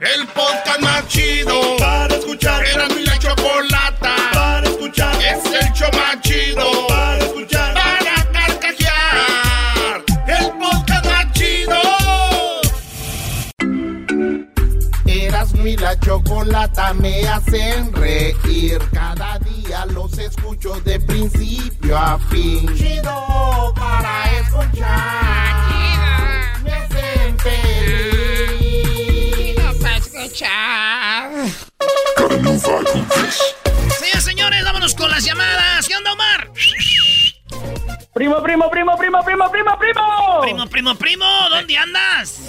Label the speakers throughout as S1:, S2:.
S1: El podcast más chido para escuchar. Era mi la chocolata para escuchar. Es el show más chido para escuchar. Para carcajear. El podcast más chido. Eras mi la chocolata me hacen reír. Cada día los escucho de principio a fin. Chido para escuchar. Me hacen feliz.
S2: Escuchar. Señores, señores, vámonos con las llamadas. ¿Qué onda, Omar?
S3: Primo, primo, primo, primo, primo, primo, primo.
S2: Primo, primo, primo, ¿dónde andas?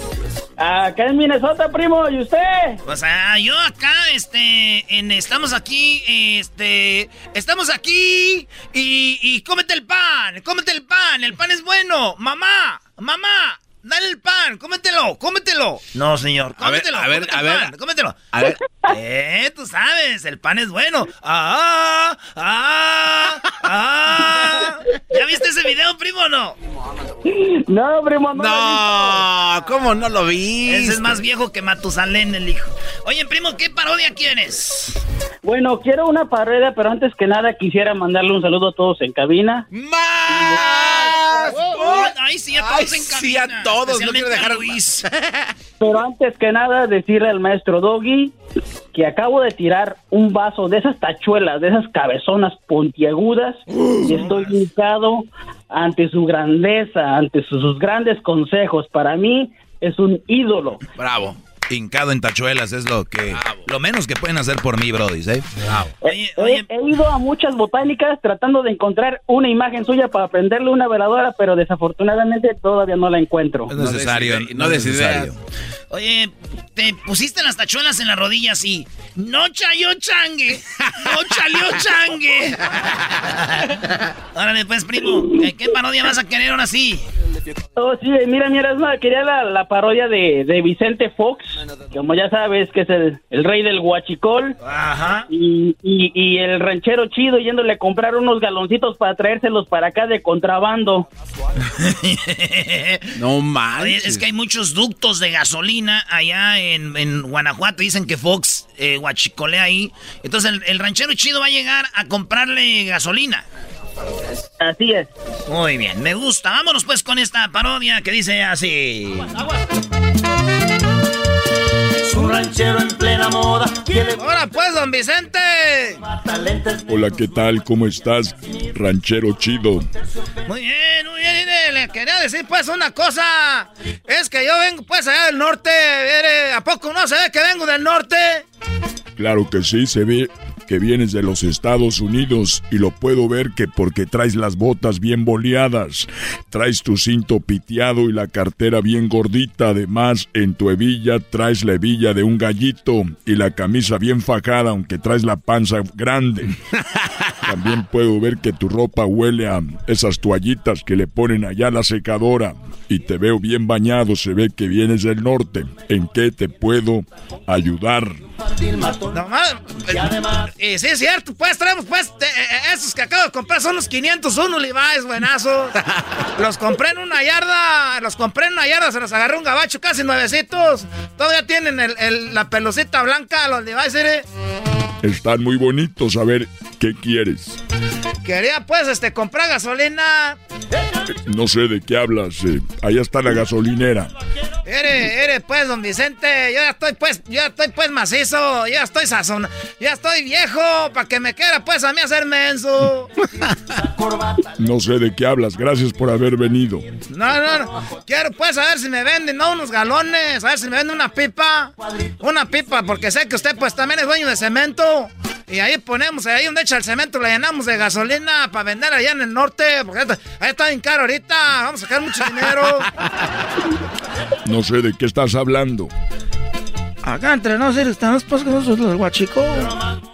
S3: Acá en Minnesota, primo, ¿y usted?
S2: Pues ah, yo acá, este, en, estamos aquí, este, estamos aquí y, y cómete el pan, cómete el pan, el pan es bueno. Mamá, mamá, dale el pan, cómetelo, cómetelo. No, señor,
S4: A ver,
S2: cómetelo,
S4: a ver,
S2: cómete
S4: a ver.
S2: pan, cómetelo.
S4: A ver.
S2: Eh, tú sabes, el pan es bueno. Ah, ah, ah. ¿Ya viste ese video, primo, o no?
S3: No, primo, no.
S4: No, ¿cómo no lo vi?
S2: Ese es más viejo que Matusalén, el hijo. Oye, primo, ¿qué parodia quieres?
S3: Bueno, quiero una parodia, pero antes que nada quisiera mandarle un saludo a todos en cabina.
S4: ¡Más!
S2: Ay, sí, a
S4: Ay,
S2: todos en
S4: sí, a todos, no quiero dejar-
S2: a Luis.
S3: Pero antes que nada decirle al maestro Doggy que acabo de tirar un vaso de esas tachuelas, de esas cabezonas puntiagudas y estoy hincado ante su grandeza, ante sus, sus grandes consejos. Para mí es un ídolo.
S4: Bravo.
S5: Hincado en tachuelas es lo que lo menos que pueden hacer por mí, Brody, ¿eh?
S2: Oye,
S3: He,
S2: oye,
S3: he ido a muchas botánicas tratando de encontrar una imagen suya para prenderle una veladora, pero desafortunadamente todavía no la encuentro.
S5: Es necesario, no,
S4: no
S5: es
S4: des
S5: necesario.
S2: Oye, te pusiste las tachuelas en las rodillas y no chayó changue, no chalió changue. Órale, pues, primo, ¿qué- ¿qué parodia vas a querer ahora sí?
S3: Oh, sí, mira, mira, es más, quería la, la parodia de, de Vicente Fox, como ya sabes que es el, el rey del guachicol,
S2: Ajá.
S3: y, y, y el ranchero chido yéndole a comprar unos galoncitos para traérselos para acá de contrabando.
S4: No.
S2: Oye, es que hay muchos ductos de gasolina allá en, en Guanajuato. Dicen que Fox eh, guachicolea ahí. Entonces el, el ranchero chido va a llegar a comprarle gasolina.
S3: Así es.
S2: Muy bien, me gusta. Vámonos pues con esta parodia que dice así.
S1: Un ranchero en plena moda.
S2: Ahora pues, don Vicente.
S6: Hola, ¿qué tal? ¿Cómo estás? Ranchero chido.
S2: Muy bien, muy bien. mire, Le quería decir pues una cosa. Es que yo vengo pues allá del norte. ¿A poco no se ve que vengo del norte?
S6: Claro que sí, se ve que vienes de los Estados Unidos y lo puedo ver que porque traes las botas bien boleadas, traes tu cinto piteado y la cartera bien gordita, además en tu hebilla traes la hebilla de un gallito y la camisa bien fajada aunque traes la panza grande. También puedo ver que tu ropa huele a esas toallitas que le ponen allá a la secadora y te veo bien bañado, se ve que vienes del norte. ¿En qué te puedo ayudar?
S2: No más. Y sí, es cierto, pues traemos pues de- eh, esos que acabo de comprar son los 501 Levi's, buenazos. los compré en una yarda, los compré en una yarda, se los agarré un gabacho casi nuevecitos. Todavía tienen el- el- la pelucita blanca, los Levi's, ¿eh?
S6: Están muy bonitos, a ver, ¿qué quieres?
S2: Quería pues este comprar gasolina.
S6: No sé de qué hablas. eh. Allá está la gasolinera.
S2: Ere, ere, pues, don Vicente, yo ya estoy pues, yo ya estoy pues macizo, yo ya estoy sazón, ya estoy viejo, para que me quiera pues a mí hacer menso.
S6: No sé de qué hablas. Gracias por haber venido.
S2: No, no, no. Quiero pues a ver si me venden, no, unos galones, a ver si me venden una pipa. Una pipa, porque sé que usted pues también es dueño de cemento. Y ahí ponemos, ahí donde echa el cemento, le llenamos de gasolina para vender allá en el norte, porque ahí está bien caro ahorita, vamos a sacar mucho dinero.
S6: No sé de qué estás hablando.
S2: Acá entre nosotros estamos pues con nosotros los guachicos.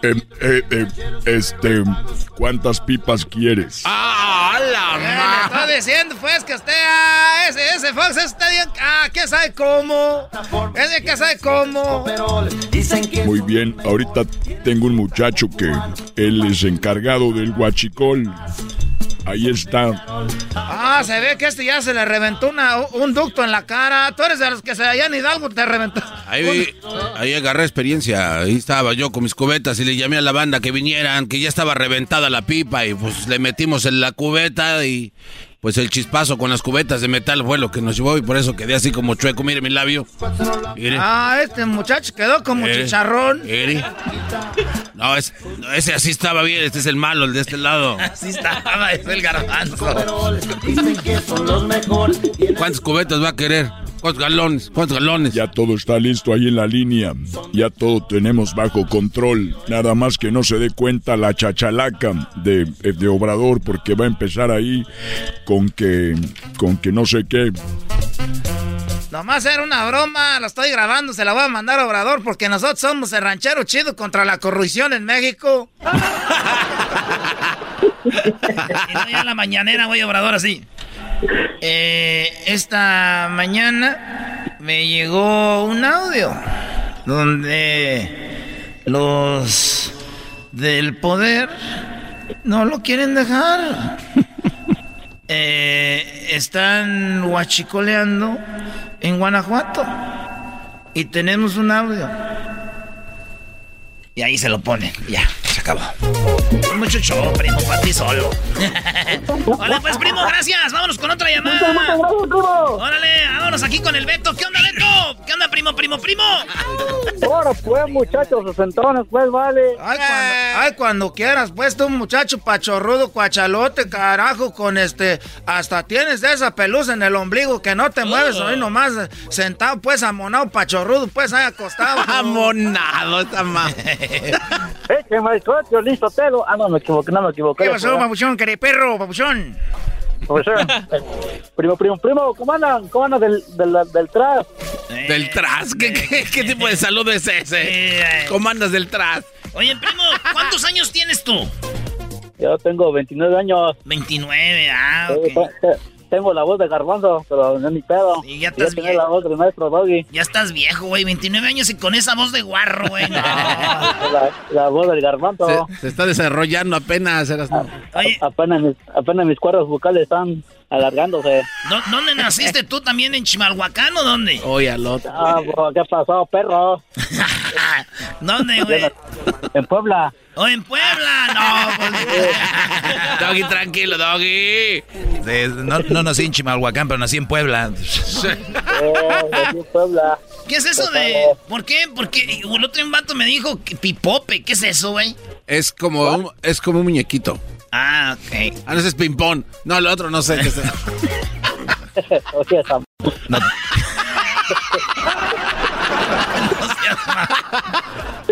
S6: Eh, eh, eh, este, ¿cuántas pipas quieres?
S7: ¡Ah, la
S2: Eh, le
S7: ma-
S2: estoy diciendo, pues, que usted, ah, ese, ese Fox ese está bien, ah, ¿quién sabe cómo? Ese que sabe cómo.
S6: Muy bien, ahorita tengo un muchacho que él es encargado del huachicol. Ahí está.
S2: Ah, se ve que este ya se le reventó una, un ducto en la cara. Tú eres de los que se allá en Hidalgo te reventó.
S7: Ahí, ahí agarré experiencia. Ahí estaba yo con mis cubetas y le llamé a la banda que vinieran, que ya estaba reventada la pipa y pues le metimos en la cubeta y pues el chispazo con las cubetas de metal fue lo que nos llevó y por eso quedé así como chueco. Mire mi labio. Mire.
S2: Ah, este muchacho quedó como
S7: Eh,
S2: chicharrón.
S7: No, es- no, ese así estaba bien. Este es el malo, el de este lado.
S2: Así estaba, es el garbanzo.
S7: ¿Cuántas cubetas va a querer? ¿Cuántos galones? ¿Cuántos galones?
S6: Ya todo está listo ahí en la línea. Ya todo tenemos bajo control. Nada más que no se dé cuenta la chachalaca de, de Obrador porque va a empezar ahí con que, con que no sé qué.
S2: Nomás era una broma, la estoy grabando, se la voy a mandar a Obrador porque nosotros somos el ranchero chido contra la corrupción en México. y no ya en la mañanera voy a Obrador así. Eh, esta mañana me llegó un audio donde los del poder no lo quieren dejar. Eh, están huachicoleando en Guanajuato y tenemos un audio. Y ahí se lo ponen, ya, se acabó. Mucho show, primo, para ti solo. Hola, pues, primo, gracias. Vámonos con otra llamada. Órale, vámonos aquí con el Beto. ¿Qué onda, Beto? ¿Qué onda, primo, primo, primo?
S3: Ahora pues, muchachos, sesentones, pues, vale.
S2: Ay, cuando, ay, cuando quieras, pues, tú, muchacho pachorrudo, cuachalote, carajo, con este... Hasta tienes de esa pelusa en el ombligo que no te mueves, hoy nomás eh, sentado, pues, amonado, pachorrudo, pues, ahí acostado.
S7: Amonado esta ma.
S3: Écheme el coche, listo, Telo. Ah, no, me equivoqué, no me equivoqué.
S2: ¿Qué pasó, papuchón, perro, papuchón?
S3: Pues, eh, primo, primo, primo, ¿cómo andan? ¿Cómo andan del, del, del tras?
S7: Del tras. ¿Qué, qué, qué tipo de salud es ese? ¿Cómo andas del tras?
S2: Oye, primo, ¿cuántos años tienes tú?
S3: Yo tengo 29 años.
S2: 29, ah,
S3: Eh,
S2: ok.
S3: Te- te- Tengo la voz de garbanzo, pero no es mi pedo.
S2: Sí, ya estás bien.
S3: la voz del maestro Doggy.
S2: Ya estás viejo, güey, 29 años y con esa voz de guarro, güey. no.
S3: La, la voz del garbanzo.
S7: Se, se está desarrollando apenas. Eras,
S3: Apenas mis, apenas mis cuerdas vocales están alargándose.
S2: ¿dó- ¿dónde naciste tú también? ¿En Chimalhuacán o dónde?
S7: Oye, al otro.
S3: Ah, bro, ¿qué pasó, perro?
S2: ¿Dónde, güey?
S3: En Puebla.
S2: ¿O en Puebla? No, pues...
S7: Doggy, tranquilo, Doggy.
S5: No, no nací en Chimalhuacán, pero nací en Puebla.
S3: Eh, aquí en Puebla.
S2: ¿Qué es eso de...? ¿Por qué? Porque el otro vato me dijo que pipope. ¿Qué es eso, güey?
S7: Es como un, es como un muñequito.
S2: Ah, ok.
S7: Ah, no, ese es ping-pong. No, lo otro no sé qué
S3: sea, esa-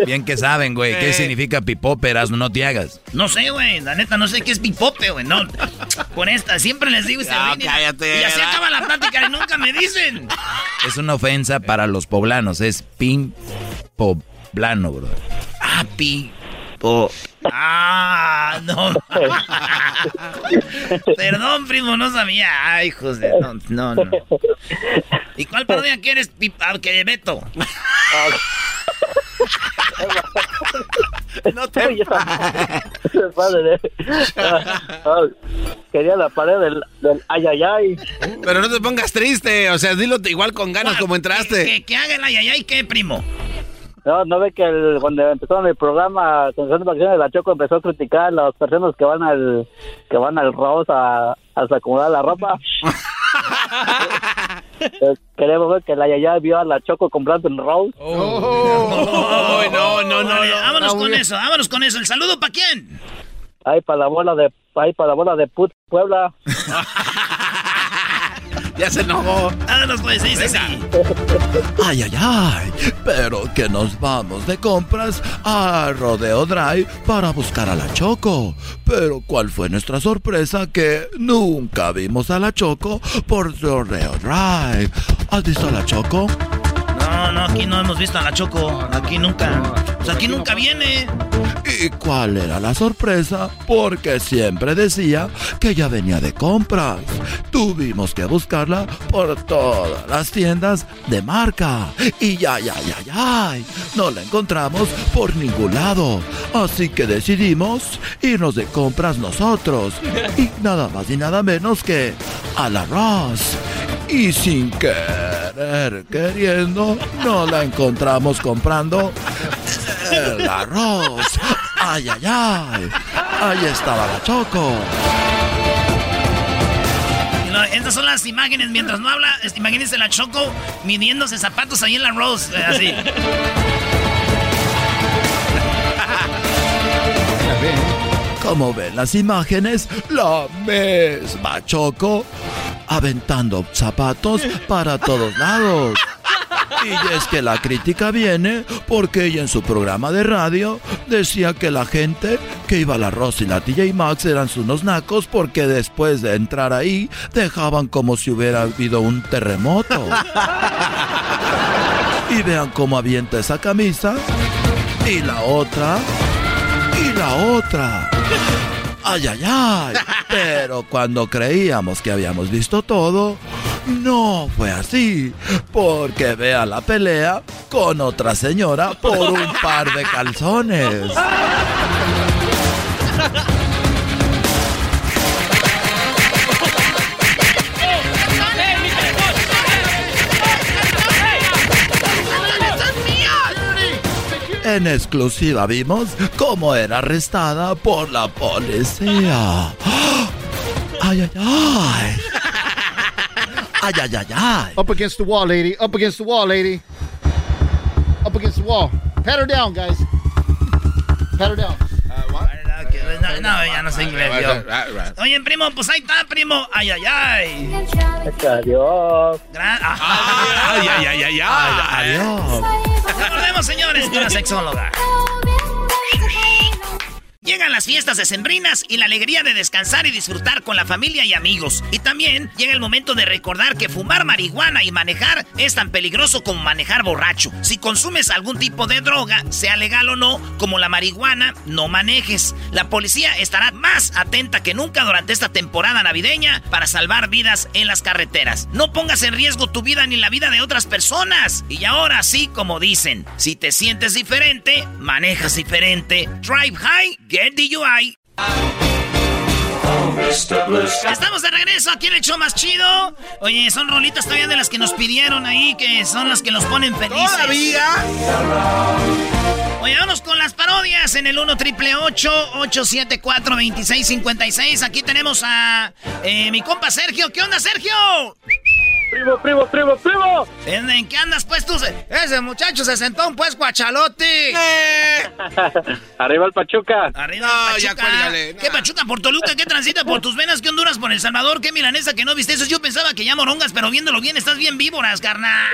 S5: Bien que saben, güey. ¿Qué significa pipóperas? No te hagas.
S2: No sé, güey. La neta, no sé qué es pipope, güey. No. Con esta, siempre les digo
S7: No,
S2: y-
S7: cállate,
S2: Y así
S7: ¿verdad?
S2: acaba la plática y nunca me dicen.
S5: Es una ofensa para los poblanos. Es pin poblano, bro.
S2: Ah, pi. Ah, no. Perdón, primo, no sabía. Ay, hijos de. No, no, no. ¿Y cuál parodia quieres, pi- ah, que Beto?
S7: No te...
S3: Quería la pared del, del ay, ay, ay.
S7: Pero no te pongas triste. O sea, dilo igual con ganas como
S2: Que,
S7: entraste.
S2: que, que haga el ayayay, ¿qué, primo?
S8: No, no ve que el, cuando empezó el programa Atención Vacaciones la Choco empezó a criticar a las personas que van al que van al Rose a, a acomodar la ropa. Eh, Queremos ver que la Yaya vio a la Choco comprando el Rose.
S2: Oh, no, no, no, Vámonos con eso, vámonos con eso. ¿El saludo para quién?
S8: Ahí para la bola de ahí para la bola de put Puebla.
S7: ya se enojó.
S2: Vámonos pues, dice así.
S9: Ay, ay, ay. Pero que nos vamos de compras a Rodeo Drive para buscar a la Choco. Pero ¿cuál fue nuestra sorpresa? Que nunca vimos a la Choco por Rodeo Drive. ¿Has visto a la Choco?
S2: No, no, aquí no hemos visto a la Choco. Aquí nunca. Pues aquí nunca viene.
S9: ¿Y cuál era la sorpresa? Porque siempre decía que ella venía de compras. Tuvimos que buscarla por todas las tiendas de marca. Y ya, ya, ya, ya. No la encontramos por ningún lado. Así que decidimos irnos de compras nosotros. Y nada más y nada menos que a la Ross. Y sin querer, queriendo, no la encontramos comprando el arroz. Ay, ay, ay. Ahí estaba la Choco.
S2: Estas son las imágenes. Mientras no habla, imagínense la Choco midiéndose zapatos ahí en la Rose. Eh, así.
S9: Como ven las imágenes, la misma Choco aventando zapatos para todos lados. Y es que la crítica viene porque ella en su programa de radio decía que la gente que iba a la Rosa y la TJ Maxx eran unos nacos porque después de entrar ahí dejaban como si hubiera habido un terremoto. Y vean cómo avienta esa camisa. Y la otra. Y la otra. Ay, ay, ay. Pero cuando creíamos que habíamos visto todo, no fue así. Porque vea la pelea con otra señora por un par de calzones. En exclusiva vimos cómo era arrestada por la policía. ¡Ay, ay, ay! ¡Ay, ay, ay!
S10: Up against the wall, lady. Up against the wall, lady. Up against the wall. Pat her down, guys. Pat her down.
S2: No, ya no sé inglés yo. Oye, primo, pues ahí está, primo. Ay, ay, ay.
S8: Adiós.
S2: Gran... Ay,
S7: ay, ay, ay, ay.
S9: Adiós.
S2: Recordemos, señores, de una sexóloga. Llegan las fiestas decembrinas y la alegría de descansar y disfrutar con la familia y amigos. Y también llega el momento de recordar que fumar marihuana y manejar es tan peligroso como manejar borracho. Si consumes algún tipo de droga, sea legal o no, como la marihuana, no manejes. La policía estará más atenta que nunca durante esta temporada navideña para salvar vidas en las carreteras. No pongas en riesgo tu vida ni la vida de otras personas. Y ahora sí, como dicen, si te sientes diferente, manejas diferente. Drive high, get DUI. Estamos de regreso aquí en el show más chido. Oye, son rolitas todavía de las que nos pidieron ahí, que son las que nos ponen felices.
S11: ¿Todavía?
S2: Oye, vamos con las parodias en el 1 triple 874 2656. Aquí tenemos a eh, mi compa Sergio. ¿Qué onda, Sergio?
S8: Primo, primo, primo, primo.
S2: ¿En, en qué andas, pues tú? Ese muchacho se sentó un pues guachalote.
S8: Arriba el Pachuca.
S2: Arriba
S7: No,
S2: el
S7: ya
S2: Pachuca. ¿Qué. Pachuca por Toluca? ¿Qué transita por tus venas? ¿Qué Honduras por El Salvador? ¿Qué milanesa que no viste eso? Yo pensaba que ya morongas, pero viéndolo bien estás bien víboras, carnal.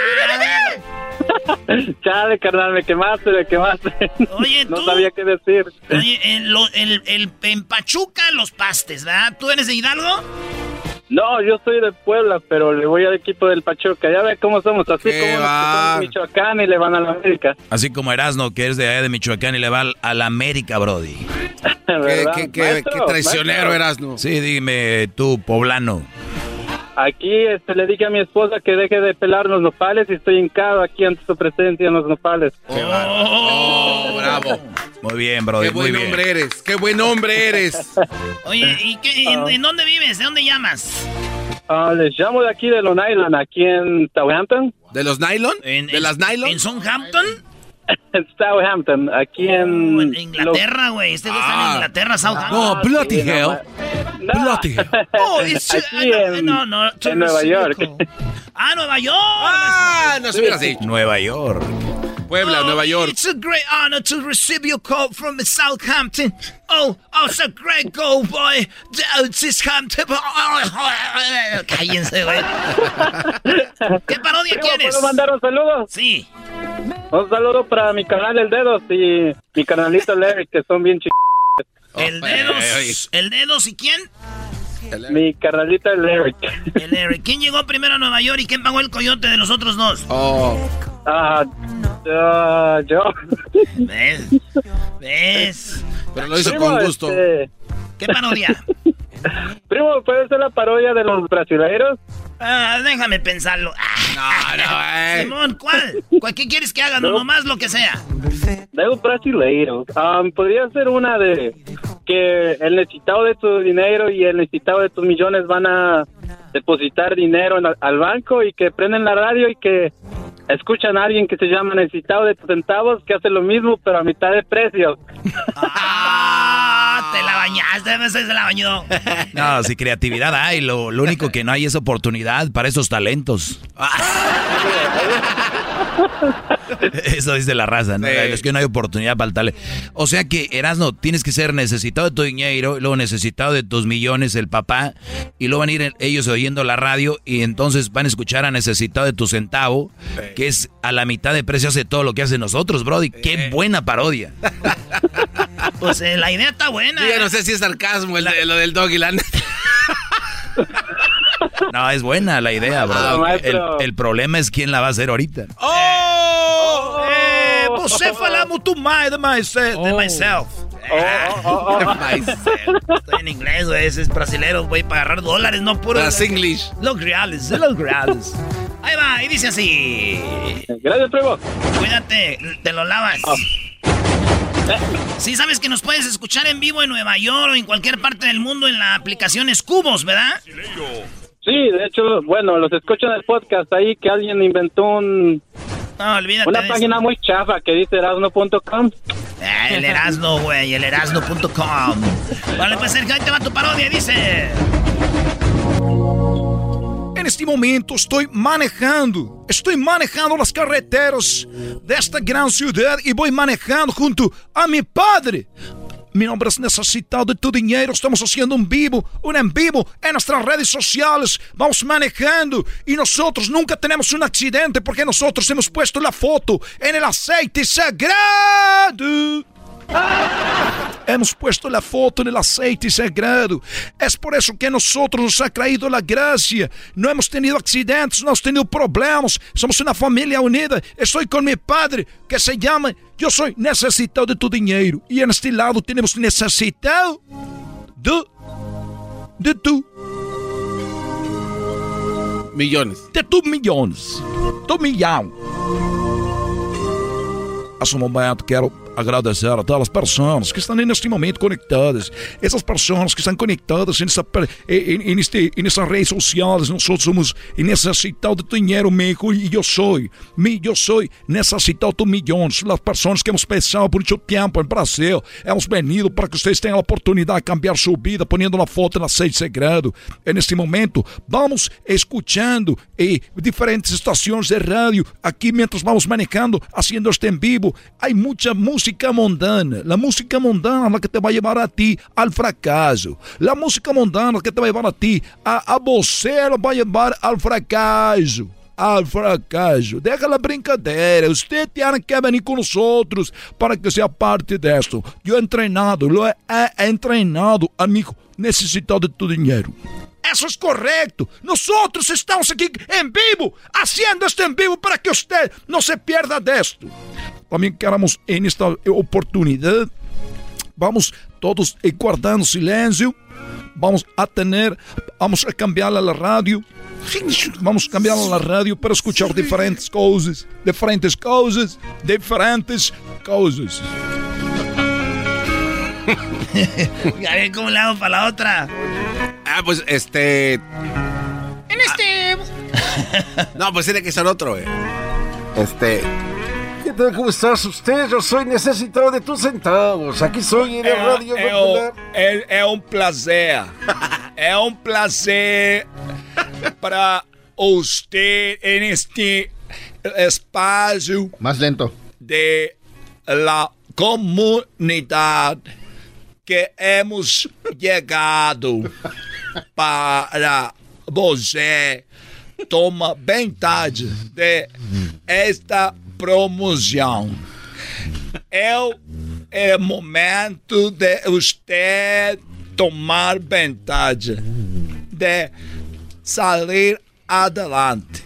S8: Chale, carnal, me quemaste, me quemaste.
S2: Oye,
S8: no
S2: tú-
S8: sabía qué decir.
S2: Oye, en, lo- el- el- en Pachuca los pastes, ¿verdad? ¿Tú eres de Hidalgo?
S8: No, yo soy de Puebla, pero le voy al equipo del Pachuca. Ya ve cómo somos, así
S7: Qué
S8: como los que son de Michoacán y le van a la América.
S5: Así como Erasno, que es de allá de Michoacán y le va al, a la América, Brody.
S7: Qué,
S8: ¿verdad?
S7: qué, qué,
S8: Maestro,
S7: qué traicionero
S8: maestro.
S7: eras, ¿no?
S5: Sí, dime tú, poblano.
S8: Aquí este, le dije a mi esposa que deje de pelar los nopales y estoy hincado aquí ante su presencia en los nopales.
S7: Oh, bravo.
S5: Muy bien, Brody,
S7: Qué
S5: muy
S7: buen
S5: bien.
S7: hombre eres. Qué buen hombre eres.
S2: Oye, ¿y qué, en, en dónde vives? ¿De dónde llamas?
S8: Ah, les llamo de aquí de Long Island, aquí en Southampton.
S7: ¿De los nylon?
S2: En,
S7: ¿De
S2: en-
S7: las nylon?
S2: ¿En Southampton?
S8: Southampton, aquí en...
S2: Oh, en Inglaterra, güey. Este está en Inglaterra, Southampton.
S4: No, Bloody Hell.
S8: No.
S4: Bloody Hell.
S2: Oh, it's,
S8: Aquí
S2: uh,
S8: en-
S2: no, no,
S8: en Nueva York.
S2: Ah, Nueva York.
S4: Ah, no se hubieras dicho.
S5: Nueva York.
S4: Puebla,
S2: Oh,
S4: Nueva York.
S2: It's a great honor to receive your call from Southampton. Oh, oh, it's a great goal, boy. Oh, it's Hampton. Cállense, güey. ¿Qué parodia
S8: Primo,
S2: quieres?
S8: ¿Puedo mandar un saludo?
S2: Sí.
S8: Un saludo para mi canal El Dedos y mi canalito Larry, que son bien chicos.
S2: El
S4: Oye, oye.
S2: dedos. ¿El dedos y quién?
S8: Mi carnalita Larry.
S2: El R. ¿Quién llegó primero a Nueva York y quién pagó el coyote de los otros dos?
S4: Oh,
S8: Ah, ah, yo.
S2: ¿Ves? ¿Ves?
S4: pero lo hizo
S8: Primo,
S4: con gusto.
S8: este,
S2: ¿Qué parodia?
S8: primo, ¿puede ser la parodia de los brasileiros?
S2: Ah, déjame pensarlo. Ah,
S4: No, no, eh.
S2: Simón, ¿cuál? ¿Cuál- ¿Qué quieres que haga? No, nomás lo que sea.
S8: De los brasileiros. Um, podría ser una de que el necesitado de tu dinero y el necesitado de tus millones van a depositar dinero en- al banco y que prenden la radio y que escuchan a alguien que se llama necesitado de tus centavos que hace lo mismo pero a mitad de precio.
S2: Ah, te la bañaste, a se la bañó.
S5: No, si creatividad hay, lo, lo único que no hay es oportunidad para esos talentos. Eso dice la raza, ¿no?
S4: Sí.
S5: Es que no hay oportunidad para el talento. O sea que, Erasno, tienes que ser necesitado de tu dinero, y luego necesitado de tus millones, el papá, y luego van a ir ellos oyendo la radio y entonces van a escuchar a necesitado de tu centavo, que es a la mitad de precio hace todo lo que hacen nosotros, Brody. Qué buena parodia.
S2: Pues eh, la idea está buena.
S4: Yo no sé si es sarcasmo el lo del doggy land.
S5: No, es buena la idea, bro.
S8: Ah,
S5: el, el problema es quién la va a hacer ahorita.
S4: ¡Oh!
S2: Eh, você fala muito mais de, myself, de myself.
S8: Oh, oh, oh, oh.
S2: Estoy en inglés, güey. Es brasilero, güey, para agarrar dólares, no puro.
S4: Las English.
S2: Los reales, los reales. Ahí va, y dice así.
S8: Gracias, primo.
S2: Cuídate, te lo lavas. Sí, sabes que nos puedes escuchar en vivo en Nueva York o en cualquier parte del mundo en la aplicación Escubos, ¿verdad?
S8: Sí, de hecho, bueno, los escucho en el podcast ahí que alguien inventó un,
S2: No, olvídate
S8: una
S2: de
S8: página muy chafa que dice erasno.com.
S2: Ah, el Erasno, güey, el erasno.com. Vale, pues Sergio, ahí te va tu parodia, dice.
S9: En este momento estou manejando, estou manejando las carreteras desta gran ciudad e vou manejando junto a mi padre. Mi nombre es necesitado de tu dinheiro. Estamos haciendo un vivo, un en vivo en nuestras redes sociales. Vamos manejando y nosotros nunca tenemos un accidente porque nosotros hemos puesto la foto en el aceite sagrado. Hemos puesto la foto en el aceite sagrado. Es por eso que a nosotros nos ha traído la gracia. No hemos tenido accidentes, no hemos tenido problemas. Somos una familia unida. Estoy con mi padre, que se llama Yo soy necesitado de tu dinero. Y en este lado tenemos necesitado de, de tu,
S4: Millones.
S9: de tus millones. Tu millão. Nesse momento quero agradecer a todas as pessoas que estão neste momento conectadas. Essas pessoas que estão conectadas nessa, em, em, neste, em nessas redes sociais. Nós somos necessitados de dinheiro, México, e eu sou. Eu sou necessitado de milhões. As pessoas que hemos pensado por muito tempo em Brasil. Hemos venido para que vocês tenham a oportunidade de cambiar sua vida, ponendo uma foto na sede sagrado. E neste momento, vamos escutando eh, diferentes estações de rádio aqui mientras vamos manejando, haciendo este en vivo. Hay mucha música mundana. La música mundana es la que te va a llevar a ti al fracaso. La música mundana que te va a llevar a ti a, a você lo va a llevar al fracaso. Al fracaso. Deja la brincadeira. Usted tiene que venir con nosotros para que sea parte de esto. Yo he entrenado, lo he, he entrenado, amigo, necesitado de tu dinero. Eso es correcto. Nosotros estamos aquí en vivo, haciendo esto en vivo para que usted no se pierda de esto. También queremos en esta oportunidad, vamos todos eh, guardando silencio, vamos a tener, vamos a cambiar a la radio, vamos a cambiar a la radio para escuchar diferentes cosas, diferentes cosas, diferentes cosas.
S2: A ver cómo le hago para la otra.
S4: Ah, pues este.
S2: En este.
S4: No, pues tiene que ser otro, eh. Este.
S12: ¿Qué tal? ¿Cómo estás usted? Yo soy necesitado de tus centavos. Aquí soy en el
S9: É,
S12: Radio
S9: é,
S12: Popular.
S9: um- é, é um prazer. é um prazer para você neste espaço
S13: Más lento.
S9: de la comunidade que hemos chegado para você toma vantagem de esta promoção. É o é momento de você tomar vantagem de sair adelante.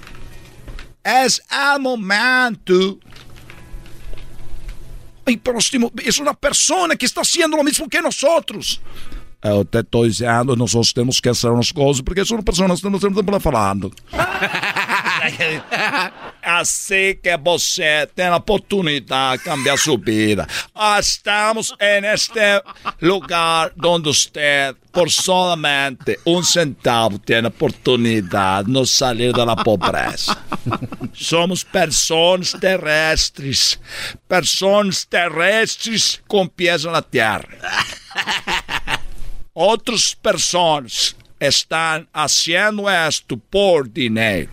S9: Es el momento.
S14: Ay, pero estimo- es una persona que está haciendo lo mismo que nosotros. Eu te estou dizendo, nós temos que fazer umas coisas, porque são pessoas que estamos sempre falando.
S9: Assim que você tem a oportunidade de cambiar sua vida. Estamos neste lugar onde você, por solamente um centavo, tem a oportunidade de sair da pobreza. Somos pessoas terrestres. Pessoas terrestres com pés na terra. Outras pessoas estão fazendo isto por dinheiro.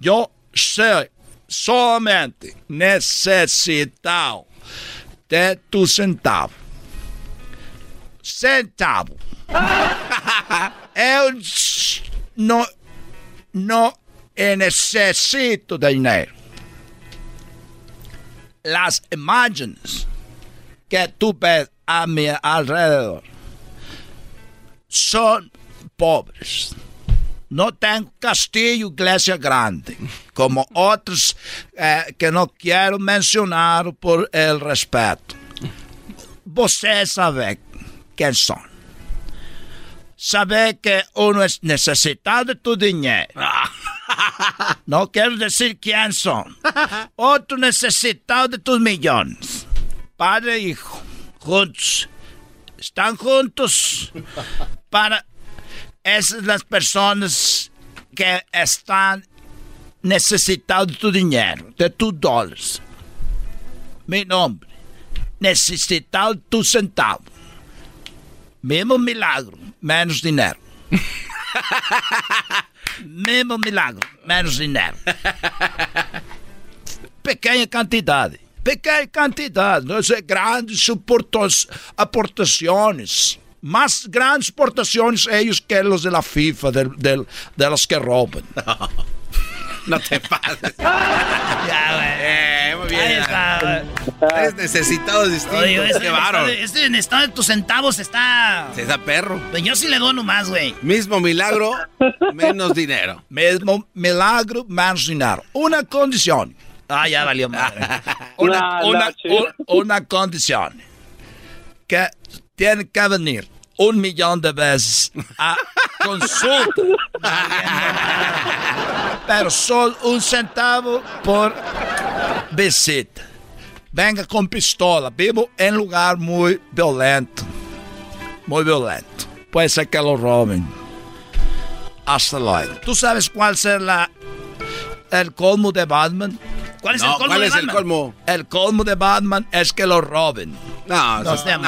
S9: Eu sei somente necessitado de tu centavo. Centavo. Eu não, não necessito de dinheiro. As imagens que tu ves a mi alrededor são pobres. Não tem castillo, igreja grande, como outros eh, que não quero mencionar por el respeito. Você sabe quem são. Sabe que uno é necessitado de tu dinheiro. Não quero dizer quem são. Outro necessitado de tus milhões. Padre e hijo, juntos. Estão juntos para essas as pessoas que estão necessitadas de tu dinheiro, de tu dólares. Meu nome, necessitado tu centavo. Mesmo milagro, menos dinheiro. Mesmo milagro, menos dinheiro. Pequena quantidade. Pequena quantidade. Não é grandes aportações. Más grandes exportaciones ellos que los de la FIFA, del- del- de los que roban.
S4: No te pases.
S2: Ya, güey.
S4: Eh, muy bien.
S2: Ahí está, güey.
S4: Es necesitados distintos.
S2: Oye, este, este, este en estado de tus centavos está.
S4: Se da perro.
S2: Pues yo sí le dono más, güey.
S4: Mismo milagro, menos dinero.
S9: Mismo milagro, menos dinero. Una condición.
S2: Ah, ya valió madre.
S9: Una,
S8: No, no,
S9: una,
S8: chido.
S9: un- una condición. Que tiene que venir un millón de veces a consulta. Pero solo un centavo por visita. Venga con pistola. Vivo en lugar muy violento. Muy violento. Puede ser que lo roben. Hasta luego. ¿Tú sabes cuál será el colmo de Batman?
S2: ¿Cuál es
S4: No,
S2: el colmo
S4: ¿cuál
S2: de
S4: es el
S2: Batman?
S4: colmo?
S9: El colmo de Batman es que lo roben.
S4: No,
S2: No sea
S4: no,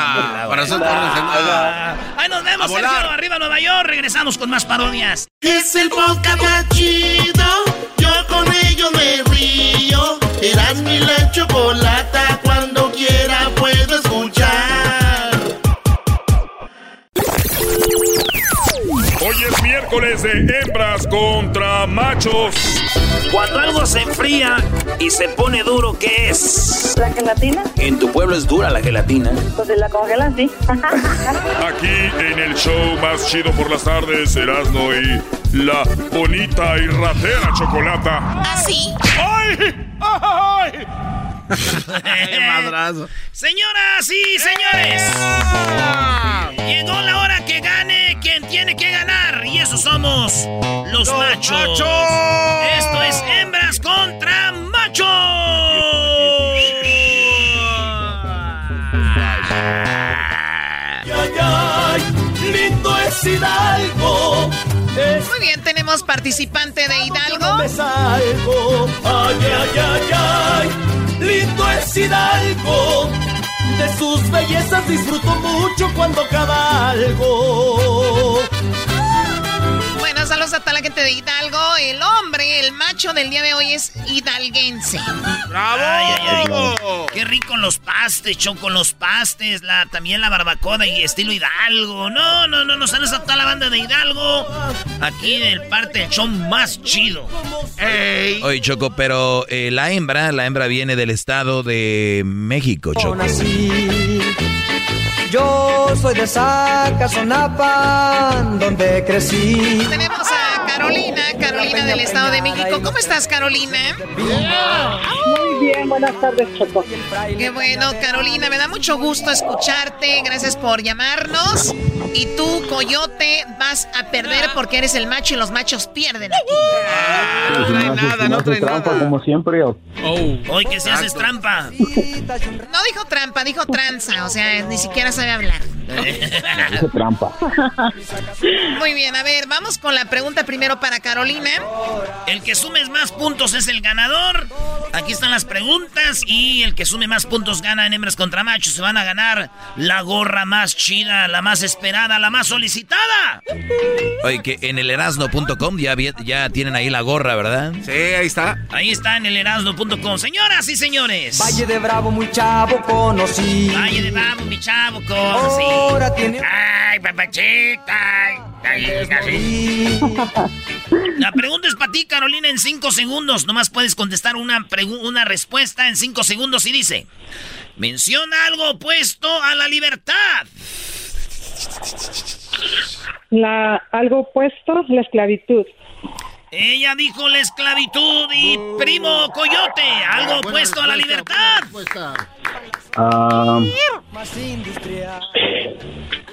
S4: para eso.
S2: Ah, Ahí nos vemos. Sergio. Arriba Nueva York. Regresamos con más parodias.
S1: Es el podcast más chido. Yo con ello me río. Eras mi la chocolata. Cuando quiera puedo escuchar.
S6: Hoy es miércoles de hembras contra machos.
S15: Cuando algo se enfría y se pone duro, ¿qué es?
S16: ¿La gelatina?
S15: En tu pueblo es dura la gelatina.
S16: Pues la congelan, sí.
S6: Aquí en el show más chido por las tardes, Erasmo y la bonita y ratera chocolata.
S16: ¿Así?
S6: ¡Ay! ¡Ay!
S4: Qué madrazo.
S2: Señoras y señores, llegó la hora esos somos los, machos. Esto es hembras contra machos.
S1: Ay, ay, lindo es Hidalgo.
S17: Muy bien, tenemos participante de Hidalgo.
S1: Salgo. Ay, ay, ay, ay.
S16: lindo es Hidalgo. De sus bellezas disfruto mucho cuando cabalgo.
S17: Bueno, saludos a toda la gente de Hidalgo. El hombre, el macho del día de hoy es hidalguense.
S2: ¡Bravo! Qué rico los pastes, choco los pastes, la, también la barbacoa y estilo Hidalgo. No, no, no, nos saludos a toda la banda de Hidalgo. Aquí en el parte del show más chido.
S5: Ey. Oye, Choco, pero eh, la hembra, la hembra viene del estado de México, Choco.
S16: Yo soy de Zacazonapa, donde crecí.
S17: Tenemos a Carolina, Carolina del Estado de México. ¿Cómo estás, Carolina?
S18: Muy bien, buenas tardes, Choco.
S17: Qué bueno, Carolina, me da mucho gusto escucharte. Gracias por llamarnos. Y tú, Coyote, vas a perder porque eres el macho y los machos pierden aquí.
S4: no trae nada, no trae trampa, como siempre.
S2: Oh. Hoy que se haces trampa.
S17: No dijo trampa, dijo tranza. O sea, ni siquiera sabe hablar.
S4: Dice trampa.
S17: Muy bien, a ver, vamos con la pregunta primero para Carolina.
S2: El que sume más puntos es el ganador. Aquí están las preguntas y el que sume más puntos gana en hembras contra machos. Se van a ganar la gorra más chida, la más esperada, la más solicitada.
S5: Oye, que en el erasno.com ya tienen ahí la gorra, ¿verdad?
S7: Sí, ahí está.
S2: Ahí está en el erasno.com. Señoras y señores.
S16: Valle de Bravo, muy chavo conocí.
S2: Valle de Bravo, mi chavo, conocí.
S16: Ahora tiene.
S2: Ay, papachita. La pregunta es para ti, Carolina, en cinco segundos. Nomás puedes contestar una, una respuesta en cinco segundos y dice: Menciona algo opuesto a la libertad.
S18: La, algo opuesto, la esclavitud.
S2: Ella dijo la esclavitud y primo coyote, algo opuesto a la libertad.
S4: Ah,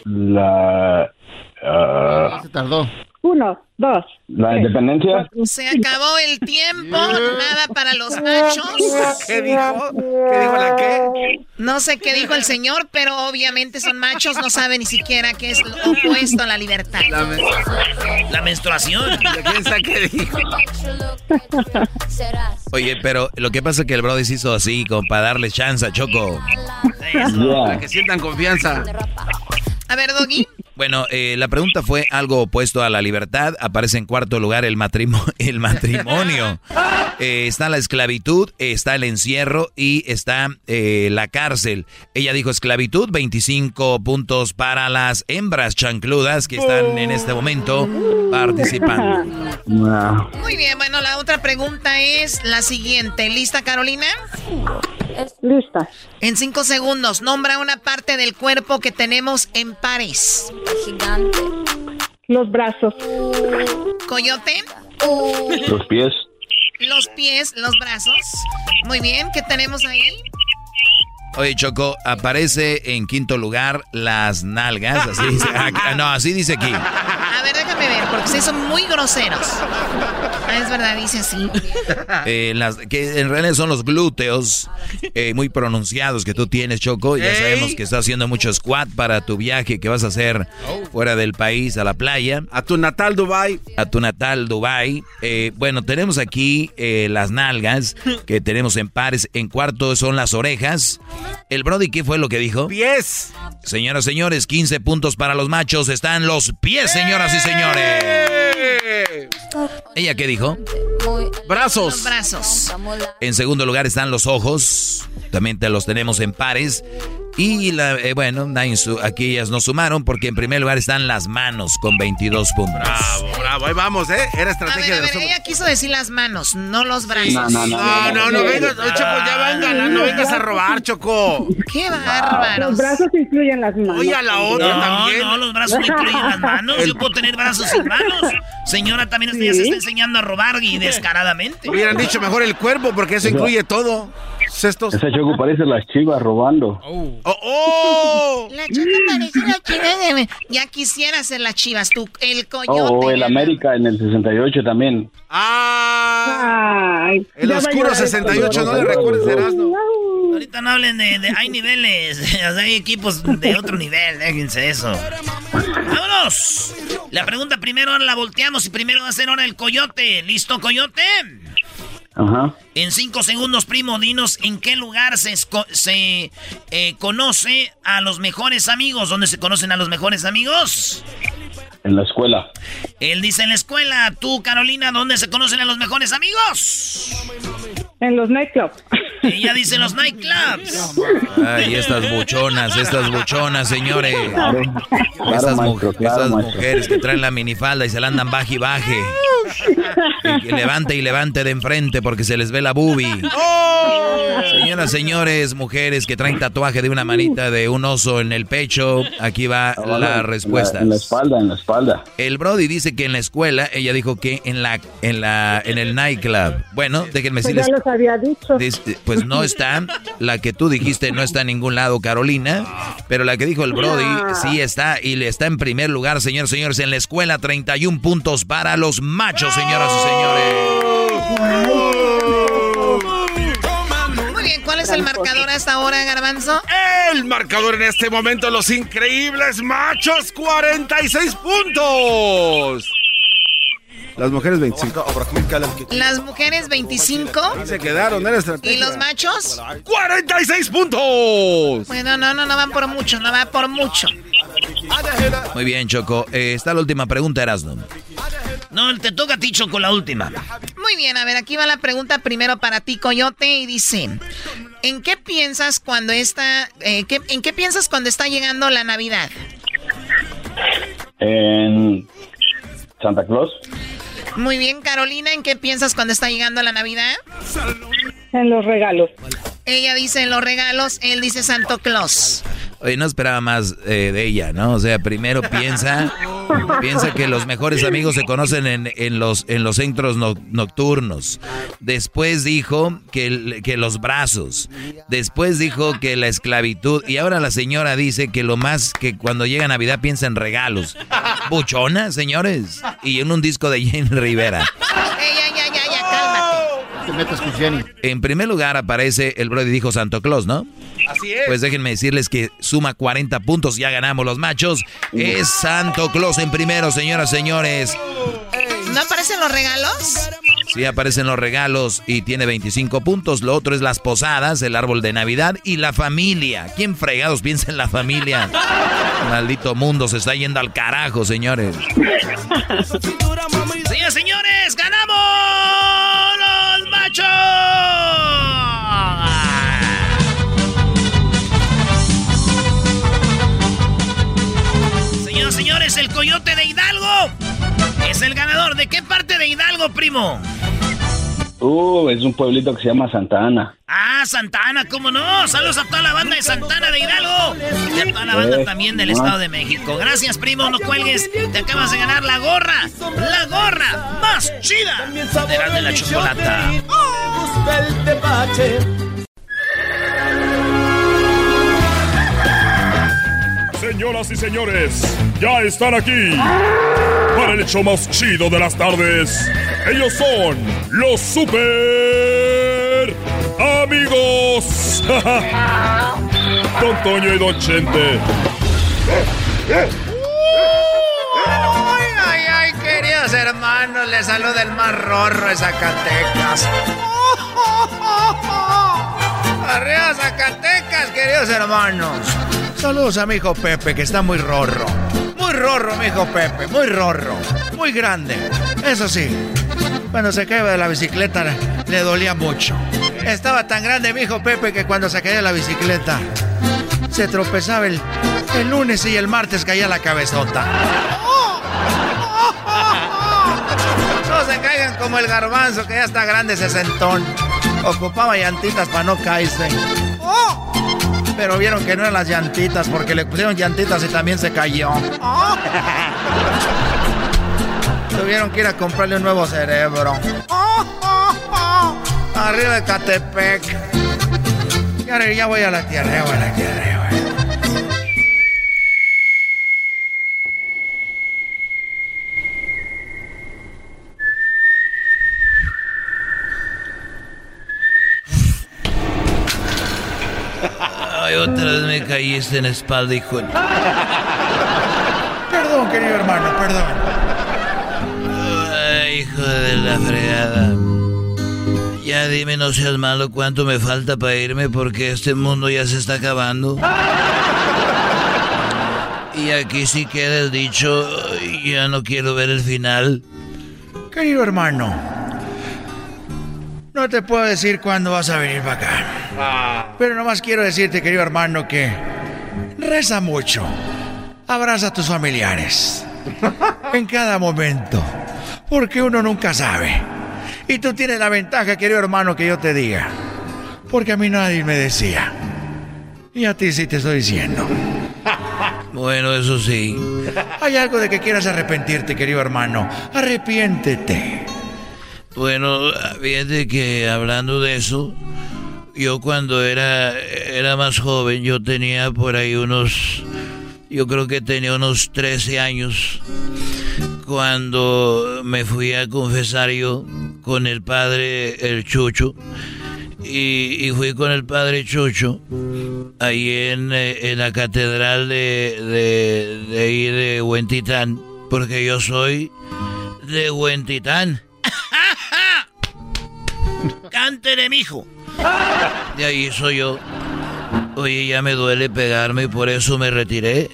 S4: la. Ah,
S10: Se tardó.
S18: Uno, dos.
S4: la independencia.
S17: Se acabó el tiempo, nada para los machos.
S7: ¿Qué dijo? ¿Qué dijo la qué?
S17: No sé qué dijo el señor, pero obviamente son machos, no saben ni siquiera qué es lo opuesto a la libertad.
S2: La menstruación.
S7: ¿Quién sabe qué dijo?
S5: Oye, pero lo que pasa es que el Brody se hizo así, como para darle chance a Choco.
S7: Para que sientan confianza.
S17: A ver, Doggy.
S5: Bueno, eh, la pregunta fue algo opuesto a la libertad. Aparece en cuarto lugar el, matrimo- el matrimonio. Eh, está la esclavitud, está el encierro y está eh, la cárcel. Ella dijo esclavitud, 25 puntos para las hembras chancludas que están en este momento participando.
S17: Muy bien, bueno, la otra pregunta es la siguiente. ¿Lista, Carolina?
S18: Lista.
S17: En cinco segundos, nombra una parte del cuerpo que tenemos en pares.
S18: Los brazos.
S17: Coyote.
S4: Los pies.
S17: Los pies, los brazos. Muy bien, ¿qué tenemos ahí?
S5: Oye, Choco, aparece en quinto lugar las nalgas. Así dice, ah, no, así dice aquí.
S17: A ver, déjame ver, porque ustedes son muy groseros. Ah, es verdad, dice así.
S5: Eh, las, que en realidad son los glúteos eh, muy pronunciados que tú tienes, Choco. Ya sabemos que estás haciendo mucho squat para tu viaje que vas a hacer fuera del país, a la playa.
S7: A tu natal Dubai.
S5: A tu natal Dubai. Eh, bueno, tenemos aquí eh, las nalgas que tenemos en pares. En cuarto son las orejas. El Brody, ¿qué fue lo que dijo?
S7: Pies.
S5: Señoras, señores, 15 puntos para los machos. Están los pies, señoras y señores. ¿Ella qué dijo?
S7: Brazos.
S17: brazos.
S5: En segundo lugar están los ojos. También te los tenemos en pares. Y la, eh, bueno, aquí ellas no sumaron porque en primer lugar están las manos con 22 puntos.
S7: Bravo, bravo. Ahí vamos, ¿eh? Era
S17: A ver,
S7: estrategia
S17: a
S7: de
S17: ver,
S7: los
S17: ella quiso decir las manos, no los brazos.
S4: No, no, no.
S7: No, no, no vengas, no, Choco, ya van ganando, no vengas a robar, Choco.
S17: ¡Qué bárbaros!
S18: Los brazos incluyen las manos.
S7: Oye, a la otra
S2: No,
S7: también.
S2: no, los brazos no incluyen las manos. Yo puedo tener brazos sin manos. Señora, también usted ya se está enseñando a robar y descaradamente.
S7: Hubieran dicho mejor el cuerpo porque eso incluye todo. Cestos.
S4: Esa Choco parece las chivas robando.
S7: ¡Oh, oh!
S17: La chica parece la chiva de... Ya quisiera ser las chivas, tú, el coyote.
S4: Oh, el América en el 68 también.
S7: ¡Ah!
S18: Ay,
S7: El oscuro
S18: llegar el
S7: 68, no le recuerdes, Erasmo.
S2: Ahorita no hablen de, de- hay niveles, hay equipos de otro nivel, déjense eso. ¡Vámonos! La pregunta primero ahora la volteamos y primero va a ser ahora el coyote. ¿Listo, coyote?
S4: Ajá.
S2: En cinco segundos, primo, dinos en qué lugar se, se eh, conoce a los mejores amigos. ¿Dónde se conocen a los mejores amigos?
S4: En la escuela.
S2: Él dice en la escuela. Tú, Carolina, ¿dónde se conocen a los mejores amigos?
S18: En los nightclubs.
S2: Ella dice en los nightclubs.
S5: Ay, estas buchonas, estas buchonas, señores. estas, mujeres que traen la minifalda y se la andan baje y baje. Y, levante y levante de enfrente porque se les ve la boobie. Señoras, señores, mujeres que traen tatuaje de una manita de un oso en el pecho, aquí va la respuesta.
S4: En la espalda, en la espalda.
S5: El Brody dice que en la escuela, ella dijo que en la en la en el nightclub. Bueno, déjenme
S18: Pues
S5: decirles.
S18: Los había dicho.
S5: Dice, Pues no está, la que tú dijiste no está en ningún lado, Carolina, pero la que dijo el Brody sí está y le está en primer lugar, señores, señores, en la escuela 31 puntos para los machos, señoras y señores.
S17: Muy bien, ¿cuál es el marcador hasta ahora, Garbanzo?
S7: El marcador en este momento, los increíbles machos, 46 puntos.
S19: Las mujeres 25.
S17: Las mujeres 25
S19: Se quedaron, era estrategia.
S17: y los machos
S7: 46 puntos.
S17: Bueno, no, no, no van por mucho, no va por mucho.
S5: Muy bien, Choco. Eh, está la última pregunta, Erasmo.
S2: No, te toca a ti, Choco, la última.
S17: Muy bien, a ver, aquí va la pregunta primero para ti, Coyote, y dice, ¿en qué piensas cuando está, eh, qué- en qué piensas cuando está llegando la Navidad?
S4: En Santa Claus.
S17: Muy bien, Carolina, ¿en qué piensas cuando está llegando la Navidad?
S18: En los regalos.
S17: Ella dice los regalos, él dice Santo Claus.
S5: Oye, no esperaba más eh, de ella, ¿no? O sea, primero piensa, piensa que los mejores amigos se conocen en, en los, en los centros no- nocturnos. Después dijo que, que los brazos. Después dijo que la esclavitud. Y ahora la señora dice que lo más que cuando llega Navidad piensa en regalos. Buchona, señores. Y en un disco de Jenny Rivera.
S17: Ey, ya, ya, ya, ya, cálmate.
S10: Te metas con Jenny.
S5: En primer lugar aparece el Brody dijo Santo Claus, ¿no?
S7: Así es.
S5: Pues déjenme decirles que suma 40 puntos, ya ganamos los machos. Es Santo Claus en primero, señoras, señores.
S17: ¿No aparecen los regalos?
S5: Sí aparecen los regalos y tiene 25 puntos. Lo otro es las posadas, el árbol de Navidad y la familia. ¿Quién fregados piensa en la familia? Maldito mundo se está yendo al carajo, señores.
S2: Señores, señores, ganamos machos. Señoras, señores, el coyote de Hidalgo es el ganador. ¿De qué parte de Hidalgo, primo?
S4: Uh, es un pueblito que se llama Santa Ana.
S2: Ah, Santana, ¿cómo no? Saludos a toda la banda de Santana de Hidalgo y a toda la banda
S4: Eh,
S2: también del. Estado de México. Gracias, primo, no cuelgues. Te acabas de ganar la gorra, la gorra más chida de la de la chocolata.
S6: Señoras y señores, ya están aquí para el hecho más chido de las tardes. Ellos son los super amigos. Don Toño y Don Chente.
S20: Ay, ay, ay, queridos hermanos, les saluda el más rorro de Zacatecas. Arriba Zacatecas, queridos hermanos. Saludos a mi hijo Pepe, que está muy rorro. Muy rorro, mi hijo Pepe, muy rorro. Muy grande. Eso sí, cuando se caía de la bicicleta le dolía mucho. Estaba tan grande mi hijo Pepe que cuando se caía de la bicicleta se tropezaba el, el lunes y el martes caía la cabezota. No se caigan como el garbanzo que ya está grande sesentón. Ocupaba llantitas para no caerse. Pero vieron que no eran las llantitas porque le pusieron llantitas y también se cayó. Tuvieron que ir a comprarle un nuevo cerebro. Arriba de Catepec. Ya, ya voy a la tierra, ya voy a la tierra.
S5: Otra vez me caíste en la espalda, hijo.
S20: Perdón, querido hermano, perdón.
S5: Ay, hijo de la fregada. Ya dime, no seas malo, cuánto me falta para irme porque este mundo ya se está acabando. Y aquí sí queda el dicho, ya no quiero ver el final.
S2: Querido hermano, no te puedo decir cuándo vas a venir para acá. Pero nomás quiero decirte, querido hermano, que reza mucho. Abraza a tus familiares. En cada momento. Porque uno nunca sabe. Y tú tienes la ventaja, querido hermano, que yo te diga. Porque a mí nadie me decía. Y a ti sí te estoy diciendo.
S5: Bueno, eso sí.
S2: Hay algo de que quieras arrepentirte, querido hermano. Arrepiéntete.
S5: Bueno, fíjate que hablando de eso, yo cuando era, era más joven, yo tenía por ahí unos, yo creo que tenía unos 13 años, cuando me fui a confesar yo con el padre, el Chucho, y, y fui con el padre Chucho, ahí en, eh, en la catedral de, de, de ahí de Huentitán, porque yo soy de Huentitán.
S15: Cántele, mijo.
S5: De ahí soy yo. Oye, ya me duele pegarme y por eso me retiré.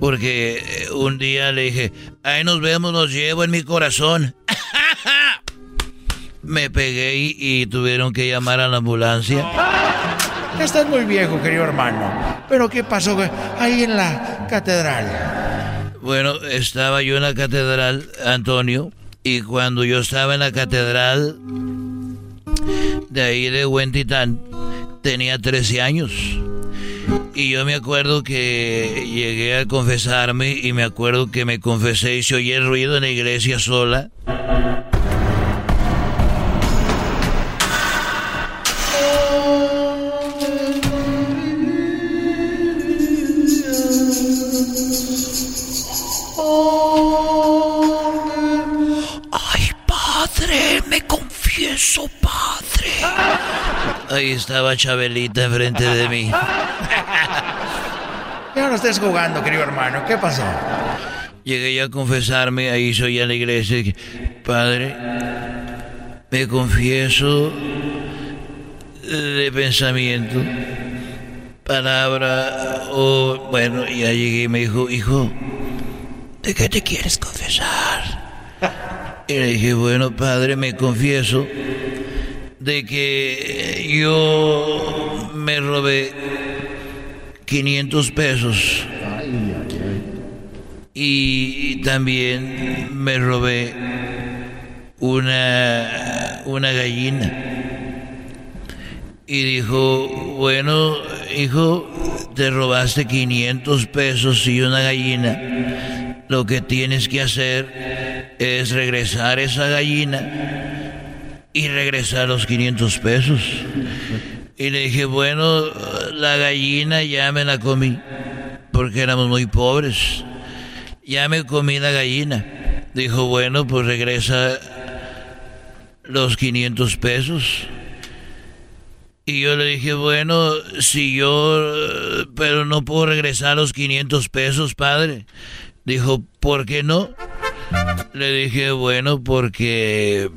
S5: Porque eh, un día le dije, ahí nos vemos, los llevo en mi corazón. me pegué y, y tuvieron que llamar a la ambulancia.
S2: Estás muy viejo, querido hermano. Pero ¿qué pasó ahí en la catedral?
S5: Bueno, estaba yo en la catedral, Antonio, y cuando yo estaba en la catedral de ahí de Huentitán, tenía 13 años. Y yo me acuerdo que llegué a confesarme y me acuerdo que me confesé y se oye el ruido en la iglesia sola.
S16: Ay, padre, me confieso.
S5: Ahí estaba Chabelita enfrente de mí.
S2: Ya no estés jugando, querido hermano. ¿Qué pasó?
S5: Llegué yo a confesarme, ahí soy a la iglesia. Padre, me confieso de pensamiento, palabra, o bueno, ya llegué y me dijo, hijo, ¿de qué te quieres confesar? Y le dije, bueno, padre, me confieso de que yo me robé 500 pesos y también me robé una, una gallina. Y dijo, bueno, hijo, te robaste 500 pesos y una gallina. Lo que tienes que hacer es regresar esa gallina y regresar los 500 pesos. Y le dije, bueno, la gallina ya me la comí, porque éramos muy pobres. Ya me comí la gallina. Dijo, bueno, pues regresa los 500 pesos. Y yo le dije, bueno, si yo, pero no puedo regresar los 500 pesos, padre. Dijo, ¿por qué no? Le dije, bueno, porque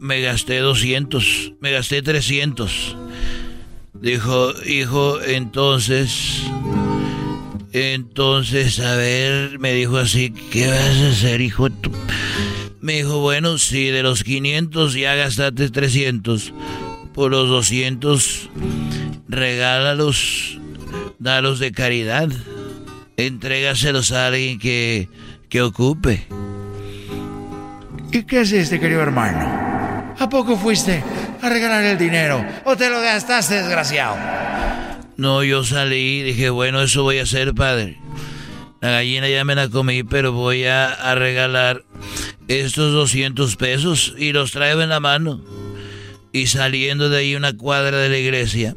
S5: me gasté 200, me gasté 300. Dijo, hijo, entonces, entonces, a ver, me dijo así, ¿qué vas a hacer, hijo? Me dijo, bueno, si de los 500 ya gastaste 300, por los 200, regálalos, dalos de caridad, entrégaselos a alguien que, que ocupe.
S2: ¿Y qué hiciste, querido hermano? ¿A poco fuiste a regalar el dinero o te lo gastaste, desgraciado?
S5: No, yo salí y dije, bueno, eso voy a hacer, padre. La gallina ya me la comí, pero voy a, a regalar estos 200 pesos y los traigo en la mano. Y saliendo de ahí una cuadra de la iglesia,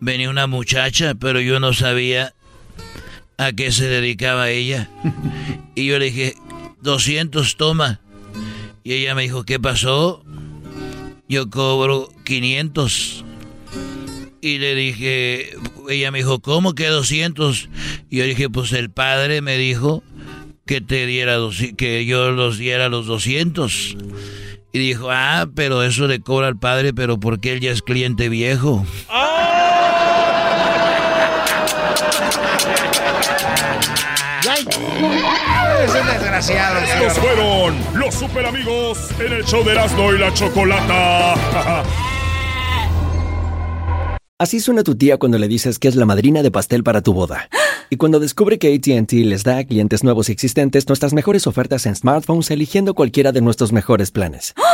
S5: venía una muchacha, pero yo no sabía a qué se dedicaba ella. Y yo le dije, 200, toma. Y ella me dijo, ¿qué pasó? Yo cobro 500. Y le dije, ella me dijo, ¿cómo que 200? Y yo dije, pues el padre me dijo que te diera, dos- que yo los diera los 200. Y dijo, ah, pero eso le cobra al padre, pero porque él ya es cliente viejo.
S2: Es desgraciado.
S6: Estos fueron los super amigos en el show de Erasmo y la Chocolata.
S21: Así suena tu tía cuando le dices que es la madrina de pastel para tu boda. Y cuando descubre que ATT les da a clientes nuevos y existentes nuestras mejores ofertas en smartphones eligiendo cualquiera de nuestros mejores planes.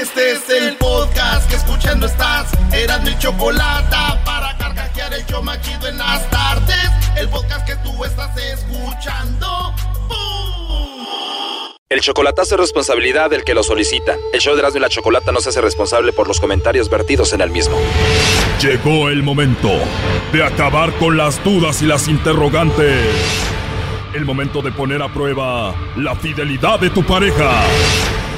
S1: Este es el podcast que escuchando estás. Eran mi chocolate para carcajear el yo machido en las tardes. El podcast que tú estás escuchando.
S22: El chocolatazo es responsabilidad del que lo solicita. El show de Erasmo y la Chocolata no se hace responsable por los comentarios vertidos en el mismo.
S6: Llegó el momento de acabar con las dudas y las interrogantes. El momento de poner a prueba la fidelidad de tu pareja.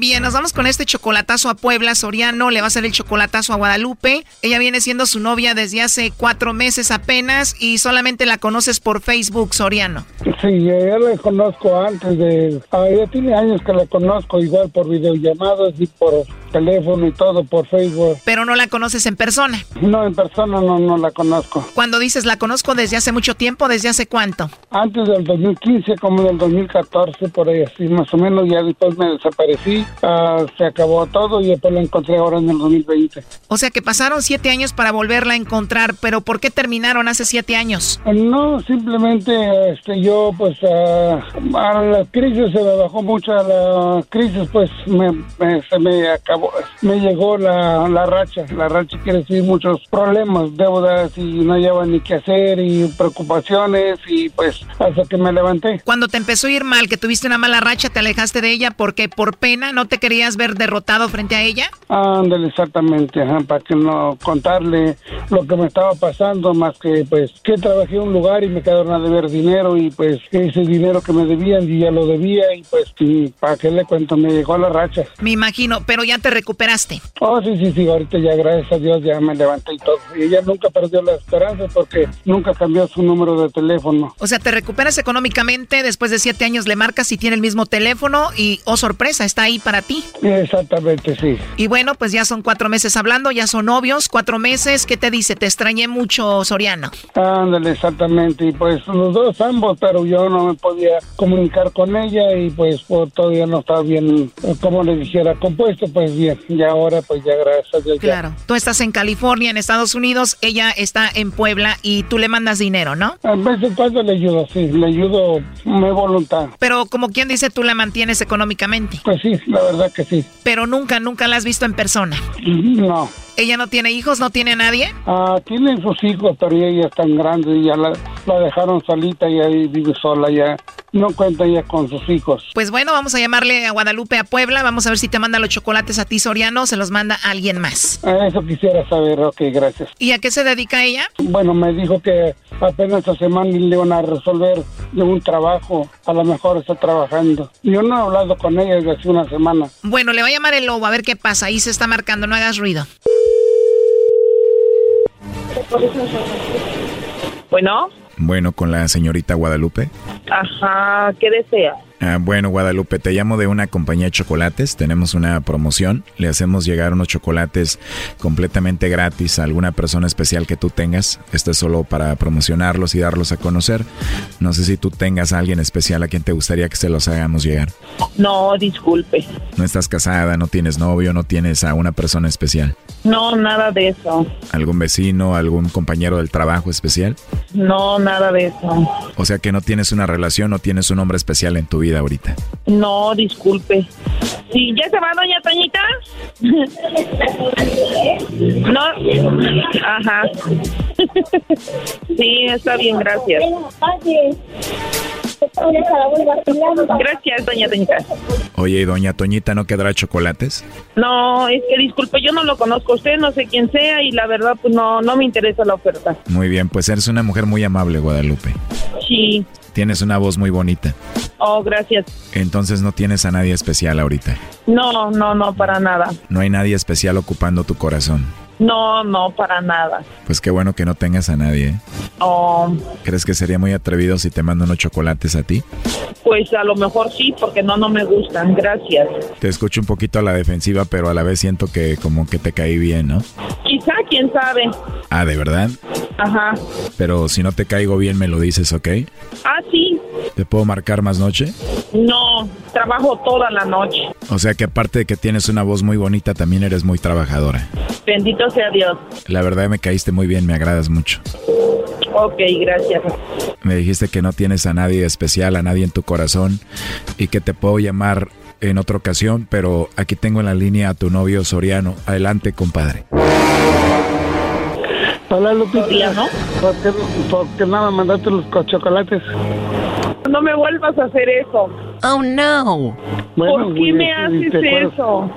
S17: Bien, nos vamos con este chocolatazo a Puebla. Soriano le va a hacer el chocolatazo a Guadalupe. Ella viene siendo su novia desde hace cuatro meses apenas y solamente la conoces por Facebook, Soriano.
S23: Sí, yo la conozco antes de... Ah, ya tiene años que la conozco igual por videollamadas y por teléfono y todo, por Facebook.
S17: Pero no la conoces en persona.
S23: No, en persona no, no la conozco.
S17: Cuando dices la conozco desde hace mucho tiempo, ¿desde hace cuánto?
S23: Antes del 2015, como del 2014, por ahí así, más o menos, ya después me desaparecí Ah, se acabó todo y después la encontré ahora en el 2020.
S17: O sea que pasaron siete años para volverla a encontrar, pero ¿por qué terminaron hace siete años?
S23: No, simplemente este, yo pues ah, a la crisis se me bajó mucho, a la crisis pues me, se me acabó, me llegó la, la racha, la racha quiere decir muchos problemas, deudas y no lleva ni qué hacer y preocupaciones y pues hasta que me levanté.
S17: Cuando te empezó a ir mal, que tuviste una mala racha, te alejaste de ella porque por pena no te querías ver derrotado frente a ella?
S23: Ándale, exactamente, para que no contarle lo que me estaba pasando, más que pues que trabajé en un lugar y me quedaron a deber dinero y pues ese dinero que me debían y ya lo debía y pues para qué le cuento, me llegó a la racha.
S17: Me imagino, pero ya te recuperaste.
S23: Oh, sí, sí, sí, ahorita ya gracias a Dios ya me levanté y todo. Y ella nunca perdió la esperanza porque nunca cambió su número de teléfono.
S17: O sea, te recuperas económicamente, después de siete años le marcas y tiene el mismo teléfono y, oh sorpresa, está ahí para ti.
S23: Exactamente, sí.
S17: Y bueno, pues ya son cuatro meses hablando, ya son novios, cuatro meses. ¿Qué te dice? Te extrañé mucho, Soriano.
S23: Ándale, exactamente. Y pues los dos ambos, pero yo no me podía comunicar con ella y pues, pues todavía no estaba bien, como le dijera, compuesto, pues bien. Y ahora pues ya gracias a Dios.
S17: Claro. Tú estás en California, en Estados Unidos, ella está en Puebla y tú le mandas dinero, ¿no?
S23: A veces cuando le ayudo, sí, le ayudo mi voluntad.
S17: Pero como quien dice, tú la mantienes económicamente.
S23: Pues sí, la verdad que sí.
S17: Pero nunca, nunca la has visto en persona.
S23: No.
S17: ¿Ella no tiene hijos? ¿No tiene nadie?
S23: Ah, tiene sus hijos, pero ella es tan grande y ya la, dejaron solita y ahí vive sola ya. No cuenta ya con sus hijos.
S17: Pues bueno, vamos a llamarle a Guadalupe a Puebla. Vamos a ver si te manda los chocolates a ti, Soriano, o se los manda a alguien más.
S23: eso quisiera saber. Ok, gracias.
S17: ¿Y a qué se dedica ella?
S23: Bueno, me dijo que apenas esta semana le iban a resolver de un trabajo. A lo mejor está trabajando. Yo no he hablado con ella desde hace una semana.
S17: Bueno, le va a llamar el lobo a ver qué pasa. Ahí se está marcando, no hagas ruido.
S24: Bueno.
S25: Bueno, con la señorita Guadalupe.
S26: Ajá, ¿qué desea?
S25: Ah, bueno, Guadalupe, te llamo de una compañía de chocolates. Tenemos una promoción. Le hacemos llegar unos chocolates completamente gratis a alguna persona especial que tú tengas. Esto es solo para promocionarlos y darlos a conocer. No sé si tú tengas a alguien especial a quien te gustaría que se los hagamos llegar.
S26: No, disculpe.
S25: No estás casada, no tienes novio, no tienes a una persona especial.
S26: No, nada de eso.
S25: ¿Algún vecino, algún compañero del trabajo especial?
S26: No, nada de eso.
S25: O sea que no tienes una relación, no tienes un hombre especial en tu vida ahorita.
S26: No, disculpe. Sí, ¿ya se va doña Toñita? no. Ajá. sí, está bien, gracias. Gracias, doña Toñita.
S25: Oye, ¿y doña Toñita no quedará chocolates?
S26: No, es que disculpe, yo no lo conozco a usted, no sé quién sea y la verdad pues no, no me interesa la oferta.
S25: Muy bien, pues eres una mujer muy amable, Guadalupe.
S26: Sí.
S25: Tienes una voz muy bonita.
S26: Oh, gracias.
S25: Entonces no tienes a nadie especial ahorita.
S26: No, no, no, para nada.
S25: No hay nadie especial ocupando tu corazón.
S26: No, no, para nada.
S25: Pues qué bueno que no tengas a nadie. ¿eh?
S26: Oh,
S25: ¿Crees que sería muy atrevido si te mando unos chocolates a ti?
S26: pues a lo mejor sí, porque no, no me gustan. Gracias.
S25: Te escucho un poquito a la defensiva, pero a la vez siento que como que te caí bien, ¿no?
S26: Quizá, quién sabe.
S25: Ah, ¿de verdad?
S26: Ajá.
S25: Pero si no te caigo bien me lo dices, ¿ok?
S26: Ah, sí.
S25: ¿Te puedo marcar más noche?
S26: No, trabajo toda la noche.
S25: O sea que aparte de que tienes una voz muy bonita, también eres muy trabajadora.
S26: Bendito sea Dios.
S25: La verdad me caíste muy bien, me agradas mucho.
S26: Ok, gracias.
S25: Me dijiste que no tienes a nadie especial, a nadie en tu corazón y que te puedo llamar en otra ocasión, pero aquí tengo en la línea a tu novio Soriano. Adelante, compadre.
S23: Hola, Lupita.
S26: ¿no?
S23: ¿Por qué, por qué no me mandaste los co- chocolates?
S26: No me vuelvas a hacer eso.
S17: Oh, no.
S26: ¿Por qué me haces eso?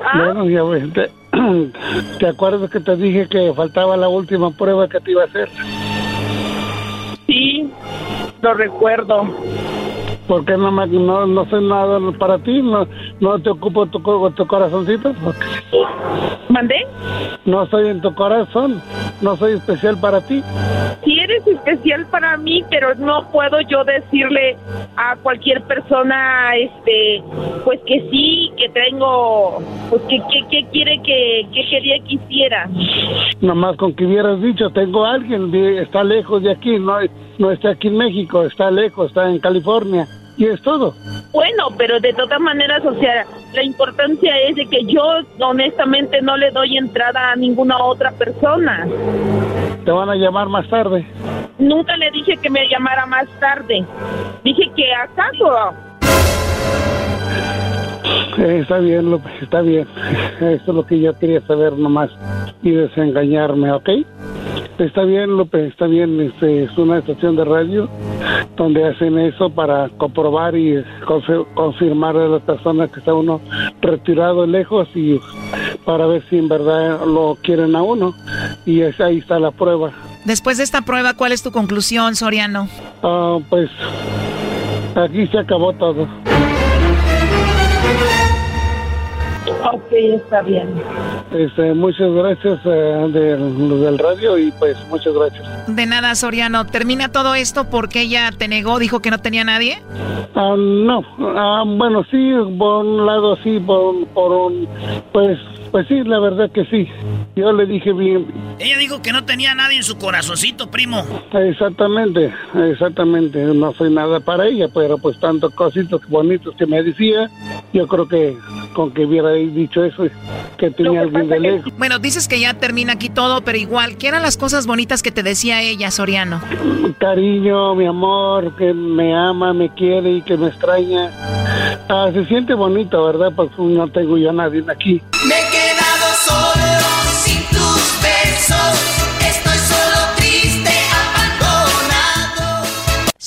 S26: ¿Ah?
S23: Bueno, ya ves, te, ¿te acuerdas que te dije que faltaba la última prueba que te iba a hacer?
S26: Sí, lo recuerdo.
S23: ¿Por qué no, me, no, no sé nada para ti? ¿No, no te ocupo tu, tu corazoncito?
S26: ¿Mandé?
S23: No soy en tu corazón. No soy especial para ti.
S26: Sí eres especial para mí, pero no puedo yo decirle a cualquier persona, este, pues que sí, que tengo, pues que, que, que quiere que, que quería que hiciera.
S23: Nomás con que hubieras dicho, tengo a alguien, está lejos de aquí, no, no está aquí en México, está lejos, está en California. Y es todo.
S26: Bueno, pero de todas maneras, o sea, la importancia es de que yo honestamente no le doy entrada a ninguna otra persona.
S23: Te van a llamar más tarde.
S26: Nunca le dije que me llamara más tarde. Dije que acaso.
S23: Eh, está bien, López, está bien. Eso es lo que yo quería saber nomás y desengañarme, ¿ok? Está bien, López, está bien. Este, es una estación de radio donde hacen eso para comprobar y confi- confirmar a la persona que está uno retirado lejos y para ver si en verdad lo quieren a uno. Y es- ahí está la prueba.
S17: Después de esta prueba, ¿cuál es tu conclusión, Soriano?
S23: Ah, pues aquí se acabó todo.
S26: Ok, está bien.
S23: Este, muchas gracias eh, de los del radio y pues muchas gracias.
S17: De nada, Soriano. ¿Termina todo esto porque ella te negó, dijo que no tenía nadie?
S23: Ah, no, ah, bueno, sí, por un lado sí, por, por un, pues, pues sí, la verdad que sí. Yo le dije bien,
S2: Ella dijo que no tenía nadie en su corazoncito, primo.
S23: exactamente, exactamente, no soy nada para ella, pero pues tantos cositos bonitos que me decía, yo creo que con que hubiera dicho eso, que tenía alguien de lejos.
S17: Bueno, dices que ya termina aquí todo, pero igual, ¿qué eran las cosas bonitas que te decía ella, Soriano?
S23: Cariño, mi amor, que me ama, me quiere y que me extraña. Ah, se siente bonito, ¿verdad? Porque no tengo yo a nadie aquí.
S27: Me he quedado solo sin tus besos.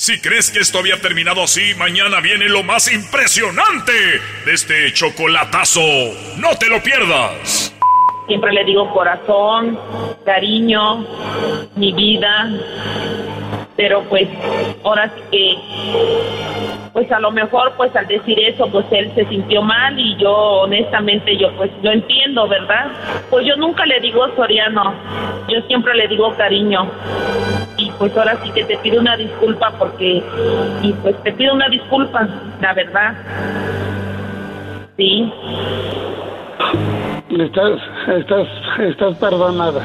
S6: Si crees que esto había terminado así, mañana viene lo más impresionante de este chocolatazo. No te lo pierdas.
S26: Siempre le digo corazón, cariño, mi vida. Pero pues, ahora sí que, pues a lo mejor, pues al decir eso, pues él se sintió mal y yo, honestamente, yo pues lo entiendo, ¿verdad? Pues yo nunca le digo Soriano, yo siempre le digo cariño. y pues ahora sí que te pido una disculpa porque, y pues te pido una disculpa, la verdad. Sí.
S23: Estás, estás, estás perdonada.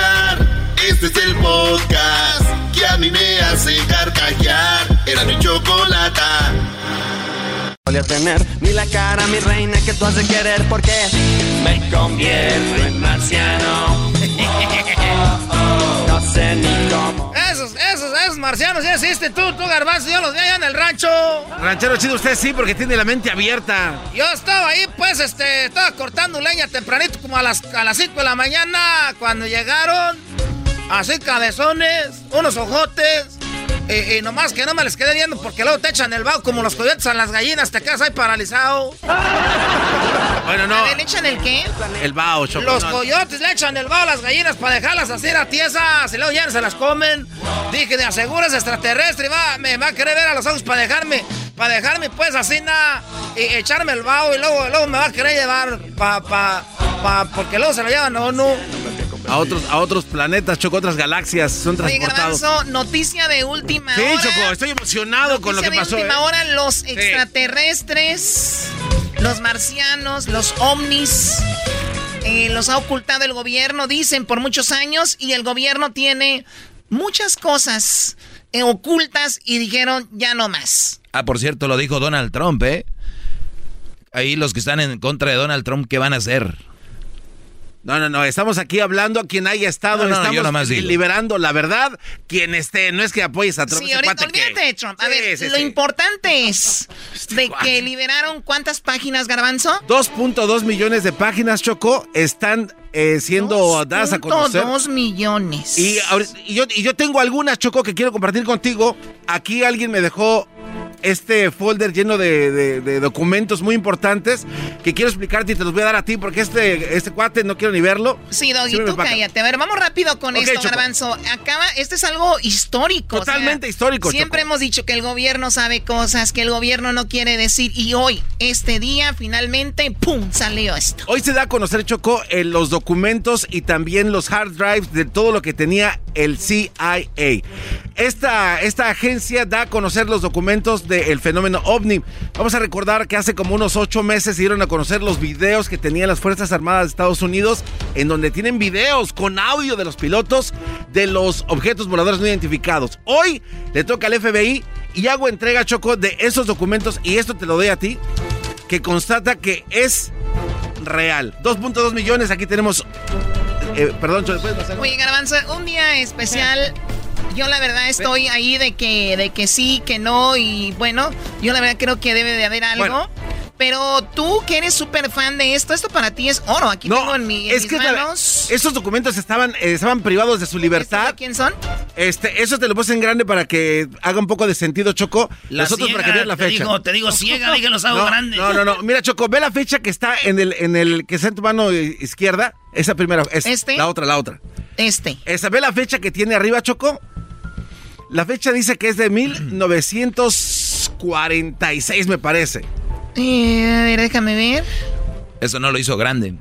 S1: Este es el podcast que a mí me hace carcajear. Era mi chocolata.
S16: Podía tener ni la cara, mi reina, que tú has de querer porque me convierto en marciano. No sé ni cómo.
S2: Esos, esos, esos marcianos, ya existe tú, tú, garbanzo, yo los vi allá en el rancho.
S7: Ranchero chido, usted sí, porque tiene la mente abierta.
S2: Yo estaba ahí, pues, este, estaba cortando leña tempranito, como a las, a las 5 de la mañana, cuando llegaron, así cabezones, unos ojotes, y, y nomás que no me les quedé viendo porque luego te echan el vaho como los coyotes a las gallinas, te quedas ahí paralizado.
S7: Bueno, no.
S17: ¿le echan el qué?
S7: El bao, Choco.
S2: Los coyotes le echan el vaho a las gallinas para dejarlas así a tiesas y luego ya no se las comen. Dije, de aseguras extraterrestre, va, me va a querer ver a los ojos para dejarme, para dejarme pues así nada y echarme el vaho y luego, luego me va a querer llevar pa, pa, pa, porque luego se lo llevan a uno.
S7: A otros, a otros planetas, Choco, otras galaxias son
S17: Oye,
S7: transportados.
S17: Garbanzo, noticia de última
S7: Sí,
S17: hora.
S7: Choco, estoy emocionado con lo que
S17: Noticia
S7: pasó.
S17: de última
S7: ¿eh?
S17: hora, los extraterrestres, los marcianos, los ovnis, eh, los ha ocultado el gobierno, dicen, por muchos años, y el gobierno tiene muchas cosas eh, ocultas y dijeron, ya no más.
S5: Ah, por cierto, lo dijo Donald Trump, ¿eh? Ahí los que están en contra de Donald Trump, ¿qué van a hacer?
S7: No, no, no, estamos aquí hablando a quien haya estado,
S5: No, no,
S7: estamos
S5: yo nomás digo.
S7: liberando la verdad. Quien esté, no es que apoyes a Trump.
S17: Sí, ahorita olvídate de Trump. A
S7: Sí,
S17: ver,
S7: sí,
S17: lo
S7: sí.
S17: importante es de que liberaron cuántas páginas, Garbanzo?
S7: 2.2 millones de páginas, Choco, están eh, siendo dadas a conocer.
S17: 2 millones.
S7: Y yo, y yo tengo algunas, Choco, que quiero compartir contigo. Aquí alguien me dejó este folder lleno de, de- de documentos muy importantes que quiero explicarte y te los voy a dar a ti porque este, este cuate no quiero ni verlo.
S17: Sí, Doggy, tú cállate. A ver, vamos rápido con esto,
S7: Choco.
S17: Garbanzo. Acaba, este es algo histórico. o sea,
S7: Totalmente histórico,
S17: Siempre hemos dicho que el gobierno sabe cosas, que el gobierno no quiere decir. Y hoy, este día, finalmente, ¡pum! salió esto.
S7: Hoy se da a conocer, Choco, los documentos y también los hard drives de todo lo que tenía el CIA. Esta, esta agencia da a conocer los documentos del fenómeno ovni. Vamos a recordar que hace como unos ocho meses se dieron a conocer los videos que tenían las Fuerzas Armadas de Estados Unidos, en donde tienen videos con audio de los pilotos de los objetos voladores no identificados. Hoy le toca al FBI y hago entrega, Choco, de esos documentos, y esto te lo doy a ti, que constata que es real. 2.2 millones, aquí tenemos... eh, perdón, Choco, ¿puedes pasar?
S17: Oye, Garbanzo, un día especial. Yo la verdad estoy ahí de que, de que sí, que no, y bueno, yo la verdad creo que debe de haber algo.
S7: Bueno.
S17: Pero tú que eres súper fan de esto, esto para ti es oro. Aquí tengo en, mi, en
S7: es
S17: mis
S7: que la-
S17: manos.
S7: esos documentos estaban, eh, estaban privados de su libertad.
S17: ¿Quién son?
S7: Este, eso te lo puse en grande para que haga un poco de sentido, Choco.
S28: La
S7: Nosotros para que veas la
S28: te
S7: fecha.
S28: digo- te digo ciega, dije los hago
S7: no,
S28: grandes.
S7: No, no, no. Mira, Choco, ve la fecha que está en el, en el, que está en tu mano izquierda. Esa primera, es
S17: ¿Este?
S7: la otra, la otra.
S17: Este.
S7: Esa, ve la fecha que tiene arriba, Choco. La fecha dice que es de 1946, me parece.
S17: Eh, a ver, déjame ver.
S5: Eso no lo hizo grande.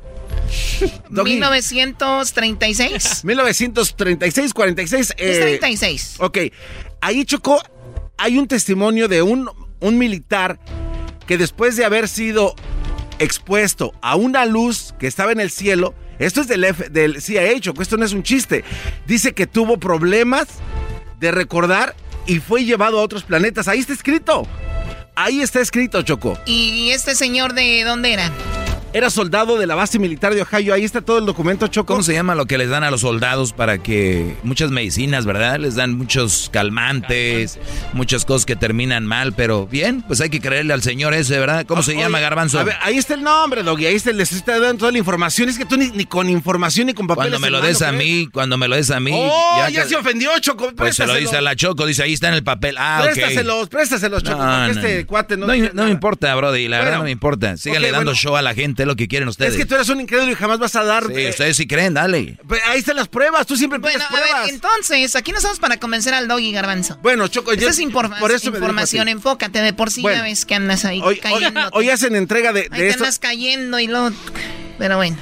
S7: Doggy.
S17: 1936.
S7: 1936, 46.
S17: Es
S7: eh,
S17: 36.
S7: Ok, ahí Choco, hay un testimonio de un, un militar que después de haber sido expuesto a una luz que estaba en el cielo, esto es del, F- del CIA, Choco, esto no es un chiste, dice que tuvo problemas de recordar y fue llevado a otros planetas. Ahí está escrito. Ahí está escrito, Choco.
S17: ¿Y este señor de dónde era?
S7: Era soldado de la base militar de Ohio. Ahí está todo el documento, Choco.
S5: ¿Cómo se llama lo que les dan a los soldados para que muchas medicinas, verdad? Les dan muchos calmantes, muchas cosas que terminan mal, pero bien, pues hay que creerle al señor ese, ¿verdad? ¿Cómo se
S7: Oye,
S5: llama, Garbanzo?
S7: A ver, ahí está el nombre, Doggy. Ahí está, les está dando toda la información. Es que tú ni, ni con información ni con papeles.
S5: Cuando me lo des a mí, cuando me lo des a mí.
S7: Oh, ya,
S5: que-
S7: se ofendió, Choco.
S5: Pues se lo dice a la Choco, dice ahí está en el papel. Ah.
S7: Préstaselos, préstaselos, Choco.
S5: No,
S7: este cuate no.
S5: No, no me importa, Brody, la verdad no me importa. Síganle
S7: ok,
S5: dando
S7: bueno.
S5: show a la gente, es lo que quieren ustedes.
S7: Es que tú eres un incrédulo y jamás vas a dar.
S5: Sí,
S7: eh,
S5: ustedes sí creen, dale.
S7: pues, ahí están las pruebas. Tú siempre pides
S17: Bueno, a
S7: pruebas.
S17: ver, entonces, aquí no estamos para convencer al doggy garbanzo.
S7: Bueno, Choco,
S17: Esa
S7: yo-
S17: es informa-
S7: por eso a
S17: información, enfócate de por sí,
S7: Bueno.
S17: ya ves que andas ahí
S7: Hoy, hoy-
S17: cayendo.
S7: hoy hacen entrega de,
S17: ahí
S7: de
S17: te
S7: esto.
S17: andas cayendo y luego... Pero bueno.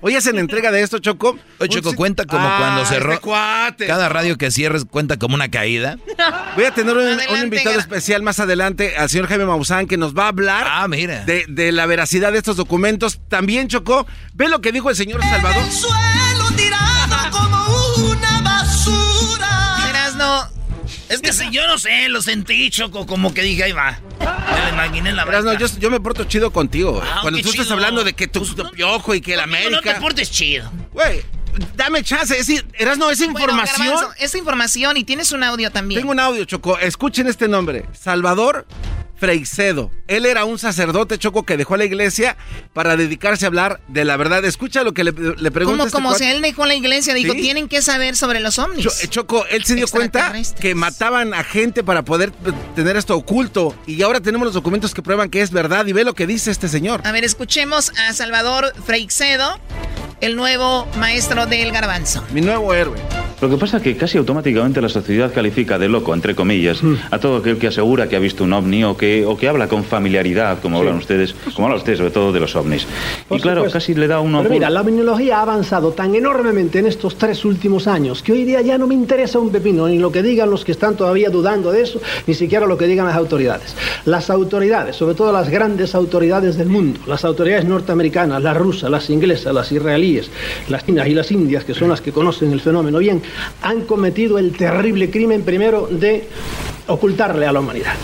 S7: Hoy hacen entrega de esto, Choco.
S5: Oye, Choco, cuenta como
S7: Ah,
S5: cuando cerró.
S7: este cuate.
S5: Cada radio que cierres cuenta como una caída.
S7: Voy a tener un, invitado especial más adelante, al señor Jaime Maussan, que nos va a hablar
S5: Ah, mira.
S7: de, de la veracidad de estos documentos. También, Chocó, ve lo que dijo el señor Salvador.
S16: suelo tirado como
S15: Es que si yo no sé, lo sentí, Choco, como que dije, ahí va. Me lo imaginé en la
S7: Verás, no, yo, yo me porto chido contigo.
S15: Ah,
S7: Cuando tú estás hablando de que tu, tu piojo y que el
S15: Conmigo No
S7: América.
S15: te portes chido.
S7: Güey, dame chance. Es, decir, Erasno, esa
S17: Bueno,
S7: información.
S17: Garbanzo, esa información y tienes un audio también.
S7: Tengo un audio, Choco. Escuchen este nombre. Salvador Freixedo. Él era un sacerdote, Choco, que dejó la iglesia para dedicarse a hablar de la verdad. Escucha lo que le, le
S17: Como,
S7: este
S17: como si él dejó la iglesia, dijo,
S7: Sí.
S17: tienen que saber sobre los ovnis.
S7: Cho- eh, Choco, él se dio cuenta que mataban a gente para poder eh, tener esto oculto. Y ahora tenemos los documentos que prueban que es verdad. Y ve lo que dice este señor.
S17: A ver, escuchemos a Salvador Freixedo, el nuevo maestro del garbanzo.
S7: Mi nuevo héroe.
S29: Lo que pasa es que casi automáticamente la sociedad califica de loco, entre comillas, a todo aquel que asegura que ha visto un ovni o que, o que habla con familiaridad, como hablan ustedes, como habla usted sobre todo de los ovnis. y claro, casi le da uno...
S30: Pero mira, la ovniología ha avanzado tan enormemente en estos tres últimos años que hoy día ya no me interesa un pepino, ni lo que digan los que están todavía dudando de eso, ni siquiera lo que digan las autoridades. Las autoridades, sobre todo las grandes autoridades del mundo, las autoridades norteamericanas, las rusas, las inglesas, las israelíes, las chinas y las indias, que son las que conocen el fenómeno bien, han cometido el terrible crimen primero de ocultarle a la humanidad.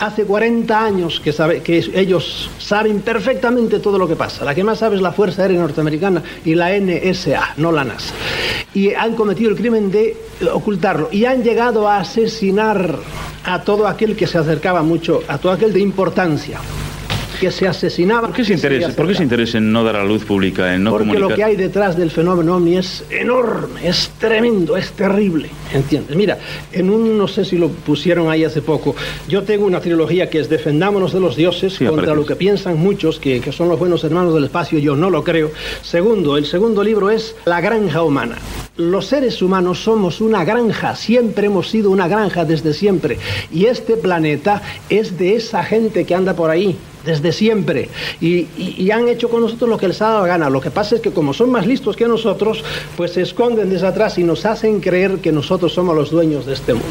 S30: Hace 40 años que, que ellos saben perfectamente todo lo que pasa. La que más sabe es la Fuerza Aérea Norteamericana y la NSA, no la NASA. Y han cometido el crimen de ocultarlo. Y han llegado a asesinar a todo aquel que se acercaba mucho, a todo aquel de importancia que se asesinaba.
S29: ¿Por qué se interesa, ¿por qué se interesa en no dar a luz pública, en no
S30: Porque
S29: comunicar?
S30: lo que hay detrás del fenómeno ovni es enorme, es tremendo, es terrible, ¿entiendes? Mira, en un, no sé si lo pusieron ahí hace poco, yo tengo una trilogía que es Defendámonos de los dioses contra
S29: aparece.
S30: lo que piensan muchos, que, que son los buenos hermanos del espacio, yo no lo creo. Segundo, el segundo libro es La granja humana. Los seres humanos somos una granja, siempre hemos sido una granja desde siempre. Y este planeta es de esa gente que anda por ahí, desde siempre. Y, y- y han hecho con nosotros lo que les ha dado la gana. Lo que pasa es que como son más listos que nosotros, pues se esconden desde atrás y nos hacen creer que nosotros somos los dueños de este mundo.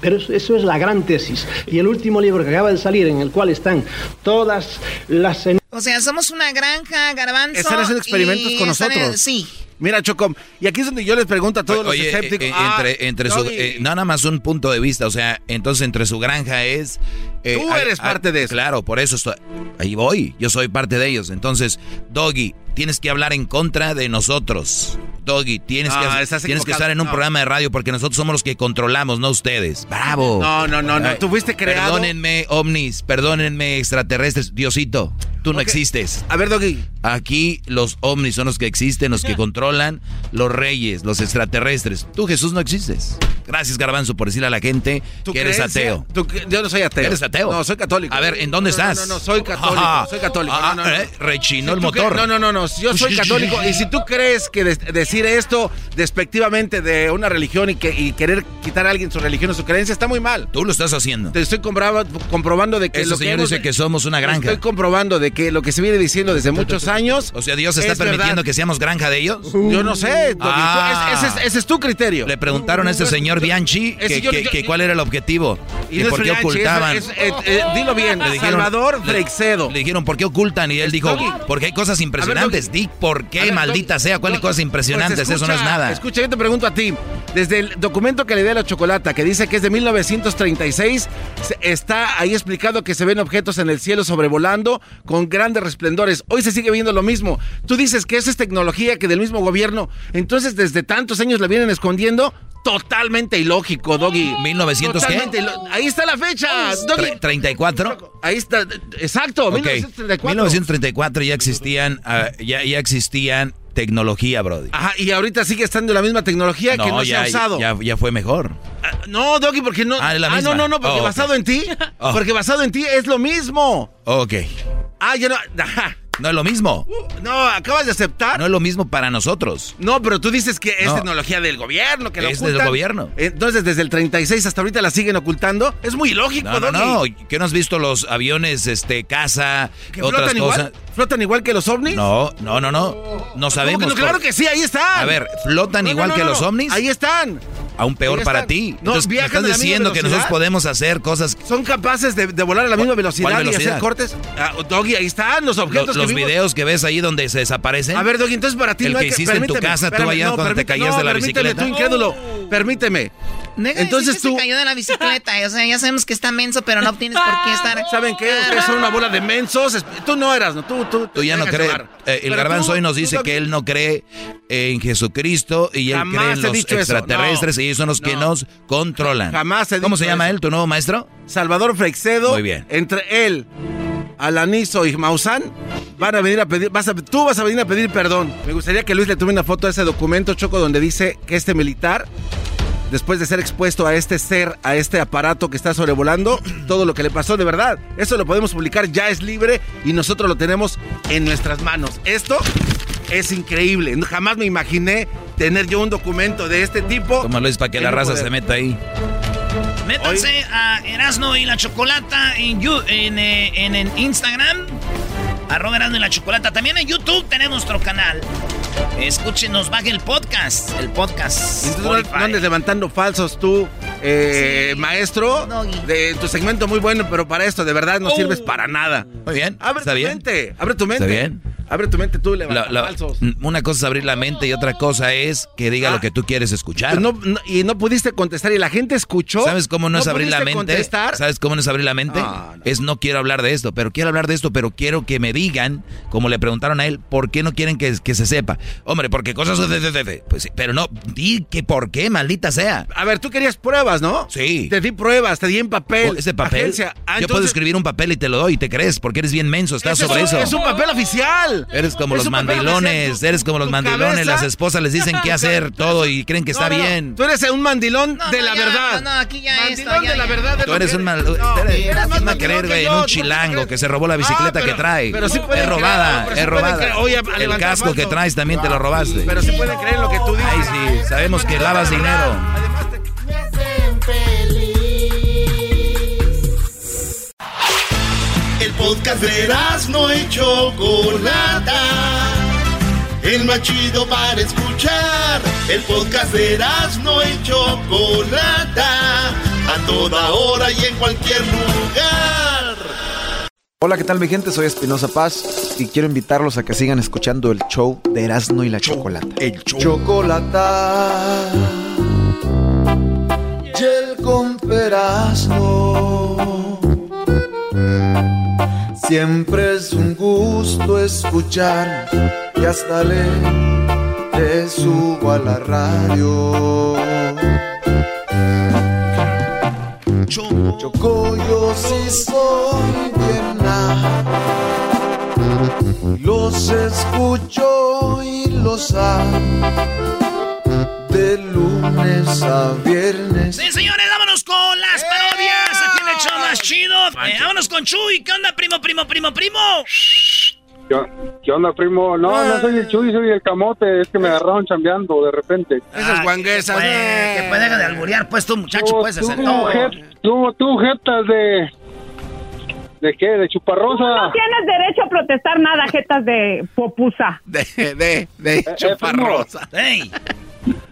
S30: Pero eso, eso es la gran tesis. Y el último libro que acaba de salir, en el cual están todas las...
S17: O sea, somos una granja, garbanzo.
S7: Están haciendo experimentos
S17: y
S7: con
S17: en-
S7: nosotros.
S17: sí.
S7: Mira, Chocom, y aquí es donde yo les pregunto a todos
S5: Oye,
S7: los escépticos.
S5: eh, eh,
S7: ah,
S5: entre, entre su,
S7: Doggy,
S5: eh, no nada más un punto de vista, o sea, entonces entre su granja es... eh,
S7: Tú eres parte de eso.
S5: Claro, por eso estoy, ahí voy, yo soy parte de ellos. Entonces, Doggy, tienes que hablar en contra de nosotros. Doggy, tienes,
S7: No,
S5: que,
S7: estás
S5: tienes que estar en un
S7: no.
S5: programa de radio porque nosotros somos los que controlamos, no ustedes. ¡Bravo!
S7: No, no, no, no, tú fuiste creado-
S5: Perdónenme, ovnis, perdónenme, extraterrestres. Diosito, tú no existes.
S7: A ver, Doggy.
S5: Aquí los ovnis son los que existen, los que controlan, los reyes, los extraterrestres. Tú, Jesús, no existes. Gracias, Garbanzo, por decirle a la gente
S7: ¿Tu
S5: que eres
S7: creencia?
S5: ateo.
S7: ¿Tu cre- yo no soy ateo.
S5: ¿Eres ateo?
S7: No, soy católico.
S5: A ver, ¿en dónde
S7: No, no,
S5: estás?
S7: No, no, soy católico.
S5: Ajá.
S7: soy católico.
S5: Ah,
S7: no, no, no.
S5: eh, rechinó
S7: Si
S5: el motor.
S7: No, no, no, no. Yo soy católico. y si tú crees que de- decir esto despectivamente de una religión y, que, y querer quitar a alguien su religión o su creencia está muy mal.
S5: Tú lo estás haciendo.
S7: Te estoy comprobando de que
S5: Ese
S7: lo que
S5: señor
S7: hemos-
S5: dice que somos una granja.
S7: Estoy comprobando de que lo que se viene diciendo desde muchos años.
S5: O sea, Dios está
S7: es
S5: permitiendo
S7: verdad.
S5: que seamos granja de ellos.
S7: Yo no sé.
S5: Ah.
S7: Ese, es, ese es tu criterio.
S5: Le preguntaron a este señor Bianchi que, que- que cuál era el objetivo.
S7: Y no
S5: por qué ocultaban.
S7: es- eh, eh, dilo bien,
S5: Le dijeron-
S7: Salvador Freixedo.
S5: Le dijeron, ¿por qué ocultan? Y él dijo, porque hay cosas impresionantes. Di, ¿por qué,
S7: ver,
S5: maldita sea? ¿Cuáles
S7: Doggy,
S5: cosas impresionantes?
S7: pues
S5: Eso no es nada.
S7: Escucha, yo te pregunto a ti. Desde el documento que le di a la chocolata, que dice que es de 1936, se- está ahí explicado que se ven objetos en el cielo sobrevolando con con grandes resplendores. Hoy se sigue viendo lo mismo. Tú dices que eso es tecnología que del mismo gobierno. Entonces, desde tantos años la vienen escondiendo. Totalmente ilógico, Doggy.
S5: 1900 qué?
S7: Totalmente ilo- Ahí está la fecha. Doggy.
S5: Tre- 34.
S7: Ahí está, exacto,
S5: Ok.
S7: 1934.
S5: 1934 ya existían, ah, ya, ya existían tecnología, Brody.
S7: Ajá, y ahorita sigue estando la misma tecnología que no
S5: ya,
S7: se ha usado.
S5: Ya, ya fue mejor.
S7: No, Doggy, porque no.
S5: Ah, la
S7: no,
S5: misma.
S7: no, no, porque
S5: Oh,
S7: basado en ti.
S5: Oh.
S7: Porque basado en ti es lo mismo.
S5: Ok.
S7: Ah, ya no. ajá.
S5: No es lo mismo.
S7: No, acabas de aceptar.
S5: No es lo mismo para nosotros.
S7: No, pero tú dices que es
S5: No.
S7: tecnología del gobierno, que lo
S5: Es
S7: ocultan.
S5: del gobierno.
S7: Entonces, desde el 36 hasta ahorita la siguen ocultando. Es muy ilógico,
S5: No, no, no. ¿Qué no has visto los aviones, este, casa,
S7: ¿Que
S5: otras
S7: flotan
S5: cosas?
S7: igual? ¿Flotan igual que los ovnis?
S5: No, no, no, no. No sabemos.
S7: no? Claro que sí, ahí están.
S5: A ver, ¿flotan
S7: No,
S5: igual
S7: no,
S5: que los ovnis?
S7: Ahí están.
S5: Aún peor para ti.
S7: No,
S5: Entonces, me estás diciendo que nosotros
S7: velocidad.
S5: podemos hacer cosas.
S7: Son capaces de, de volar a la misma velocidad,
S5: ¿Cuál
S7: y
S5: velocidad?
S7: hacer cortes. Ah, Doggy, ahí están los objetos
S5: Los,
S7: que
S5: los
S7: vimos.
S5: videos que ves ahí donde se desaparecen.
S7: A ver, Doggy, entonces para ti
S5: El
S7: no
S5: que
S7: hay
S5: hiciste en tu casa, tú allá cuando te caías de la bicicleta.
S7: tú incrédulo. Permíteme.
S17: Deja
S7: Entonces
S17: que
S7: tú-
S17: se cayó de la bicicleta. O sea, ya sabemos que está menso, pero no tienes por qué estar.
S7: ¿Saben qué? Ustedes son una bola de mensos. Tú no eras, ¿no? Tú, tú,
S5: Tú ya no crees. Eh, el garbanzo hoy nos dice que él no cree en Jesucristo y él
S7: Jamás
S5: cree en los extraterrestres
S7: no.
S5: y ellos son los que
S7: No.
S5: nos controlan.
S7: Jamás he
S5: ¿Cómo se llama
S7: eso.
S5: él, tu nuevo maestro?
S7: Salvador Freixedo.
S5: Muy bien.
S7: Entre él, Alanizo y Maussan van a venir a pedir, vas a- tú vas a venir a pedir perdón. Me gustaría que Luis le tome una foto a ese documento, Choco, donde dice que este militar, después de ser expuesto a este ser, a este aparato que está sobrevolando, todo lo que le pasó de verdad. Eso lo podemos publicar, ya es libre y nosotros lo tenemos en nuestras manos. Esto es increíble. Jamás me imaginé tener yo un documento de este tipo.
S5: Como Luis, para que la raza
S7: poder.
S5: se meta ahí.
S15: Métanse a Erasno y la Chocolata en, eh, en, en Instagram. Arroba Erasno y la Chocolata. También en YouTube tenemos nuestro canal. Escúchenos, baje el podcast. El podcast.
S7: Entonces no, andes levantando falsos tú, eh, maestro. De tu segmento muy bueno, pero para esto de verdad no
S5: Oh.
S7: sirves para nada.
S5: Muy bien.
S7: Abre
S5: ¿Está
S7: tu
S5: bien?
S7: mente. Abre tu mente.
S5: ¿Está bien?
S7: Abre tu mente tú, levanta falsos.
S5: una cosa es abrir la mente y otra cosa es que diga lo que tú quieres escuchar.
S7: Ah. No- no- y no pudiste contestar y la gente escuchó.
S5: ¿Sabes cómo no, es abrir la mente?
S7: contestar?
S5: ¿Sabes cómo no es abrir la mente?
S7: Ah,
S5: Es no quiero hablar de esto, pero quiero hablar de esto, pero quiero que me digan, como le preguntaron a él, ¿por qué no quieren que, que se sepa? Hombre, porque cosas... Pues sí, pero no, di que por qué, maldita sea.
S7: A ver, tú querías pruebas, ¿no?
S5: Sí.
S7: Te di pruebas, te di en papel.
S5: Ese papel.
S7: Ah,
S5: yo puedo escribir un papel y te lo doy y te crees, porque eres bien menso, estás sobre
S7: es,
S5: eso.
S7: Es un papel oficial.
S5: Eres como los mandilones, eres como los mandilones,
S7: cabeza-
S5: las esposas les dicen qué hacer todo y creen que
S7: No,
S5: está
S7: no,
S5: bien.
S7: Tú eres un mandilón
S17: No,
S7: de
S17: no,
S7: la
S17: ya,
S7: verdad.
S17: No, no, aquí ya
S7: Mandilón
S17: esto. Ya,
S7: de la verdad. es
S5: Tú eres un mal...
S7: No,
S5: eres-
S7: eres más
S5: ¿quién va a
S7: mandilón
S5: creer,
S7: que
S5: güey?
S7: yo,
S5: En un
S7: ¿tú
S5: chilango que se robó la bicicleta
S7: Ah, pero-
S5: que trae.
S7: pero sí
S5: es robada, es robada. El casco que traes también te lo robaste.
S7: Pero sí pueden creer en lo que tú dices.
S5: Ay, sí, sabemos que lavas dinero.
S1: Podcast de no y Chocolata. El más chido para escuchar. El podcast de no y Chocolata. A toda hora y en cualquier lugar.
S31: Hola, ¿qué tal mi gente? Soy Espinosa Paz y quiero invitarlos a que sigan escuchando el show de Erasmo y la Chocolata. El Chocolata. Y el con Erasmo. Siempre es un gusto escuchar y hasta le, le subo a la radio. Choco, yo sí soy pierna. Los escucho y los amo. De lunes a viernes.
S15: Sí, señores, vámonos con las el show más chido. Eh, vámonos con Chuy. ¿Qué onda, primo, primo, primo, primo?
S23: ¿Qué, qué onda, primo? No, no soy el Chuy, soy el camote. Es que me agarraron chambeando de repente.
S7: Esas guanguesas.
S15: Que puede, que puede dejar de alburear, pues tú, muchacho, pues,
S23: tú,
S15: es el todo.
S23: jet- tú, tú, jetas de... ¿De qué? ¿De chuparrosa?
S32: No tienes derecho a protestar nada, jetas de popusa.
S7: De, de, de
S23: chuparrosa.
S15: ¡Ey!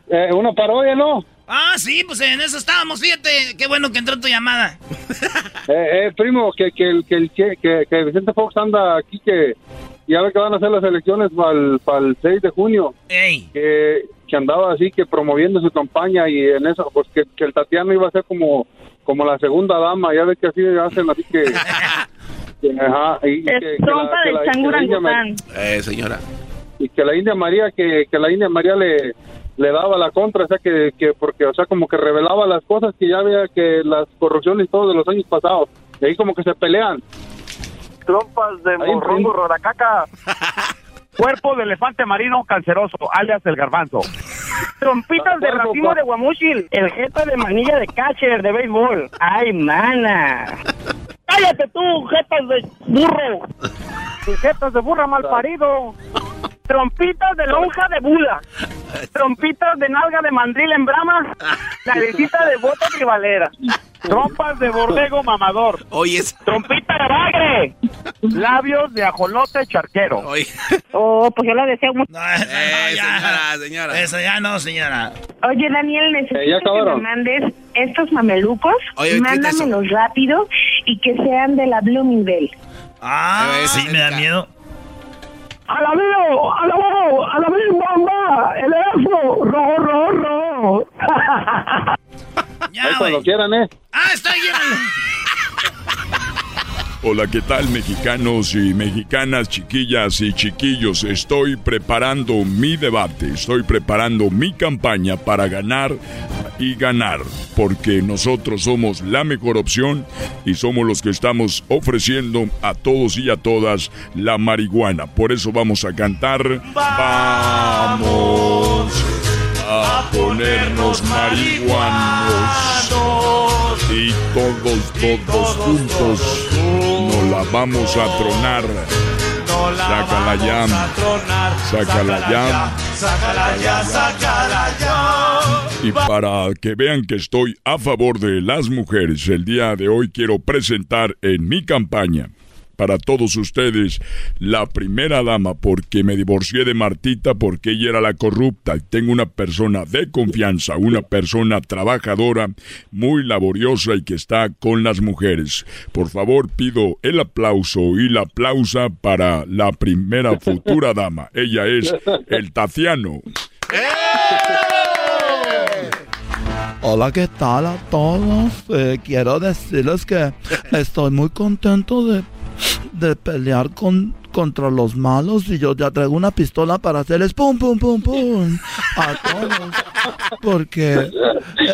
S23: Eh, una parodia, ¿no?
S15: Ah, sí, pues en eso estábamos, fíjate. Qué bueno que entró tu llamada.
S23: Eh, eh, primo, que, que, el- que, el- que, que, que Vicente Fox anda aquí, que ya ve que van a hacer las elecciones para el 6 de junio.
S15: ¡Ey!
S23: Que, que andaba así, que promoviendo su campaña y en eso, pues que, que el Tatiano iba a ser como, como la segunda dama. Ya ve que así hacen, así que... Ajá, y, y que, que
S33: trompa
S23: que
S33: del
S23: que
S33: changurangután.
S7: Eh, señora.
S23: y que la India María que, que la India María le le daba la contra, o sea que, que porque o sea como que revelaba las cosas que ya veía que las corrupciones y todo de los años pasados, y ahí como que se pelean.
S34: Trompas de morrongo roracaca. Cuerpo de elefante marino canceroso, alias el garbanzo. Trompitas de racimo de guamuchil. El jeta de manilla de catcher de béisbol. Ay, mana. Cállate tú, jetas de burro. Jetas de burra mal parido. Trompitas de lonja de bula. Trompitas de nalga de mandril en brama. Narecita de bota tribalera. Trompas de borrego mamador.
S7: Oye,
S34: Trompita de bagre. Labios de ajolote charquero.
S33: Oh, pues yo lo deseo mucho.
S7: Eh, señora, señora.
S2: Eso ya no, señora.
S33: Oye, Daniel, necesito
S23: Eh,
S33: que me mandes estos mamelucos.
S7: Oye.
S33: Mándamelos rápido y que sean de la Bloomingdale.
S2: Ah,
S7: Eh,
S2: sí, me da miedo.
S34: ¡A la mío! ¡A la mío! ¡A la mío, bomba! ¡El Erasmo! ¡Rojo, rojo, rojo!
S23: Ahí cuando quieran, ¿eh?
S2: Ah, está bien.
S6: Hola, ¿qué tal mexicanos y mexicanas, chiquillas y chiquillos? Estoy preparando mi debate, estoy preparando mi campaña para ganar y ganar, porque nosotros somos la mejor opción y somos los que estamos ofreciendo a todos y a todas la marihuana. Por eso vamos a cantar. Vamos a ponernos marihuanos y todos, todos juntos nos la vamos a tronar. Sácala ya, sácala ya,
S35: Sácala ya, sácala ya.
S6: Y para que vean que estoy a favor de las mujeres, el día de hoy quiero presentar en mi campaña para todos ustedes la primera dama porque me divorcié de Martita porque ella era la corrupta y tengo una persona de confianza, una persona trabajadora, muy laboriosa y que está con las mujeres. Por favor pido el aplauso y la aplausa para la primera futura dama. Ella es el Taciano.
S9: Hola, ¿qué tal a todos? Eh, quiero decirles que estoy muy contento de, de pelear con, contra los malos y yo ya traigo una pistola para hacerles pum, pum, pum, pum a todos. Porque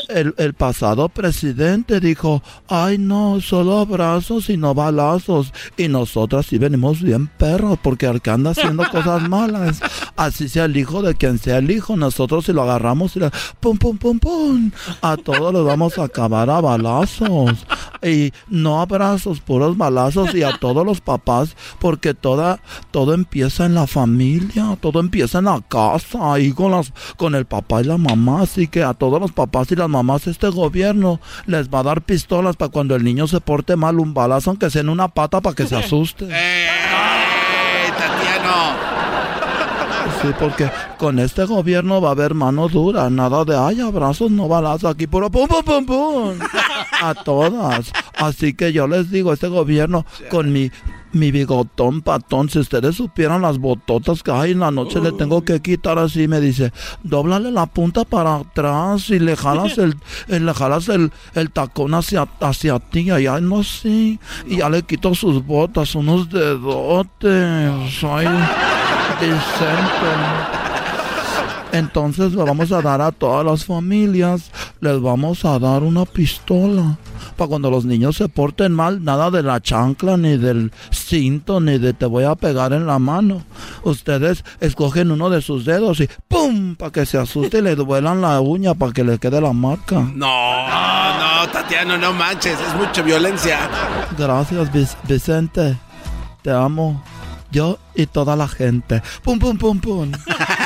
S9: el, el pasado presidente dijo, ay no, solo abrazos y no balazos. Y nosotras sí venimos bien perros porque el que haciendo cosas malas, así sea el hijo de quien sea el hijo, nosotros si lo agarramos y le pum, pum, pum, pum, a todos los vamos a acabar a balazos. Y no abrazos, puros balazos y a todos los papás porque toda, todo empieza en la familia, todo empieza en la casa, ahí con, las, con el papá y la mamá. Así que a todos los papás y las mamás este gobierno les va a dar pistolas para cuando el niño se porte mal, un balazo aunque sea en una pata para que se asuste.
S7: ¡Eh, Tatiano!
S9: Sí, porque con este gobierno va a haber mano dura, nada de ay abrazos, no balazos, aquí puro pum pum pum pum a todas. Así que yo les digo, este gobierno con mi mi bigotón patón, si ustedes supieran las bototas que hay en la noche le tengo que quitar así, me dice, dóblale la punta para atrás y le jalas el, eh, le jalas el, el tacón hacia, hacia ti, allá no sé, y ya le quito sus botas, unos dedotes, ay, decente. Entonces le vamos a dar a todas las familias, les vamos a dar una pistola. Para cuando los niños se porten mal, nada de la chancla, ni del cinto, ni de te voy a pegar en la mano. Ustedes escogen uno de sus dedos y ¡pum! Para que se asuste y le duelan la uña para que le quede la marca.
S7: No, no, Tatiano, no manches, es mucha violencia.
S9: Gracias, Vic- Vicente. Te amo. Yo y toda la gente. ¡Pum, pum, pum, pum!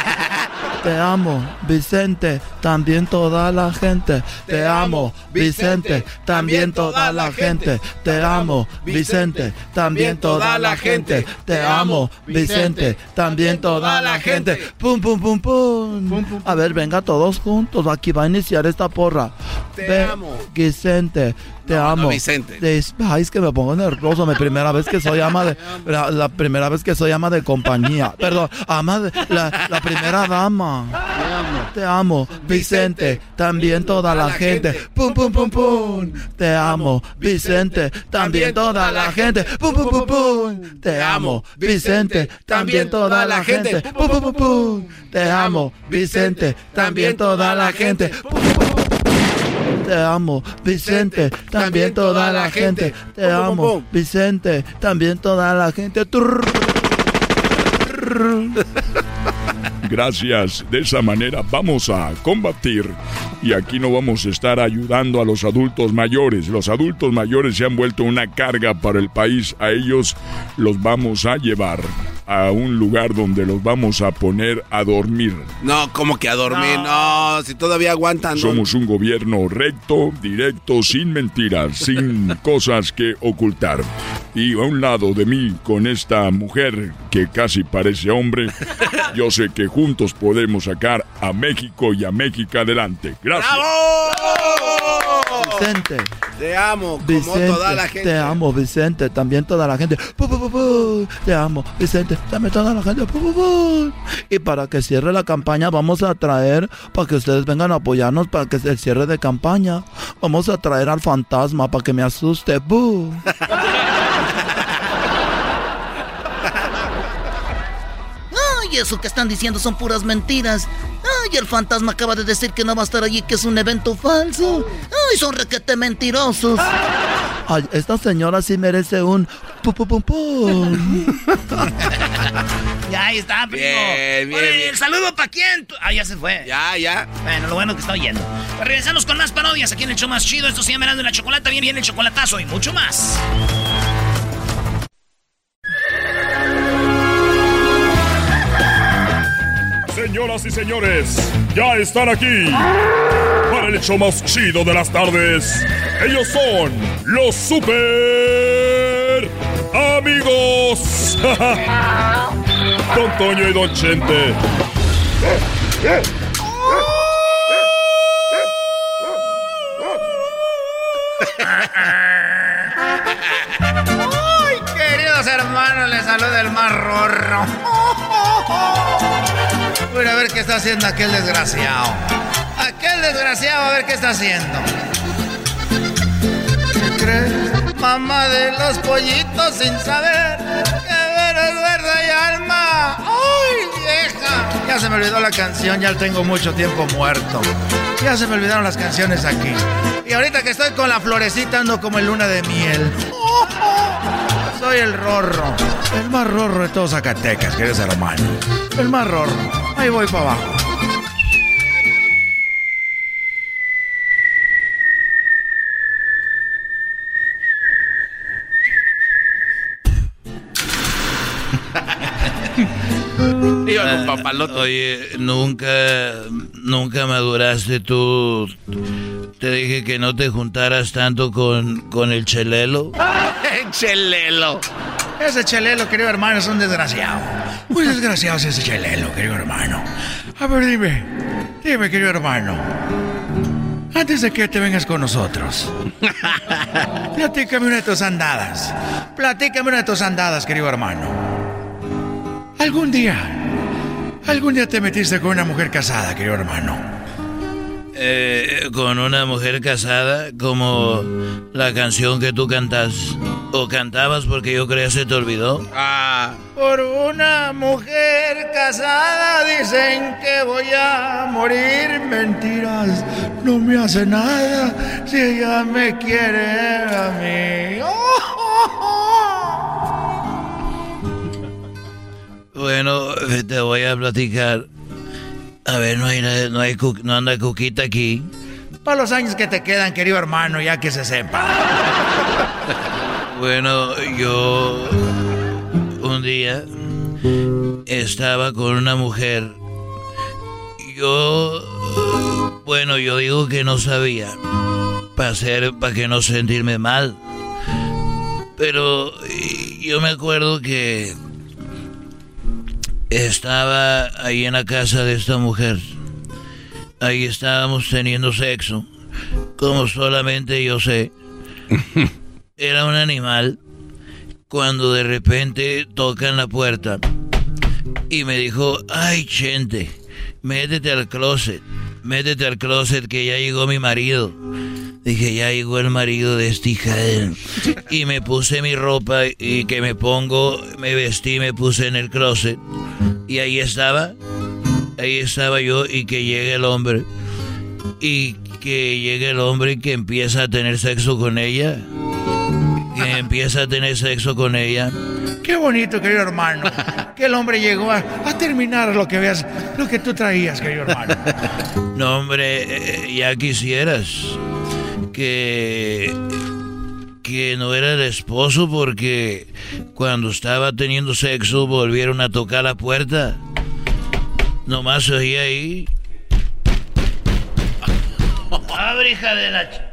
S9: Te amo, Vicente, también toda la gente. Te amo, Vicente, también toda la gente. Te amo, Vicente, también toda la gente. Te amo, Vicente, también toda la gente. Pum, pum, pum, pum. A ver, venga todos juntos. Aquí va a iniciar esta porra.
S7: Te amo.
S9: Vicente, te
S7: No,
S9: amo.
S7: no, Vicente.
S9: Es- Ay, es que me pongo nervioso. Mi primera vez que soy ama de. La, la primera vez que soy ama de compañía. Perdón, ama de. La, la primera dama. Te amo.
S36: Vicente, también toda la gente. Pum, pum, pum, pum. Te amo, Vicente, también toda la gente. Pum, pum, pum, pum. Te amo, Vicente, también toda la gente. Pum, pum, pum, pum. Te amo, Vicente, también toda la gente. Pum, pum, pum. Te amo, Vicente, también toda la gente. Te amo, Vicente, también toda la gente.
S6: Gracias. De esa manera vamos a combatir. Y aquí no vamos a estar ayudando a los adultos mayores. Los adultos mayores se han vuelto una carga para el país. A ellos los vamos a llevar a un lugar donde los vamos a poner a dormir.
S7: No, como que a dormir, no, si todavía aguantan. ¿no?
S6: Somos un gobierno recto, directo, sin mentiras, sin cosas que ocultar. Y a un lado de mí, con esta mujer que casi parece hombre, yo sé que juntos podemos sacar a México y a México adelante. Gracias.
S36: Vicente.
S7: Te amo, como
S36: Vicente,
S7: toda la gente.
S36: te amo, Vicente, también toda la gente. Te amo, Vicente, también toda la gente. Y para que cierre la campaña, vamos a traer, para que ustedes vengan a apoyarnos para que se cierre de campaña. Vamos a traer al fantasma para que me asuste.
S37: Eso que están diciendo son puras mentiras. Ay, el fantasma acaba de decir que no va a estar allí, que es un evento falso. Ay, son requete mentirosos.
S36: Ay, esta señora sí merece un pu, pu, pum, pum.
S15: Ya ahí está, primo.
S7: Bien, bien, bien.
S15: ¿El saludo para quién? Ah, ya se fue.
S7: Ya, ya.
S15: Bueno, lo bueno que está oyendo. Pues regresamos con más parodias aquí en el show más chido. Esto se llama y la Chocolata. Bien, viene el chocolatazo y mucho más.
S38: Señoras y señores, ya están aquí para el hecho más chido de las tardes. Ellos son los super amigos. Don Toño y Don Chente.
S2: Ay, queridos hermanos, les saluda el más rorro. Voy a ver qué está haciendo aquel desgraciado. Aquel desgraciado, a ver qué está haciendo. ¿Qué crees? Mamá de los pollitos sin saber que veros verde y alma. ¡Ay, vieja! Ya se me olvidó la canción, ya tengo mucho tiempo muerto. Ya se me olvidaron las canciones aquí. Y ahorita que estoy con la florecita ando como en luna de miel. Soy el rorro. El más rorro de todos Zacatecas, queridos hermanos. El más rorro. Ahí voy para abajo.
S39: Iba con papalote.
S5: Oye, nunca, nunca maduraste tú. Te dije que no te juntaras tanto con, con el chelelo.
S2: Chelelo. Ese chelelo, querido hermano, es un desgraciado. Muy desgraciado es ese chelelo, querido hermano. A ver, dime. Dime, querido hermano. Antes de que te vengas con nosotros. Platícame una de tus andadas. Platícame una de tus andadas, querido hermano. Algún día. Algún día te metiste con una mujer casada, querido hermano.
S5: Eh, con una mujer casada, como la canción que tú cantas. O cantabas porque yo creía se te olvidó.
S7: Ah.
S2: Por una mujer casada dicen que voy a morir. Mentiras, no me hace nada si ella me quiere a mí.
S5: Bueno, eh, te voy a platicar. A ver, no hay, no hay, no anda Cuquita aquí.
S2: Para los años que te quedan, querido hermano, ya que se sepa.
S5: Bueno, yo un día estaba con una mujer. Yo, bueno, yo digo que no sabía. Para hacer, para que no sentirme mal. Pero yo me acuerdo que estaba ahí en la casa de esta mujer. Ahí estábamos teniendo sexo. Como solamente yo sé. Era un animal cuando de repente tocan la puerta y me dijo, ay, Chente, métete al closet. métete al closet que ya llegó mi marido. Dije, ya llegó el marido de esta hija. Y me puse mi ropa y que me pongo, me vestí, me puse en el closet. Y ahí estaba, ahí estaba yo y que llegue el hombre. Y que llegue el hombre y que empieza a tener sexo con ella. Que empieza a tener sexo con ella.
S2: Qué bonito, querido hermano. Que el hombre llegó a, a terminar lo que veas, lo que tú traías, querido hermano.
S5: No, hombre, eh, ya quisieras que que no era el esposo porque cuando estaba teniendo sexo volvieron a tocar la puerta. Nomás se oía ahí. Abre, hija de la...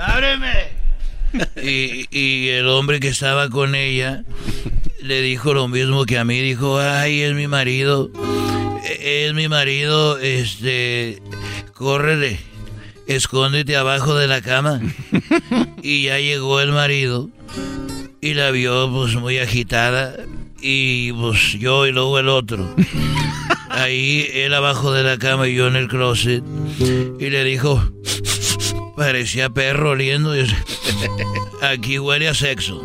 S5: Ábreme. Y, y el hombre que estaba con ella le dijo lo mismo que a mí. Dijo, ay, es mi marido. E- Es mi marido, este... Córrele. Escóndete abajo de la cama. Y ya llegó el marido. Y la vio pues muy agitada. Y pues yo y luego el otro. Ahí él abajo de la cama y yo en el closet. Y le dijo, parecía perro oliendo. y Aquí huele a sexo.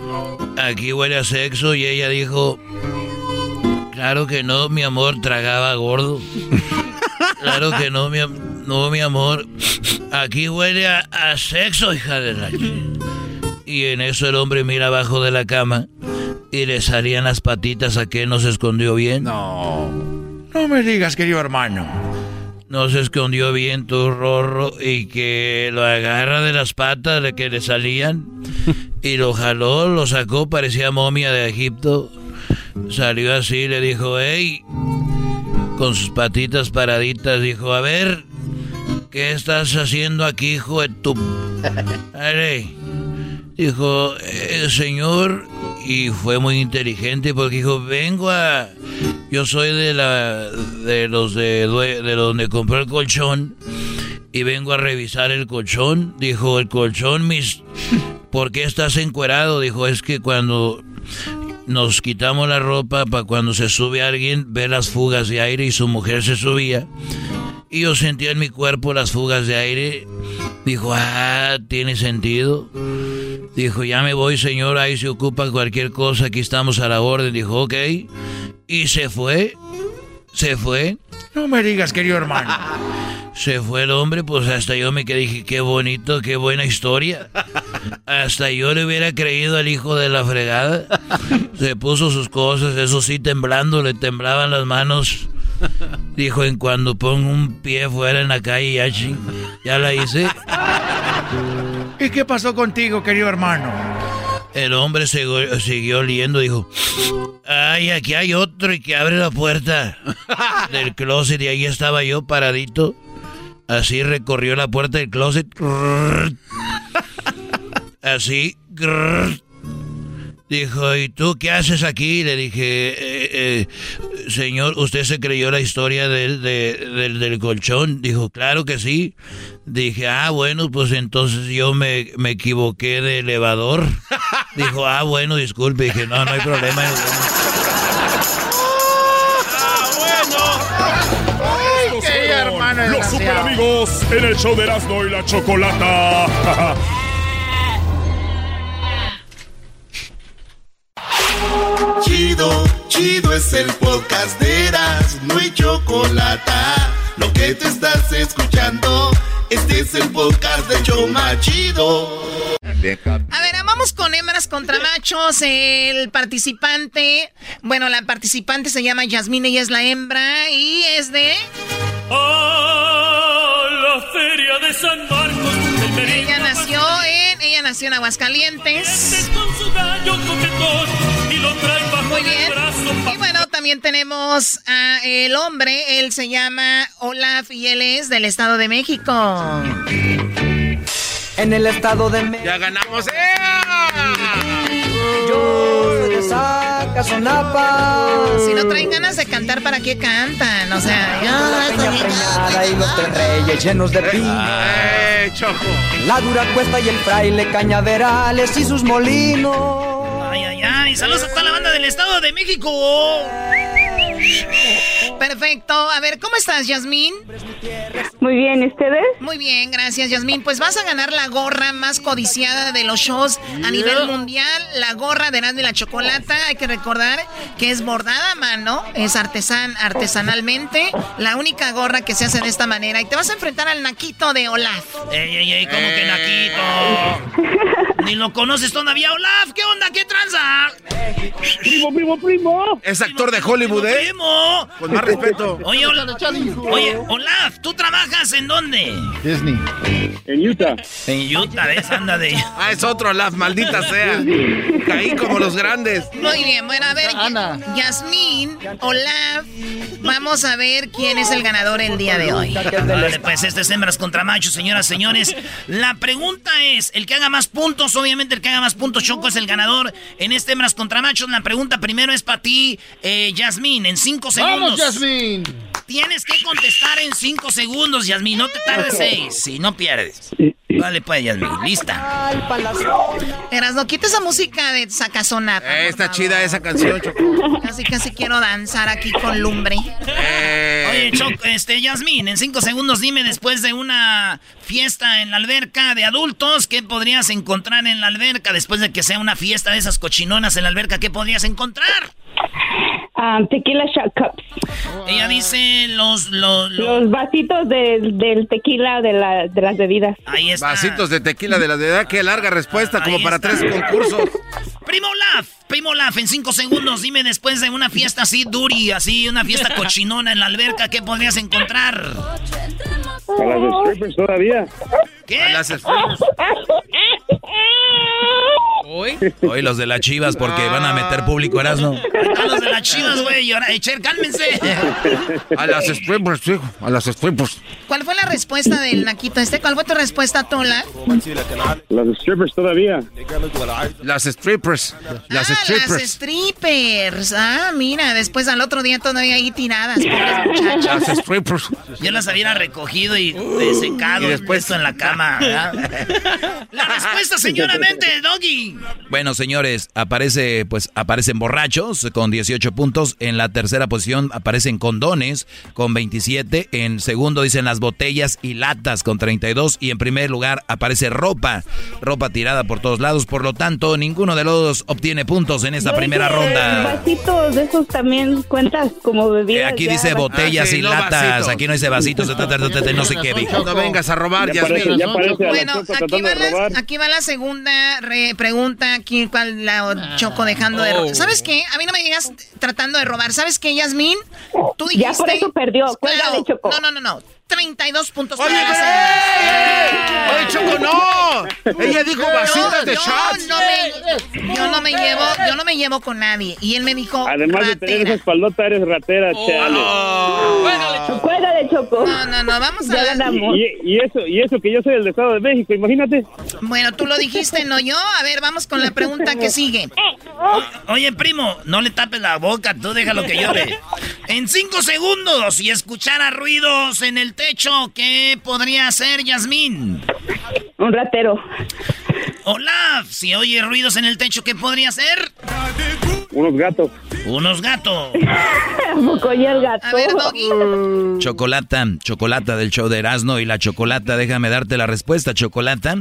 S5: Aquí huele a sexo. Y ella dijo, claro que no, mi amor, tragaba gordo. Claro que no, mi, am- no, mi amor. Aquí huele a, a sexo, hija de la... ch-". Y en eso el hombre mira abajo de la cama y le salían las patitas a que no se escondió bien.
S2: No. No me digas, querido hermano.
S5: No se escondió bien tu rorro y que lo agarra de las patas de que le salían y lo jaló, lo sacó, parecía momia de Egipto. Salió así, le dijo, hey, con sus patitas paraditas, dijo, a ver, ¿qué estás haciendo aquí, hijo de tu... Dijo, "Eh, señor, y fue muy inteligente porque dijo, vengo a... Yo soy de la de los de, de donde compré el colchón y vengo a revisar el colchón. Dijo, el colchón, mis... ¿Por qué estás encuerado? Dijo, es que cuando nos quitamos la ropa para cuando se sube alguien, ve las fugas de aire y su mujer se subía. Y yo sentía en mi cuerpo las fugas de aire. Dijo, ah, tiene sentido. Dijo, ya me voy, señor, ahí se ocupa cualquier cosa, aquí estamos a la orden. Dijo, ok. Y se fue. Se fue.
S2: No me digas, querido hermano.
S5: Se fue el hombre, pues hasta yo me quedé, dije, qué bonito, qué buena historia. Hasta yo le hubiera creído al hijo de la fregada. Se puso sus cosas, eso sí, temblando, le temblaban las manos. Dijo, en cuando pongo un pie fuera en la calle, ya, la hice.
S2: ¿Y qué pasó contigo, querido hermano?
S5: El hombre siguió, siguió oliendo, dijo, ay, aquí hay otro y que abre la puerta del closet y ahí estaba yo paradito. Así recorrió la puerta del closet. Así. Dijo, ¿y tú qué haces aquí? Le dije, "Eh, eh, señor, ¿usted se creyó la historia del, de- del, del colchón? Dijo, claro que sí. Dije, ah, bueno, pues entonces yo me, me equivoqué de elevador. Dijo, ah, bueno, disculpe. Dije, no, no hay problema.
S38: Fueron
S2: hermano
S38: Los super amigos en el show de Erasmo y la Chocolata.
S1: Chido, chido es el podcast de Eras, no hay chocolate. Lo que te estás escuchando, este es el podcast de Choma Chido.
S17: A ver, vamos con hembras contra machos. El participante, bueno, la participante se llama Yasmine y es la hembra y es de...
S40: la feria de San Marcos.
S17: Ella nació nació en Aguascalientes. Muy bien. Y bueno, también tenemos a el hombre, él se llama Olaf y él es del Estado de México.
S16: En el estado de México.
S7: Ya ganamos.
S16: Yo soy de Zacazonapa.
S17: Si no traen ganas de cantar, ¿para qué cantan? O sea,
S16: La peña preñada y los tres reyes llenos de piña.
S7: ¡Eh, Choco!
S16: La dura cuesta y el fraile cañaverales y sus molinos.
S15: Ay, ay, ay,
S2: saludos a toda la banda del Estado de México.
S17: Perfecto. A ver, ¿cómo estás, Yasmín?
S32: Muy bien, ¿y ustedes?
S17: Muy bien, gracias, Yasmín. Pues vas a ganar la gorra más codiciada de los shows a nivel mundial, la gorra de Erasmo y la Chocolata. Hay que recordar que es bordada a mano, es artesan, artesanalmente, la única gorra que se hace de esta manera. Y te vas a enfrentar al Naquito de Olaf.
S2: Ey, ey, ey, ¿cómo que Naquito? Ni lo conoces todavía, Olaf. ¿Qué onda? ¿Qué tranza?
S15: Primo, primo, primo.
S7: Es actor de Hollywood, ¿eh?
S2: Primo.
S7: Con más respeto.
S2: Oye, Olaf, oye, Olaf, ¿tú trabajas en dónde?
S15: Disney. En Utah.
S2: En Utah, ¿ves? Anda de...
S7: Ah, es otro Olaf, maldita sea. Caí como los grandes.
S17: Muy bien, bueno, a ver, Yasmín, Olaf, vamos a ver quién es el ganador el día de hoy.
S2: Vale, pues este es hembras contra machos, señoras, señores. La pregunta es, el que haga más puntos, obviamente el que haga más puntos, Choco es el ganador en este hembras contra machos. La pregunta primero es para ti, eh, Yasmín, en cinco segundos. Tienes que contestar en cinco segundos, Yasmín, no te tardes seis, si no pierdes. Vale, pues, Yasmín, lista.
S17: Eras, no quita esa música de sacazonata.
S7: Eh, está chida esa canción, Choco.
S17: Casi, casi quiero danzar aquí con lumbre.
S7: Eh.
S2: Oye, Choco, este, Yasmín, en cinco segundos dime después de una fiesta en la alberca de adultos, ¿qué podrías encontrar en la alberca? Después de que sea una fiesta de esas cochinonas en la alberca, ¿qué podrías encontrar?
S32: Um, tequila shot cups.
S2: Ella dice los... Los,
S32: Los vasitos de- del tequila de, la, de las bebidas.
S2: Ahí está.
S7: Vasitos de tequila de la de edad. Qué larga respuesta, como para
S2: está.
S7: tres concursos.
S2: Primo Olaf, Primo Olaf, en cinco segundos dime después de una fiesta así duri, así, una fiesta cochinona en la alberca, ¿qué podrías encontrar?
S15: A las strippers todavía.
S2: ¿Qué?
S7: A las strippers.
S5: Hoy. Hoy los de las chivas porque van a meter público Erasmo.
S2: A los de las chivas, güey, y ahora, Echer, cálmense.
S7: A las strippers, hijo. A las strippers.
S17: ¿Cuál fue la respuesta del Naquito este? ¿Cuál fue tu respuesta, Tola?
S15: Las strippers todavía.
S7: Las strippers. Las
S17: ah,
S7: strippers.
S17: las strippers. Ah, mira, después al otro día todavía ahí tiradas, pobres muchachas.
S7: Las strippers.
S2: Yo las hubiera recogido y eh, secado
S7: Y
S2: y
S7: después-
S2: puesto en la cama. ¿Verdad? La respuesta, señoramente, Doggy.
S5: Bueno, señores, aparece, pues, aparecen borrachos con 18 puntos. En la tercera posición aparecen condones con 27. En segundo dicen las botellas y latas con 32. Y en primer lugar aparece ropa, ropa tirada por todos lados. Por lo tanto, ninguno de los dos obtiene puntos en esta
S32: Yo
S5: primera
S32: dije,
S5: ronda.
S32: Vasitos esos también cuentas como
S5: Eh,
S32: bebidas.
S5: Aquí
S32: ya,
S5: dice botellas
S7: Ah, sí,
S5: y
S7: no
S5: latas.
S7: vasitos.
S5: Aquí no dice vasitos, no sé qué dijo.
S7: No vengas a robar,
S15: Ya ya parece
S17: Bueno, aquí va,
S15: de robar.
S17: la, aquí va la segunda re- pregunta. Aquí, ¿cuál la Choco dejando de robar? ¿Sabes qué? A mí no me digas tratando de robar. ¿Sabes qué, Yasmín? Tú dijiste...
S32: Ya por eso perdió. Choco.
S17: No, no, no, no. 32 puntos
S7: Oye. ¡Oye, Choco, no! Ella dijo vasitos de
S17: yo
S7: shots.
S17: no me, yo no me llevo, yo no me llevo con nadie. Y él me dijo
S15: Además de tener esa espaldota, eres ratera, chale.
S32: Cuélgale, Choco.
S17: No, no, no, vamos a
S32: ganamos.
S15: Y, y eso, y eso que yo soy del Estado de México, imagínate.
S17: Bueno, tú lo dijiste, no yo. A ver, vamos con la pregunta que sigue.
S2: Oye, primo, no le tapes la boca, tú déjalo que llore. En cinco segundos, si escuchara ruidos en el techo, ¿qué podría hacer Yasmín?
S32: Un ratero.
S2: Olaf, si oye ruidos en el techo, ¿qué podría hacer?
S15: Unos gatos.
S2: Unos gatos.
S32: El gato.
S17: A ver, Doggy.
S5: Chocolata, chocolata del show de Erasmo y la chocolata, déjame darte la respuesta, chocolata.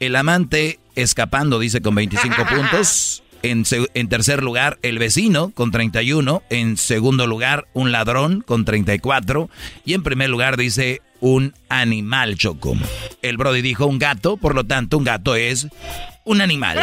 S5: El amante escapando, dice con 25 puntos. En, en tercer lugar, el vecino con 31. En segundo lugar, un ladrón con 34. Y en primer lugar, dice un animal, Choco. El Brody dijo un gato, por lo tanto, un gato es un animal.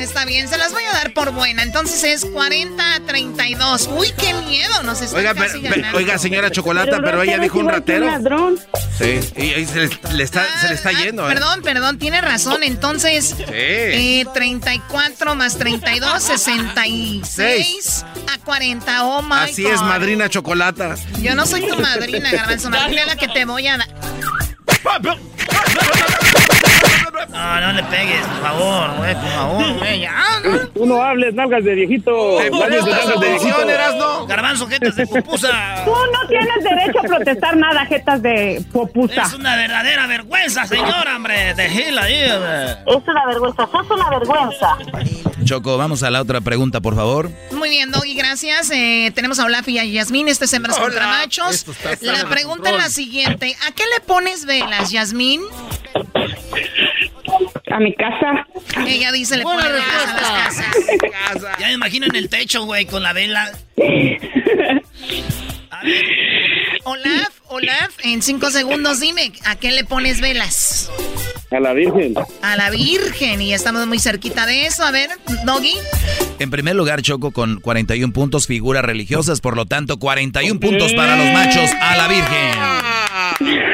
S17: Está bien, se las voy a dar por buena. Entonces es 40 a 32. Uy, qué miedo, nos están
S7: Oiga,
S17: casi
S7: pero- pero-
S17: ganando.
S7: oiga, señora Chocolata,
S32: un
S7: pero ella dijo un
S32: es
S7: ratero.
S32: ladrón.
S7: Sí, y, y se, le, le está, se le está
S17: Ah,
S7: yendo, ¿eh?
S17: Perdón, perdón, tiene razón. Entonces,
S7: Sí.
S17: eh, 34 más 32, 66 a 40. Oh my
S7: Así es,
S17: God.
S7: madrina Chocolata.
S17: Yo no soy tu madrina, Garbanzo. Madrina es la que te voy a dar.
S2: No, no le pegues, por favor, güey, por favor, güey. Ya, ¿no?
S15: Tú no hables, nalgas de viejito. Nalgas de nalgas de viejito.
S2: Garbanzo, jetas de pupusa.
S32: Tú no tienes derecho a protestar nada, jetas de popusa.
S2: Es una verdadera vergüenza, señora, hombre. De Gil ahí.
S33: Es una vergüenza, sos una vergüenza.
S5: Choco, vamos a la otra pregunta, por favor.
S17: Muy bien, Doggy, gracias. Eh, tenemos a Olaf y a Yasmín. Este es Hembras contra Machos. La pregunta es la siguiente. ¿A qué le pones velas, Yasmín?
S32: A mi casa.
S17: Ella dice le pone velas a las casas.
S2: Ya me imagino en el techo, güey, con la vela.
S17: Olaf, Olaf, en cinco segundos dime, ¿a qué le pones velas?
S15: A la Virgen.
S17: A la Virgen. Y estamos muy cerquita de eso. A ver, Doggy.
S5: En primer lugar, Choco con 41 puntos, figuras religiosas, por lo tanto, 41 puntos para los machos a la Virgen.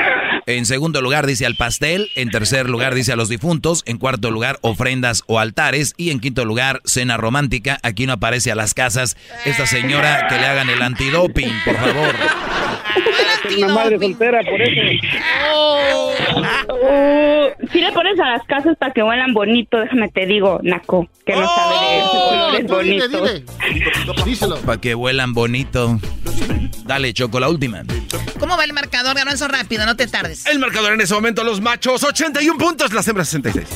S5: En segundo lugar dice al pastel, en tercer lugar dice a los difuntos, en cuarto lugar ofrendas o altares y en quinto lugar cena romántica. Aquí no aparece a las casas esta señora que le hagan el antidoping, por favor.
S15: Una madre soltera, por eso.
S32: Oh, si le pones a las casas para que huelan bonito, déjame te digo, Naco, que no sabe de colores bonitos.
S5: Para que vuelan bonito. Dale, Choco, la última.
S17: ¿Cómo va el marcador? Garbanzo rápido, no te tardes.
S7: El marcador en ese momento, los machos, 81 puntos, las hembras 66.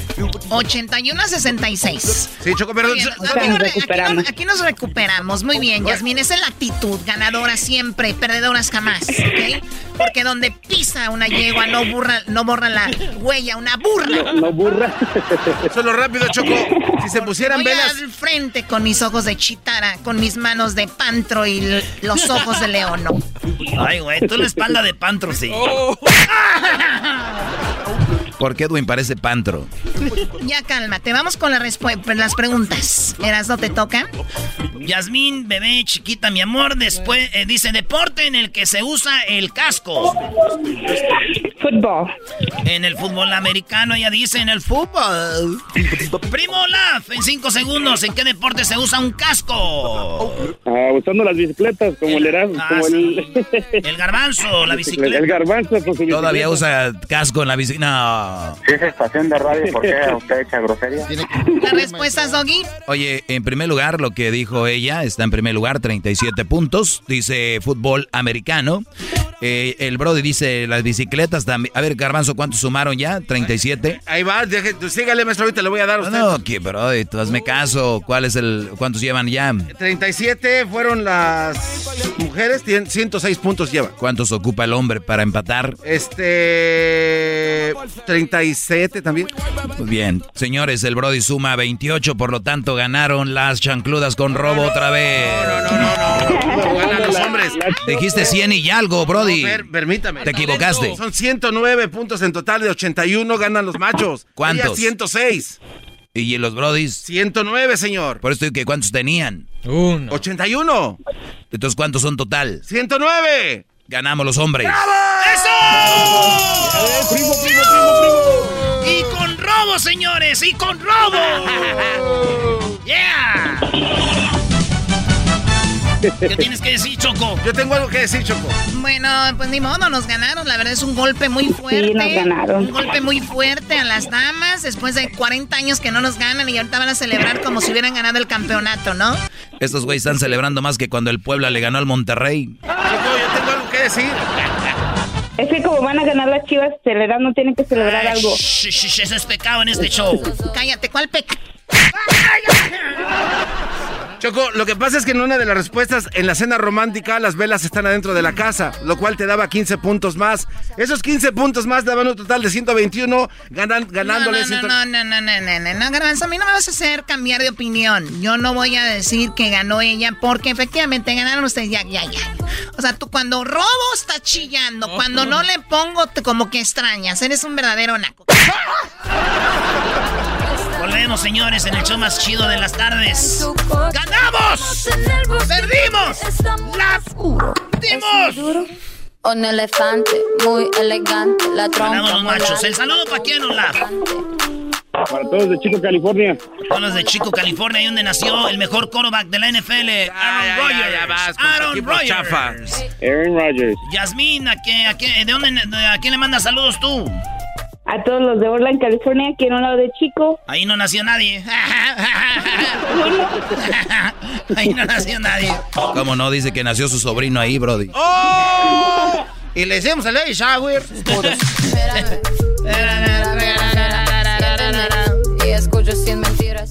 S17: 81 a 66.
S7: Sí, Choco,
S17: bien. Aquí, nos re- aquí nos- aquí nos recuperamos. Muy bien, Yasmín. Esa es la actitud. Ganadora siempre, perdedoras jamás. ¿ok? Porque donde pisa una yegua no, burra, no borra la huella, una burra.
S15: No burra.
S7: Solo rápido, Choco. Si se pusieran
S17: Voy
S7: velas...
S17: al frente con mis ojos de chitara, con mis manos de pantro y los ojos de leono.
S2: Ay, güey, tú la espalda de pantro, sí.
S5: ¿Por Ha ha ha ha! Qué Edwin parece pantro?
S17: Ya cálmate, vamos con la respu- las preguntas. ¿Eras no te toca?
S2: Yasmín, bebé chiquita, mi amor, después eh, dice deporte en el que se usa el casco.
S32: Fútbol.
S2: En el fútbol americano, ella dice en el fútbol. Primo Olaf, en cinco segundos, ¿en qué deporte se usa un casco?
S15: Ah, usando las bicicletas, como el Erasmo,
S2: Ah,
S15: como el...
S2: El garbanzo, la bicicleta.
S15: El garbanzo con su bicicleta.
S5: Todavía usa casco en la bici. No.
S41: Si es estación de radio, ¿por qué usted echa grosería?
S17: ¿Las respuestas, Doggy?
S5: Oye, en primer lugar, lo que dijo ella está en primer lugar, 37 puntos. Dice fútbol americano. Eh, el Brody dice las bicicletas también. A ver, Garbanzo, ¿cuántos sumaron ya? 37.
S7: Ahí va, deje- sígale, maestro, ahorita le voy a dar a usted.
S5: No, que Brody, tú hazme caso. ¿Cuál es el, ¿Cuántos llevan ya?
S7: 37 fueron las mujeres, tienen 106 puntos lleva.
S5: ¿Cuántos ocupa el hombre para empatar?
S7: Este. 37 también.
S5: Muy bien. Señores, el Brody suma 28, por lo tanto ganaron las chancludas con robo otra vez.
S7: Ganan los hombres.
S5: Dijiste 100 y algo, Brody.
S7: No, per- permítame.
S5: Te equivocaste.
S7: Son 109 puntos en total de 81 ganan los machos.
S5: ¿Cuántos?
S7: Ella 106.
S5: ¿Y los Brodis?
S7: 109, señor.
S5: Por esto digo que ¿cuántos tenían?
S7: Uno. 81.
S5: Entonces, ¿cuántos son total?
S7: 109.
S5: Ganamos los hombres.
S2: ¡Eso!
S15: Primo, primo, primo, primo.
S2: Y con robo, señores, y con robo. Yeah. ¿Qué tienes que decir, Choco?
S7: Yo tengo algo que decir, Choco.
S17: Bueno, pues ni modo, nos ganaron. La verdad es un golpe muy fuerte.
S32: nos ganaron.
S17: Un golpe muy fuerte a las damas después de 40 años que no nos ganan y ahorita van a celebrar como si hubieran ganado el campeonato, ¿no?
S5: Estos güeyes están celebrando más que cuando el Puebla le ganó al Monterrey.
S7: Choco, yo tengo algo que decir.
S32: Es que como van a ganar las chivas, celebrar no tienen que celebrar
S2: Ay,
S32: algo.
S2: eso es pecado en este show.
S17: Cállate, ¿cuál peca?
S7: Choco, lo que pasa es que en una de las respuestas en la cena romántica las velas están adentro de la casa, lo cual te daba 15 puntos más. Esos 15 puntos más daban un total de 121, ganan, ganándole
S17: No, no,
S7: 100.
S17: no, no, no, no, no, no, no, Garbanzo, a mí no me vas a hacer cambiar de opinión. Yo no voy a decir que ganó ella porque efectivamente ganaron ustedes, ya, ya, ya. O sea, tú cuando robo está chillando, cuando no le pongo te- como que extrañas, eres un verdadero naco.
S2: Volvemos, señores, en el show más chido de las tardes. ¡Ganamos! ¡Perdimos! ¡La dimos!
S42: Un elefante muy elegante, la
S2: Ganamos
S42: trompa
S2: los
S42: muy
S2: machos. ¿El saludo para quién, Olaf?
S15: Para todos de Chico, California.
S2: Todos los de Chico, California, ahí donde nació el mejor quarterback de la NFL, Aaron Rodgers.
S7: ya vas
S2: Aaron Rodgers.
S15: Aaron Rodgers.
S2: Yasmín, ¿a qué, a qué- ¿de dónde, ¿a quién le mandas saludos tú?
S32: A todos los de Orland, California, aquí en un lado de Chico.
S15: Ahí no nació nadie. ahí no nació nadie.
S5: ¿Cómo no? Dice que nació su sobrino ahí, Brody.
S2: ¡Oh! Y le hicimos el baby shower.
S42: Y escucho sin mentiras.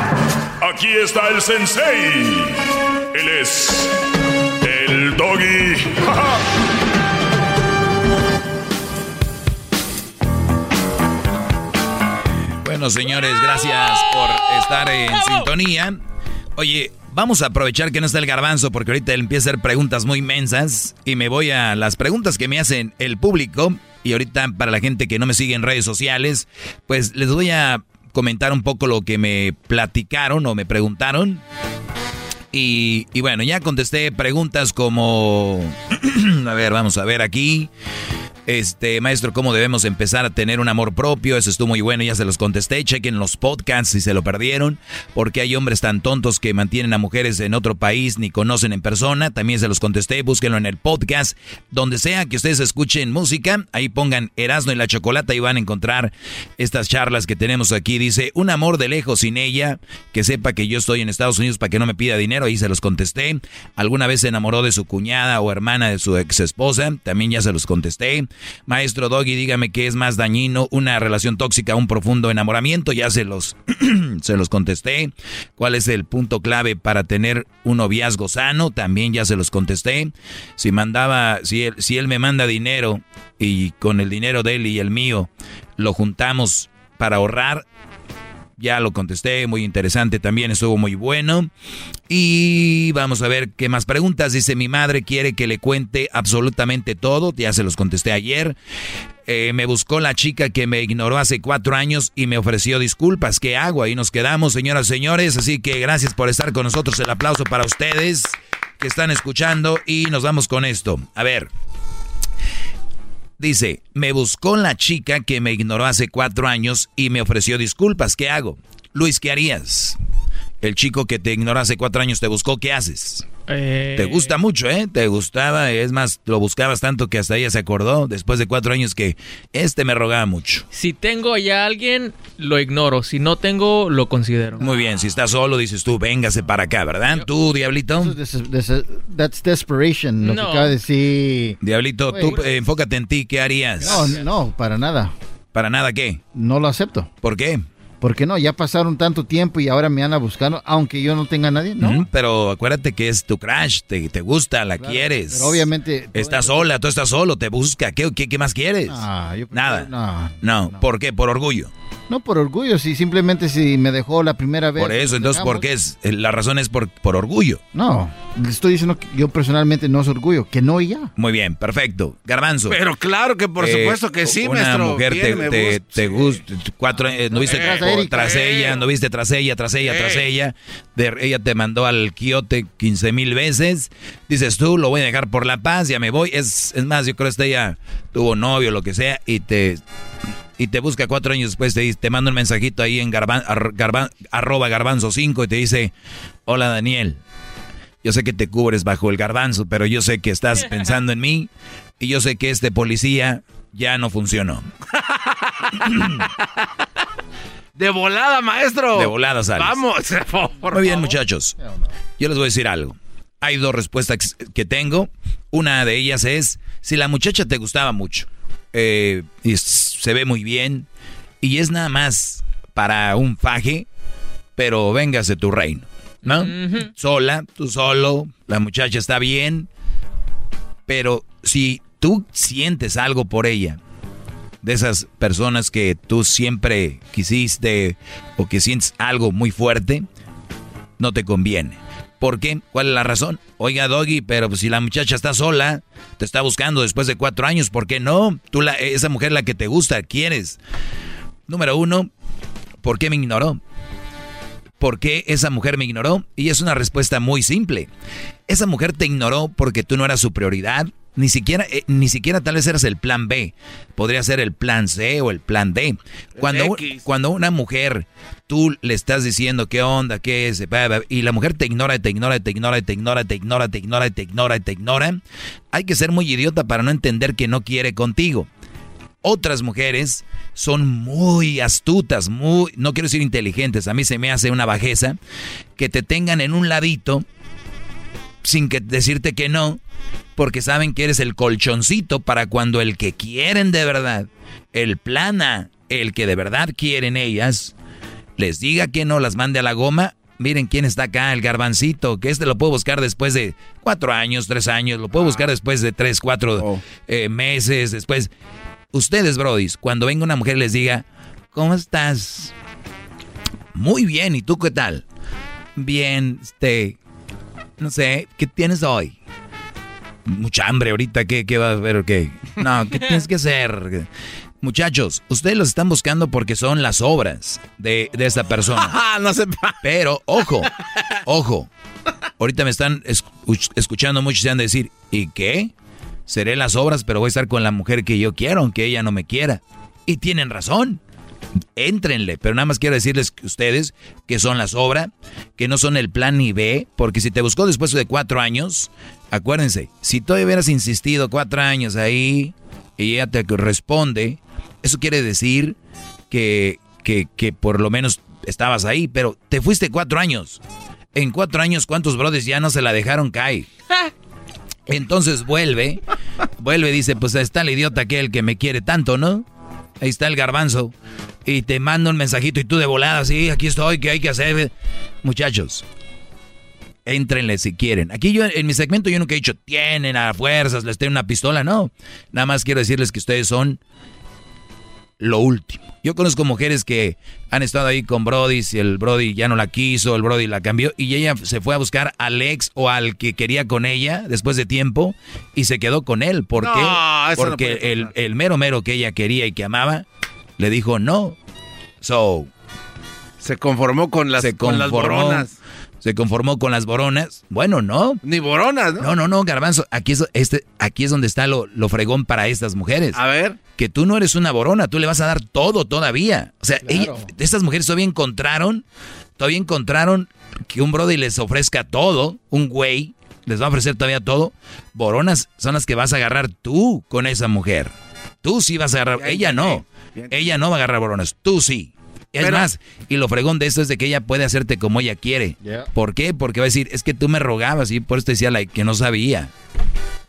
S38: Aquí está el sensei. Él es el doggy.
S5: Bueno, señores, gracias por estar en sintonía. Oye, vamos a aprovechar que no está el garbanzo porque ahorita él empieza a hacer preguntas muy mensas y me voy a las preguntas que me hacen el público. Y ahorita para la gente que no me sigue en redes sociales, pues les voy a comentar un poco lo que me platicaron o me preguntaron. Y, bueno, ya contesté preguntas como... a ver, vamos a ver aquí. Este, maestro, ¿cómo debemos empezar a tener un amor propio? Eso estuvo muy bueno, ya se los contesté. Chequen los podcasts si se lo perdieron. Porque hay hombres tan tontos que mantienen a mujeres en otro país ni conocen en persona. También se los contesté. Búsquenlo en el podcast. Donde sea que ustedes escuchen música, ahí pongan Erasmo y la Chocolata y van a encontrar estas charlas que tenemos aquí. Dice, un amor de lejos sin ella, que sepa que yo estoy en Estados Unidos para que no me pida dinero. Ahí se los contesté. ¿Alguna vez se enamoró de su cuñada o hermana de su ex esposa? También ya se los contesté. Maestro Doggy, dígame qué es más dañino, una relación tóxica, un profundo enamoramiento. Ya se los, se los contesté. ¿Cuál es el punto clave para tener un noviazgo sano? También ya se los contesté. Si mandaba, si él, si él me manda dinero y con el dinero de él y el mío lo juntamos para ahorrar, ya lo contesté, muy interesante también, estuvo muy bueno. Y vamos a ver qué más preguntas. Dice, mi madre quiere que le cuente absolutamente todo, ya se los contesté ayer. Eh, me buscó la chica que me ignoró hace cuatro años y me ofreció disculpas. ¿Qué hago? Ahí nos quedamos, señoras y señores. Así que gracias por estar con nosotros. El aplauso para ustedes que están escuchando y nos vamos con esto. A ver. Dice, me buscó la chica que me ignoró hace cuatro años y me ofreció disculpas. ¿Qué hago? Luis, ¿qué harías? El chico que te ignoró hace cuatro años te buscó, ¿qué haces?
S43: Eh,
S5: Te gusta mucho, ¿eh? Te gustaba, es más, lo buscabas tanto que hasta ella se acordó después de cuatro años que este me rogaba mucho.
S43: Si tengo ya a alguien, lo ignoro. Si no tengo, lo considero.
S5: Muy bien, si estás solo, dices tú, véngase para acá, ¿verdad? Tú, Diablito.
S10: This is- this is- that's desperation, lo
S43: No.
S10: que acaba de decir.
S5: Diablito, tú eh, enfócate en ti, ¿qué harías?
S10: No, no, para nada.
S5: ¿Para nada qué?
S10: No lo acepto.
S5: ¿Por qué?
S10: Porque no, ya pasaron tanto tiempo y ahora me andan buscando, aunque yo no tenga a nadie, ¿no?
S5: Pero acuérdate que es tu crush, te, te gusta, la quieres.
S10: pero obviamente-
S5: Estás sola, tú estás solo, te busca. ¿Qué, qué, qué más quieres?
S10: Ah, yo-
S5: Nada.
S10: no,
S5: No, ¿por qué? Por orgullo.
S10: No por orgullo, si simplemente si me dejó la primera vez.
S5: Por eso, entonces, ¿por qué es? Eh, La razón es por, por orgullo.
S10: No, le estoy diciendo que yo personalmente no es orgullo, que no y ya.
S5: Muy bien, perfecto. Garbanzo.
S7: Pero claro que por
S5: Eh,
S7: supuesto que sí,
S5: una
S7: maestro.
S5: mujer te,
S7: me
S5: te, gusta, cuatro, eh, no viste
S7: Eh,
S5: tras,
S7: eh.
S5: ella, no viste tras ella, tras ella, tras ella, de- ella te mandó al quiote 15 mil veces, dices tú, lo voy a dejar por la paz, ya me voy, es, es más, yo creo que ella tuvo novio, lo que sea, y te, y te busca cuatro años después, te, dice- te manda un mensajito ahí en garban, ar- garban- arroba garbanzo 5 y te dice, hola Daniel, yo sé que te cubres bajo el garbanzo, pero yo sé que estás pensando en mí y yo sé que este policía ya no funcionó.
S7: De volada, maestro.
S5: De volada sales.
S7: Vamos, por
S5: Muy bien,
S7: favor.
S5: muchachos. Yo les voy a decir algo. Hay dos respuestas que tengo. Una de ellas es, si la muchacha te gustaba mucho, eh, se ve muy bien, y es nada más para un faje, pero véngase tu reino, ¿no? Sola, tú solo, la muchacha está bien, pero si tú sientes algo por ella, de esas personas que tú siempre quisiste o que sientes algo muy fuerte, no te conviene. ¿Por qué? ¿Cuál es la razón? Oiga, Doggy, pero si la muchacha está sola, te está buscando después de cuatro años, ¿por qué no? Tú, la, esa mujer la que te gusta, quieres. Número uno, ¿por qué me ignoró? ¿Por qué esa mujer me ignoró? Y es una respuesta muy simple. Esa mujer te ignoró porque tú no eras su prioridad, ni siquiera, eh, ni siquiera tal vez eras el plan B. Podría ser el plan C o el plan D. Cuando, cuando una mujer, tú le estás diciendo qué onda, qué es, y la mujer te ignora, te ignora, te ignora, te ignora, te ignora, te ignora, te ignora, te ignora, hay que ser muy idiota para no entender que no quiere contigo. Otras mujeres son muy astutas, muy, no quiero decir inteligentes, a mí se me hace una bajeza, que te tengan en un ladito sin que decirte que no, porque saben que eres el colchoncito para cuando el que quieren de verdad, el plana, el que de verdad quieren ellas, les diga que no, las mande a la goma. Miren quién está acá, el garbancito, que este lo puedo buscar después de cuatro años, tres años, lo puedo buscar después de tres, cuatro oh. eh, meses, después. Ustedes, brodis, cuando venga una mujer les diga, ¿cómo estás? Muy bien, ¿y tú qué tal? Bien, este, no sé, ¿qué tienes hoy? Mucha hambre ahorita, ¿qué, qué va a ver? ¿Qué? No, ¿qué tienes que hacer? Muchachos, ustedes los están buscando porque son las obras de, de esta persona.
S7: no se
S5: Pero, ojo, ojo. Ahorita me están escuchando muchos y se van a decir, ¿y qué? Seré las obras, pero voy a estar con la mujer que yo quiero, aunque ella no me quiera. Y tienen razón. Éntrenle, pero nada más quiero decirles que ustedes que son las obras, que no son el plan ni B, porque si te buscó después de cuatro años, Acuérdense, si tú hubieras insistido cuatro años ahí y ella te responde, eso quiere decir que, que, que por lo menos estabas ahí, pero te fuiste cuatro años. En cuatro años, ¿cuántos brothers ya no se la dejaron caer? Entonces vuelve, vuelve y dice, pues está el idiota aquel que me quiere tanto, ¿no? Ahí está el garbanzo. Y te manda un mensajito y tú de volada, sí, aquí estoy, ¿qué hay que hacer? Muchachos, Éntrenle si quieren. Aquí yo en mi segmento yo nunca he dicho, tienen a fuerzas, les tengo una pistola, no. Nada más quiero decirles que ustedes son lo último. Yo conozco mujeres que han estado ahí con Brody, si el Brody ya no la quiso, el Brody la cambió y ella se fue a buscar al ex o al que quería con ella después de tiempo y se quedó con él. ¿Por qué? Porque el, el, mero mero que ella quería y que amaba le dijo no. So,
S7: se conformó con las, con las boronas
S5: se conformó con las boronas. Bueno, no.
S7: Ni boronas, ¿no?
S5: No, no, no, garbanzo. Aquí es, este, aquí es donde está lo, lo fregón para estas mujeres.
S7: A ver.
S5: Que tú no eres una borona, tú le vas a dar todo todavía. O sea, estas mujeres todavía encontraron, todavía encontraron que un brody les ofrezca todo, un güey les va a ofrecer todavía todo. Boronas son las que vas a agarrar tú con esa mujer. Tú sí vas a agarrar, ella no. Ella no va a agarrar boronas, tú sí. Es más, y lo fregón de esto es de que ella puede hacerte como ella quiere. ¿Por qué? Porque va a decir, es que tú me rogabas y por eso te decía que no sabía.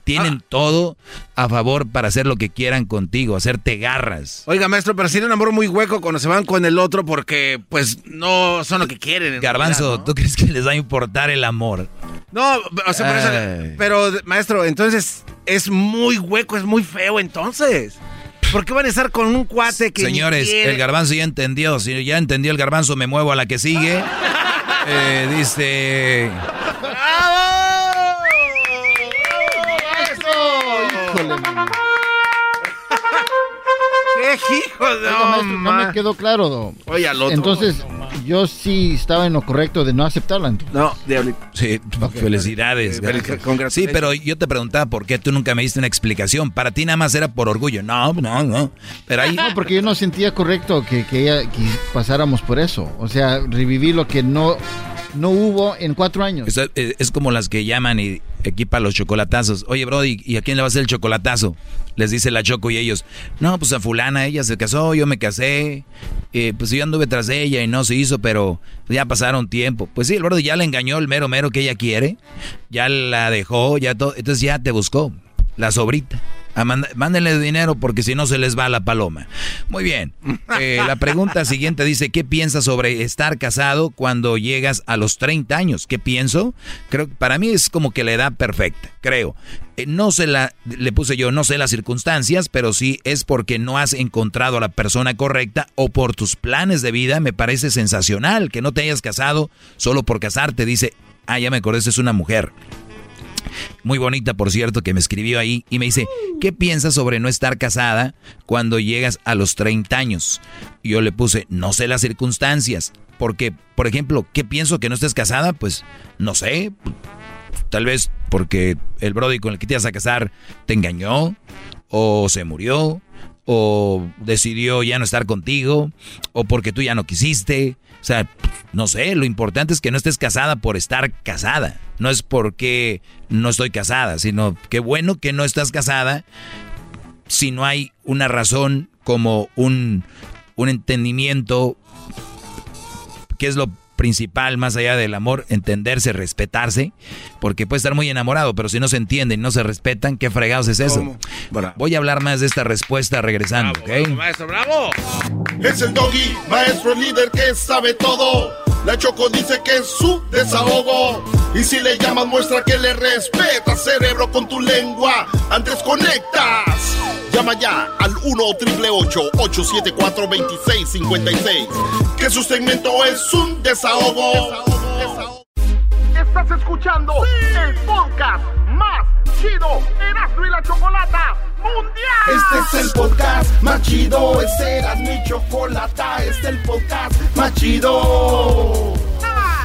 S5: Tienen ah. todo a favor para hacer lo que quieran contigo, hacerte garras.
S7: Oiga, maestro, pero tiene un amor muy hueco cuando se van con el otro porque, pues, no son lo que quieren.
S5: Garbanzo, ¿tú crees que les va a importar el amor?
S7: No, o sea, pero, maestro, entonces es muy hueco, es muy feo entonces. ¿Por qué van a estar con un cuate que
S5: Señores, el garbanzo ya entendió. Si ya entendió el garbanzo, me muevo a la que sigue. Eh, dice... ¡Bravo!
S7: ¡Eso! ¡Qué hijo de
S10: No me quedó claro, Oye, al otro. Entonces, yo sí estaba en lo correcto de no aceptarla.
S7: No, de
S5: Sí, felicidades. sí, pero yo te preguntaba por qué tú nunca me diste una explicación. Para ti nada más era por orgullo. No, no, no. Pero ahí...
S10: No, porque yo no sentía correcto que, que, que pasáramos por eso. O sea, revivir lo que no no hubo en cuatro años.
S5: Eh, es, como las que llaman y equipan los chocolatazos. Oye, Brody, ¿y a quién le va a hacer el chocolatazo? Les dice la Choco y ellos, no, pues a fulana, ella se casó, yo me casé, eh, pues yo anduve tras ella y no se hizo, pero ya pasaron tiempo. Pues sí, el Brody ya le engañó el mero mero que ella quiere, ya la dejó, ya todo, entonces ya te buscó, la sobrita. Mándenle dinero porque si no se les va la paloma. Muy bien. Eh, la pregunta siguiente dice, ¿qué piensas sobre estar casado cuando llegas a los 30 años? ¿Qué pienso? Creo que para mí es como que la edad perfecta, creo. Eh, no sé la, le puse yo, no sé las circunstancias, pero sí es porque no has encontrado a la persona correcta o por tus planes de vida. Me parece sensacional que no te hayas casado solo por casarte. Dice, ah, ya me acordé, es una mujer. Muy bonita por cierto, que me escribió ahí y me dice, ¿qué piensas sobre no estar casada cuando llegas a los 30 años? Y yo le puse, no sé las circunstancias, porque, por ejemplo, ¿qué pienso que no estés casada? Pues, no sé, tal vez porque el Brody con el que te ibas a casar te engañó, o se murió, o decidió ya no estar contigo, o porque tú ya no quisiste. O sea, no sé, lo importante es que no estés casada por estar casada. No es porque no estoy casada, sino que bueno que no estás casada si no hay una razón como un, un entendimiento, que es lo principal, más allá del amor, entenderse, respetarse, porque puede estar muy enamorado, pero si no se entienden, no se respetan, ¿qué fregados es eso? Voy a hablar más de esta respuesta regresando, ¿ok?
S1: maestro, bravo. Es el doggy, maestro líder que sabe todo. La Choco dice que es su desahogo. Y si le llamas, muestra que le respeta, cerebro, con tu lengua. Antes conectas. Llama ya al 1-888-874-2656. Que su segmento es un desahogo.
S44: Estás escuchando el podcast más chido Erasmo y la Chocolata Mundial.
S1: Este es el podcast más chido. Este era mi chocolata. Este es el podcast más chido.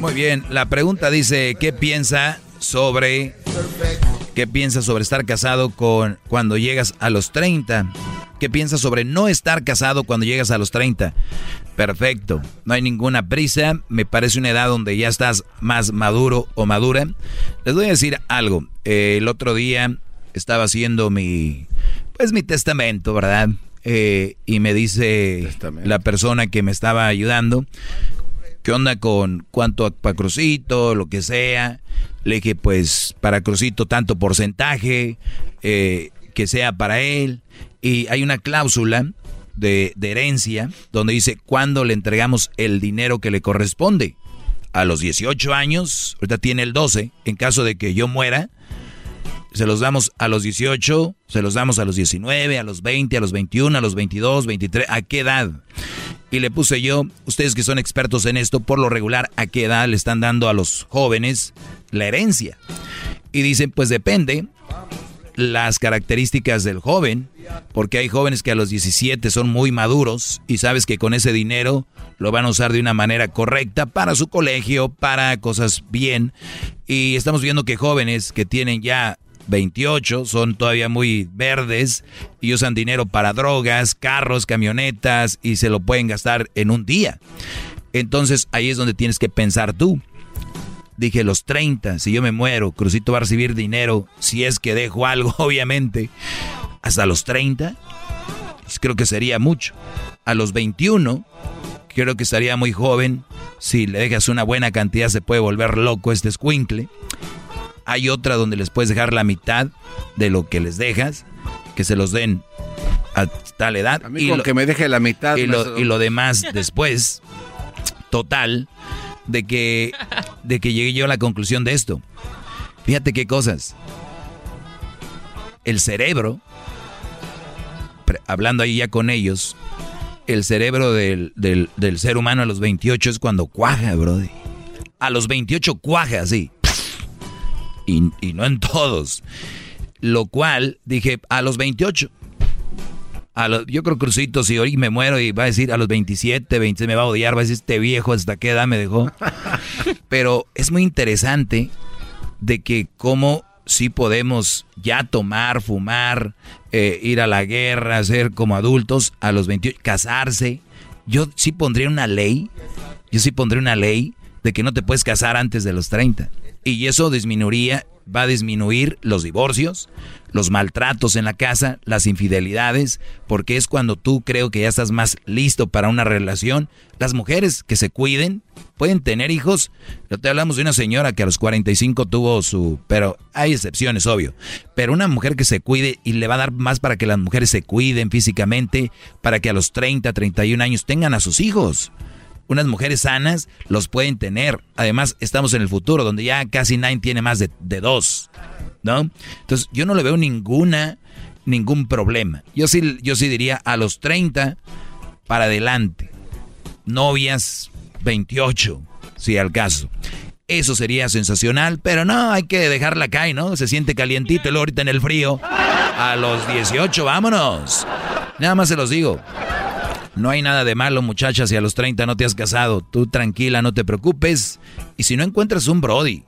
S5: Muy bien, la pregunta dice, ¿qué piensa sobre qué piensa sobre estar casado con cuando llegas a los 30? ¿Qué piensa sobre no estar casado cuando llegas a los 30? Perfecto, no hay ninguna prisa, me parece una edad donde ya estás más maduro o madura. Les voy a decir algo, eh, el otro día estaba haciendo mi, pues mi testamento, ¿verdad? Eh, y me dice la persona que me estaba ayudando, ¿qué onda con cuánto para Crucito, lo que sea? Le dije, pues para Crucito tanto porcentaje, eh, que sea para él. Y hay una cláusula de, de herencia donde dice cuándo le entregamos el dinero que le corresponde. A los 18 años, ahorita tiene el 12, en caso de que yo muera, se los damos a los 18, se los damos a los 19, a los 20, a los 21, a los 22, 23, ¿a qué edad? Y le puse yo, ustedes que son expertos en esto, por lo regular, ¿a qué edad le están dando a los jóvenes la herencia? Y dicen, pues depende las características del joven, porque hay jóvenes que a los 17 son muy maduros y sabes que con ese dinero lo van a usar de una manera correcta para su colegio, para cosas bien. Y estamos viendo que jóvenes que tienen ya 28 son todavía muy verdes y usan dinero para drogas, carros, camionetas y se lo pueden gastar en un día. Entonces ahí es donde tienes que pensar tú. Dije los 30, si yo me muero, Crucito va a recibir dinero, si es que dejo algo, obviamente, hasta los 30, creo que sería mucho. A los 21, creo que estaría muy joven, si le dejas una buena cantidad se puede volver loco este escuincle. Hay otra donde les puedes dejar la mitad de lo que les dejas, que se los den a tal edad.
S7: A mí con que me deje la mitad.
S5: Y lo, y lo demás después. Total, de que, de que llegué yo a la conclusión de esto. Fíjate qué cosas. El cerebro, hablando ahí ya con ellos, el cerebro del, del- del ser humano a los 28 es cuando cuaja, brody. A los 28 cuaja, sí. Y, y no en todos. Lo cual dije, a los 28. A los- yo creo Crucito, si hoy me muero y va a decir a los 27, 26 me va a odiar, va a decir este viejo hasta qué edad me dejó. Pero es muy interesante de que cómo sí podemos ya tomar, fumar, eh, ir a la guerra, ser como adultos a los 28, casarse. Yo sí pondría una ley, yo sí pondría una ley de que no te puedes casar antes de los 30. Y eso disminuiría, va a disminuir los divorcios, los maltratos en la casa, las infidelidades, porque es cuando tú creo que ya estás más listo para una relación. Las mujeres que se cuiden pueden tener hijos. Yo te hablamos de una señora que a los 45 tuvo su... Pero hay excepciones, obvio. Pero una mujer que se cuide y le va a dar más para que las mujeres se cuiden físicamente, para que a los 30, 31 años tengan a sus hijos unas mujeres sanas los pueden tener. Además, estamos en el futuro, donde ya casi nadie tiene más de, de dos, ¿no? Entonces, yo no le veo ninguna, ningún problema. Yo sí, yo sí diría a los 30 para adelante. Novias 28, si al caso. Eso sería sensacional, pero no, hay que dejarla caer, ¿no? Se siente calientito y luego ahorita en el frío. A los 18, vámonos. Nada más se los digo. No hay nada de malo, muchachas, si a los 30 no te has casado. Tú tranquila, no te preocupes. Y si no encuentras un Brody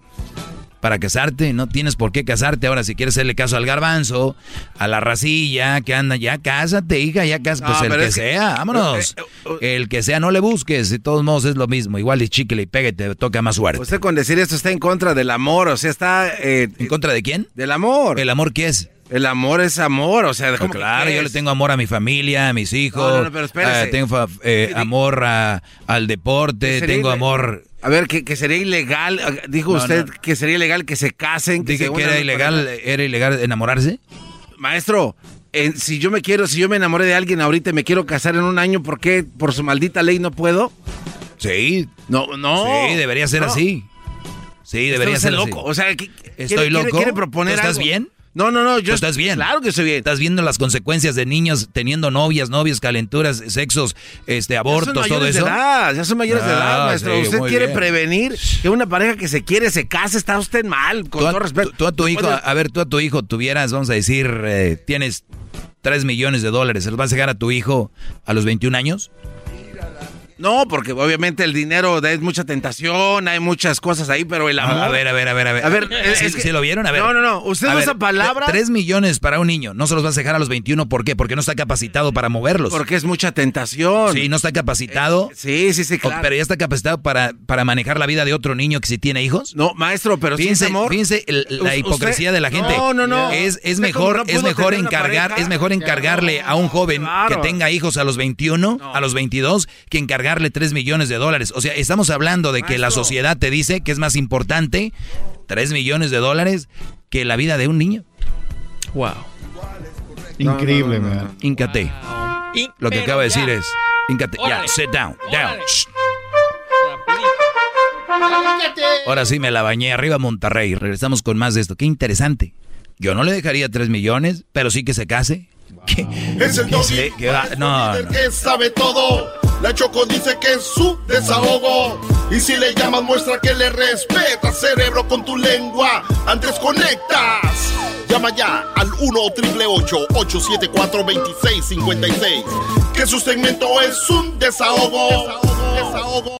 S5: para casarte, no tienes por qué casarte. Ahora, si quieres hacerle caso al garbanzo, a la racilla que anda, ya cásate, hija, ya cásate.
S7: No,
S5: Pues el
S7: pero
S5: que sea, vámonos. El que sea, no le busques. De todos modos es lo mismo. Igual y chicle y pegue, te toca más suerte.
S7: Usted con decir esto está en contra del amor, o sea, está... eh,
S5: ¿En contra de quién?
S7: Del amor.
S5: ¿El amor qué es?
S7: El amor es amor, o sea, ¿cómo que
S5: claro, yo le tengo amor a mi familia, a mis hijos.
S7: No, no, no, pero
S5: eh, tengo eh, amor a- al deporte, tengo amor...
S7: A ver, que, que sería ilegal, eh, dijo usted que sería ilegal que se casen.
S5: Dije
S7: se
S5: que era ilegal, era ilegal enamorarse.
S7: Maestro, eh, si yo me quiero, si yo me enamoré de alguien ahorita y me quiero casar en un año, ¿por qué por su maldita ley no puedo?
S5: Sí.
S7: No, no.
S5: Sí, debería ser así. Sí, debería ser
S7: está
S5: así.
S7: loco. O sea, ¿qué-
S5: Estoy
S7: quiere-
S5: loco.
S7: quiere proponer
S5: ¿Tú ¿Estás
S7: algo?
S5: bien?
S7: No, no, no, yo
S5: ¿Tú estás bien.
S7: Claro que estoy bien.
S5: Estás viendo las consecuencias de niños teniendo novias, novias, calenturas, sexos, este, abortos,
S7: ya son
S5: todo
S7: mayores
S5: eso.
S7: de edad, ya son mayores de edad,
S5: Ah,
S7: maestro.
S5: sí,
S7: usted quiere
S5: bien.
S7: prevenir que una pareja que se quiere se case, está usted mal, con todo respeto.
S5: tú- a tu hijo,
S7: de-
S5: a ver, tú a tu hijo tuvieras, vamos a decir, eh, tienes 3 millones de dólares, ¿se los vas a dejar a tu hijo a los 21 años?
S7: No, porque obviamente el dinero es mucha tentación, hay muchas cosas ahí, pero el amor.
S5: A ver, a ver, a ver, a ver.
S7: A ver,
S5: ¿Sí,
S7: es que-
S5: sí lo vieron? A ver.
S7: No, no, no. Usted usa
S5: ver,
S7: palabras.
S5: 3 millones para un niño, no se los vas a dejar a los 21, ¿por qué? Porque no está capacitado para moverlos.
S7: Porque es mucha tentación.
S5: Sí, no está capacitado.
S7: sí, sí, sí,
S5: O-
S7: claro.
S5: Pero ya está capacitado para, para manejar la vida de otro niño que si tiene hijos.
S7: No, maestro, pero
S5: fíjense,
S7: es amor.
S5: fíjense el- la
S7: Usted-
S5: hipocresía de la gente.
S7: No, no, no.
S5: Es, mejor, es mejor encargar, es mejor encargarle a un joven que tenga hijos a los 21, a los 22, que encargarle 3 millones de dólares. O sea, estamos hablando de que la sociedad te dice que es más importante 3 millones de dólares que la vida de un niño.
S43: Wow.
S10: Increíble, man.
S5: Íncate. Lo que acaba de decir es, íncate. Ya, sit down, down. Ahora sí me la bañé. Arriba Monterrey. Regresamos con más de esto. Qué interesante. Yo no le dejaría 3 millones, pero sí que se case. ¿Qué?
S1: Es el
S5: ¿Qué
S1: doggy.
S5: No, no.
S1: que sabe todo. La Choco dice que es su desahogo. Y si le llamas, muestra que le respeta, cerebro, con tu lengua. Antes conectas. Llama ya al 1-888-874-2656. Que su segmento es un desahogo. Desahogo.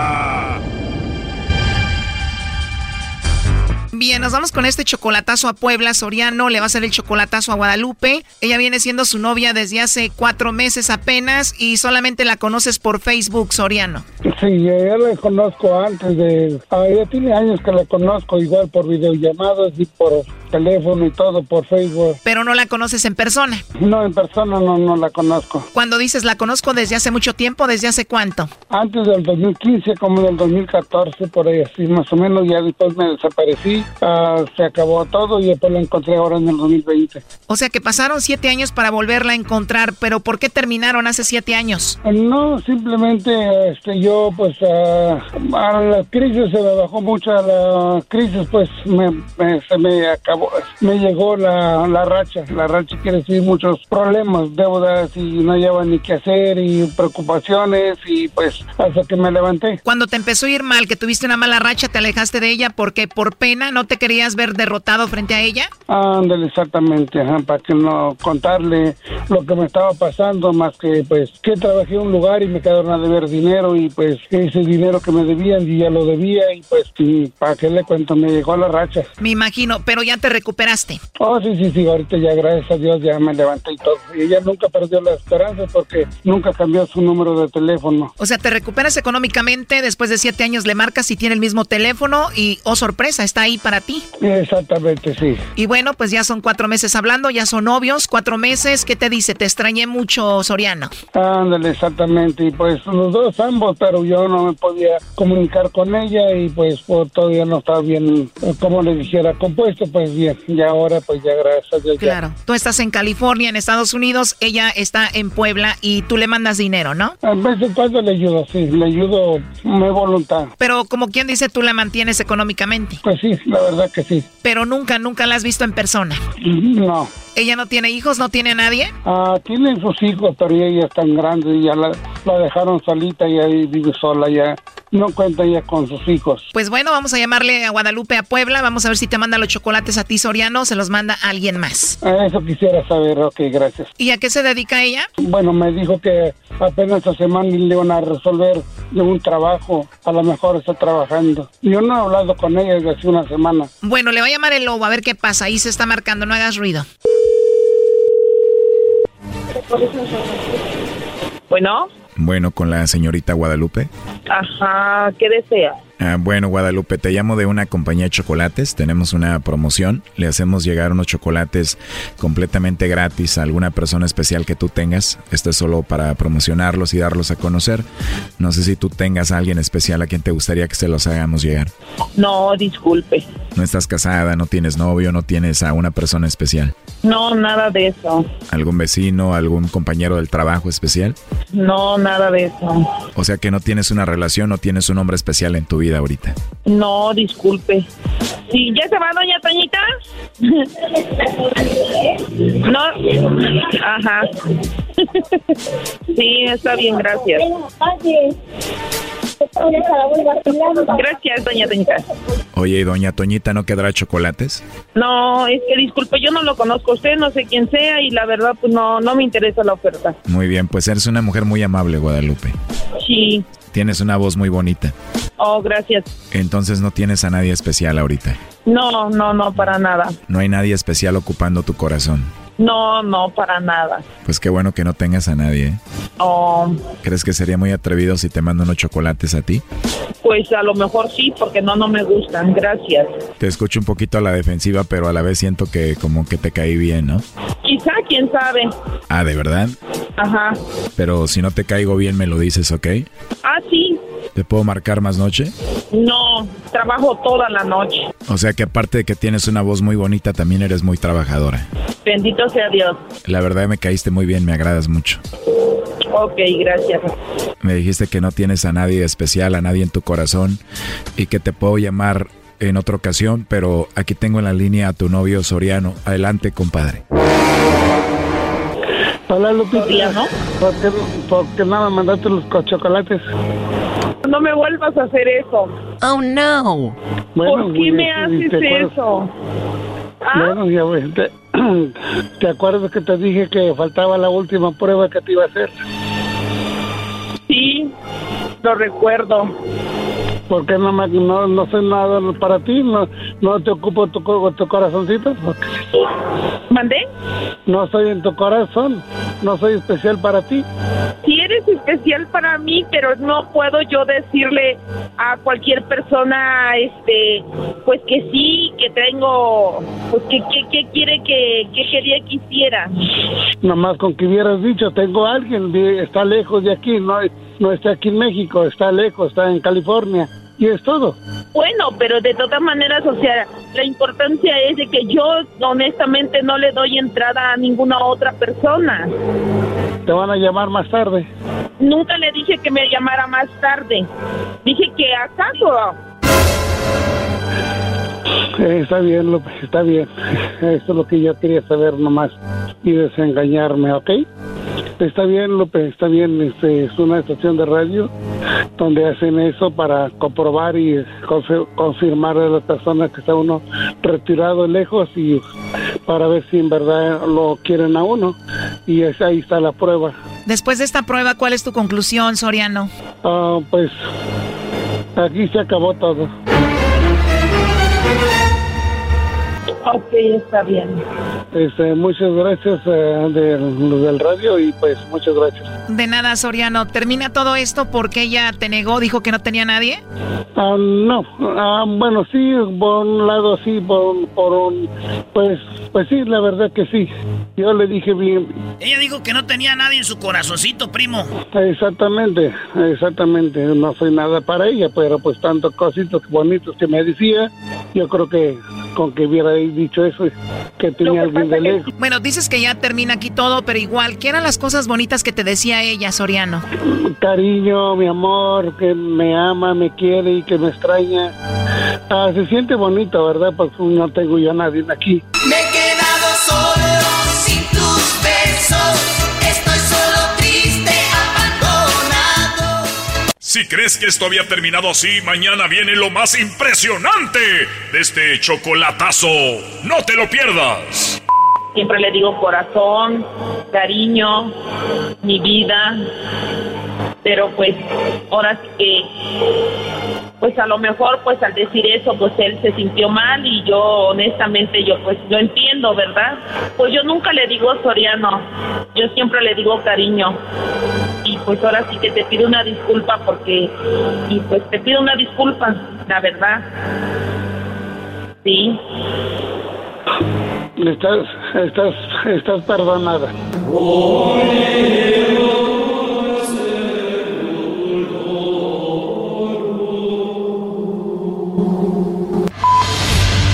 S17: Bien, nos vamos con este chocolatazo a Puebla. Soriano le va a hacer el chocolatazo a Guadalupe. Ella viene siendo su novia desde hace cuatro meses apenas y solamente la conoces por Facebook, Soriano.
S23: Sí, ya la conozco antes de... Ah, ya tiene años que la conozco igual por videollamadas y por teléfono y todo, por Facebook.
S17: Pero no la conoces en persona.
S23: No, en persona no, no la conozco.
S17: Cuando dices la conozco desde hace mucho tiempo, ¿desde hace cuánto?
S23: Antes del 2015, como del 2014, por ahí así, más o menos, ya después me desaparecí, ah, se acabó todo y después la encontré ahora en el 2020.
S17: O sea que pasaron siete años para volverla a encontrar, pero ¿por qué terminaron hace siete años?
S23: No, simplemente este, yo pues ah, a la crisis se me bajó mucho, a la crisis pues me, me- se me acabó, me llegó la, la racha, la racha quiere decir muchos problemas, deudas y no lleva ni qué hacer y preocupaciones y pues hasta que me levanté.
S17: Cuando te empezó a ir mal, que tuviste una mala racha, te alejaste de ella porque por pena no te querías ver derrotado frente a ella.
S23: Ándale, exactamente, ajá, para que no contarle lo que me estaba pasando, más que pues que trabajé en un lugar y me quedaron a deber dinero y pues ese dinero que me debían y ya lo debía y pues y para qué le cuento, me llegó la racha.
S17: Me imagino, pero ya te recuperaste.
S23: Oh, sí, sí, sí, ahorita ya gracias a Dios ya me levanté y todo. Y ella nunca perdió la esperanza porque nunca cambió su número de teléfono.
S17: O sea, te recuperas económicamente, después de siete años le marcas y tiene el mismo teléfono y, oh sorpresa, está ahí para ti.
S23: Exactamente, sí.
S17: Y bueno, pues ya son cuatro meses hablando, ya son novios, cuatro meses. ¿Qué te dice? Te extrañé mucho, Soriano.
S23: Ándale, exactamente. Y pues los dos ambos, pero yo no me podía comunicar con ella y pues por todavía no estaba bien, eh, como le dijera, compuesto, pues bien. Y ahora pues ya gracias a Dios. ya.
S17: Claro. Tú estás en California, en Estados Unidos, ella está en Puebla y tú le mandas dinero, ¿no?
S23: A veces en cuando le ayudo, sí, le ayudo mi voluntad.
S17: Pero como quien dice, tú la mantienes económicamente.
S23: Pues sí, la verdad que sí.
S17: Pero nunca, nunca la has visto en persona.
S23: No.
S17: ¿Ella no tiene hijos? ¿No tiene a nadie?
S23: Ah, tienen sus hijos, pero ella es tan grande y ya la, la dejaron solita y ahí vive sola, ya no cuenta ya con sus hijos.
S17: Pues bueno, vamos a llamarle a Guadalupe a Puebla. Vamos a ver si te manda los chocolates a ti, Soriano, o se los manda a alguien más.
S23: Eso quisiera saber, ok, gracias.
S17: ¿Y a qué se dedica ella?
S23: Bueno, me dijo que apenas esta semana le iban a resolver de un trabajo, a lo mejor está trabajando. Yo no he hablado con ella desde hace una semana.
S17: Bueno, le va a llamar el lobo a ver qué pasa. Ahí se está marcando, no hagas ruido.
S26: Bueno,
S25: Bueno, con la señorita Guadalupe.
S26: ajá, ¿qué desea?
S25: Ah, bueno, Guadalupe, te llamo de una compañía de chocolates. Tenemos una promoción. Le hacemos llegar unos chocolates completamente gratis a alguna persona especial que tú tengas. Esto es solo para promocionarlos y darlos a conocer. No sé si tú tengas a alguien especial a quien te gustaría que se los hagamos llegar.
S26: No, disculpe.
S25: No estás casada, no tienes novio, no tienes a una persona especial.
S26: No, nada de eso.
S25: ¿Algún vecino, algún compañero del trabajo especial?
S26: No, nada de eso.
S25: O sea que no tienes una relación, no tienes un hombre especial en tu vida ahorita.
S26: No, disculpe. ¿ya se va doña Toñita? No. Ajá. Sí, está bien, gracias. Gracias, doña Toñita.
S25: Oye, ¿y doña Toñita no quedará chocolates?
S26: No, es que disculpe, yo no lo conozco a usted, no sé quién sea y la verdad pues no, no me interesa la oferta.
S25: Muy bien, pues eres una mujer muy amable, Guadalupe.
S26: Sí.
S25: Tienes una voz muy bonita.
S26: Oh, gracias.
S25: Entonces no tienes a nadie especial ahorita.
S26: No, no, no, para nada.
S25: No hay nadie especial ocupando tu corazón.
S26: No, no, para nada.
S25: Pues qué bueno que no tengas a nadie. ¿eh?
S26: Oh,
S25: ¿Crees que sería muy atrevido si te mando unos chocolates a ti?
S26: pues a lo mejor sí, porque no, no me gustan. Gracias.
S25: Te escucho un poquito a la defensiva, pero a la vez siento que como que te caí bien, ¿no?
S26: Quizá, quién sabe.
S25: Ah, ¿de verdad?
S26: Ajá.
S25: Pero si no te caigo bien me lo dices, ¿ok?
S26: Ah, sí.
S25: ¿Te puedo marcar más noche?
S26: No, trabajo toda la noche.
S25: O sea que aparte de que tienes una voz muy bonita, también eres muy trabajadora.
S26: Bendito sea Dios.
S25: La verdad me caíste muy bien, me agradas mucho.
S26: Ok, gracias.
S25: Me dijiste que no tienes a nadie especial, a nadie en tu corazón y que te puedo llamar en otra ocasión, pero aquí tengo en la línea a tu novio Soriano. Adelante, compadre.
S23: Hola, Lupita. ¿Por qué, por qué no me mandaste los co- chocolates?
S26: No me vuelvas a hacer eso.
S23: Oh, no.
S26: ¿Por qué me haces eso? ¿Ah?
S23: Bueno, ya voy. Te, ¿Te acuerdas que te dije que faltaba la última prueba que te iba a hacer?
S26: Sí, lo recuerdo.
S23: Porque no, me, no, no soy nada para ti, no, no te ocupo tu, tu corazoncito.
S26: ¿Mandé?
S23: No soy en tu corazón, no soy especial para ti.
S26: Sí eres especial para mí, pero no puedo yo decirle a cualquier persona, este, pues que sí, que tengo, pues que, que, que quiere que, que quería que hiciera.
S23: Nomás con que hubieras dicho, tengo a alguien, está lejos de aquí, no, no está aquí en México, está lejos, está en California. Y es todo.
S26: Bueno, pero de todas maneras, o sea, la importancia es de que yo honestamente no le doy entrada a ninguna otra persona.
S23: Te van a llamar más tarde.
S26: Nunca le dije que me llamara más tarde. Dije que acaso.
S23: Eh, está bien, López, está bien. Eso es lo que yo quería saber nomás y desengañarme, ¿ok? Está bien, López, está bien. Este, es una estación de radio donde hacen eso para comprobar y confi- confirmar a las personas que está uno retirado lejos y para ver si en verdad lo quieren a uno. Y es- ahí está la prueba.
S17: Después de esta prueba, ¿cuál es tu conclusión, Soriano?
S23: Ah, pues aquí se acabó todo.
S26: Ok, está bien.
S23: Este, muchas gracias eh, de los del radio y pues muchas gracias.
S17: De nada, Soriano. ¿Termina todo esto porque ella te negó, dijo que no tenía nadie?
S23: Ah, no, ah, bueno, sí, por un lado sí, por un, por un, pues, pues sí, la verdad que sí. Yo le dije bien,
S15: Ella dijo que no tenía nadie en su corazoncito, primo.
S23: exactamente, exactamente, no soy nada para ella, pero pues tantos cositos bonitos que me decía, yo creo que con que hubiera dicho eso, que tenía alguien de lejos.
S17: Bueno, dices que ya termina aquí todo, pero igual, ¿qué eran las cosas bonitas que te decía ella, Soriano?
S23: Cariño, mi amor, que me ama, me quiere y que me extraña. Ah, se siente bonito, ¿verdad? Pues no tengo yo a nadie aquí.
S1: Me he quedado solo sin tus besos.
S38: Si crees que esto había terminado así, mañana viene lo más impresionante de este chocolatazo. No te lo pierdas.
S26: Siempre le digo corazón, cariño, mi vida. Pero pues ahora que, pues a lo mejor pues al decir eso pues él se sintió mal y yo honestamente yo pues lo entiendo, ¿verdad? Pues yo nunca le digo Soriano, yo siempre le digo cariño. Pues ahora sí que te pido una disculpa porque, y pues te pido una disculpa, la verdad. Sí.
S23: Estás, estás, estás perdonada.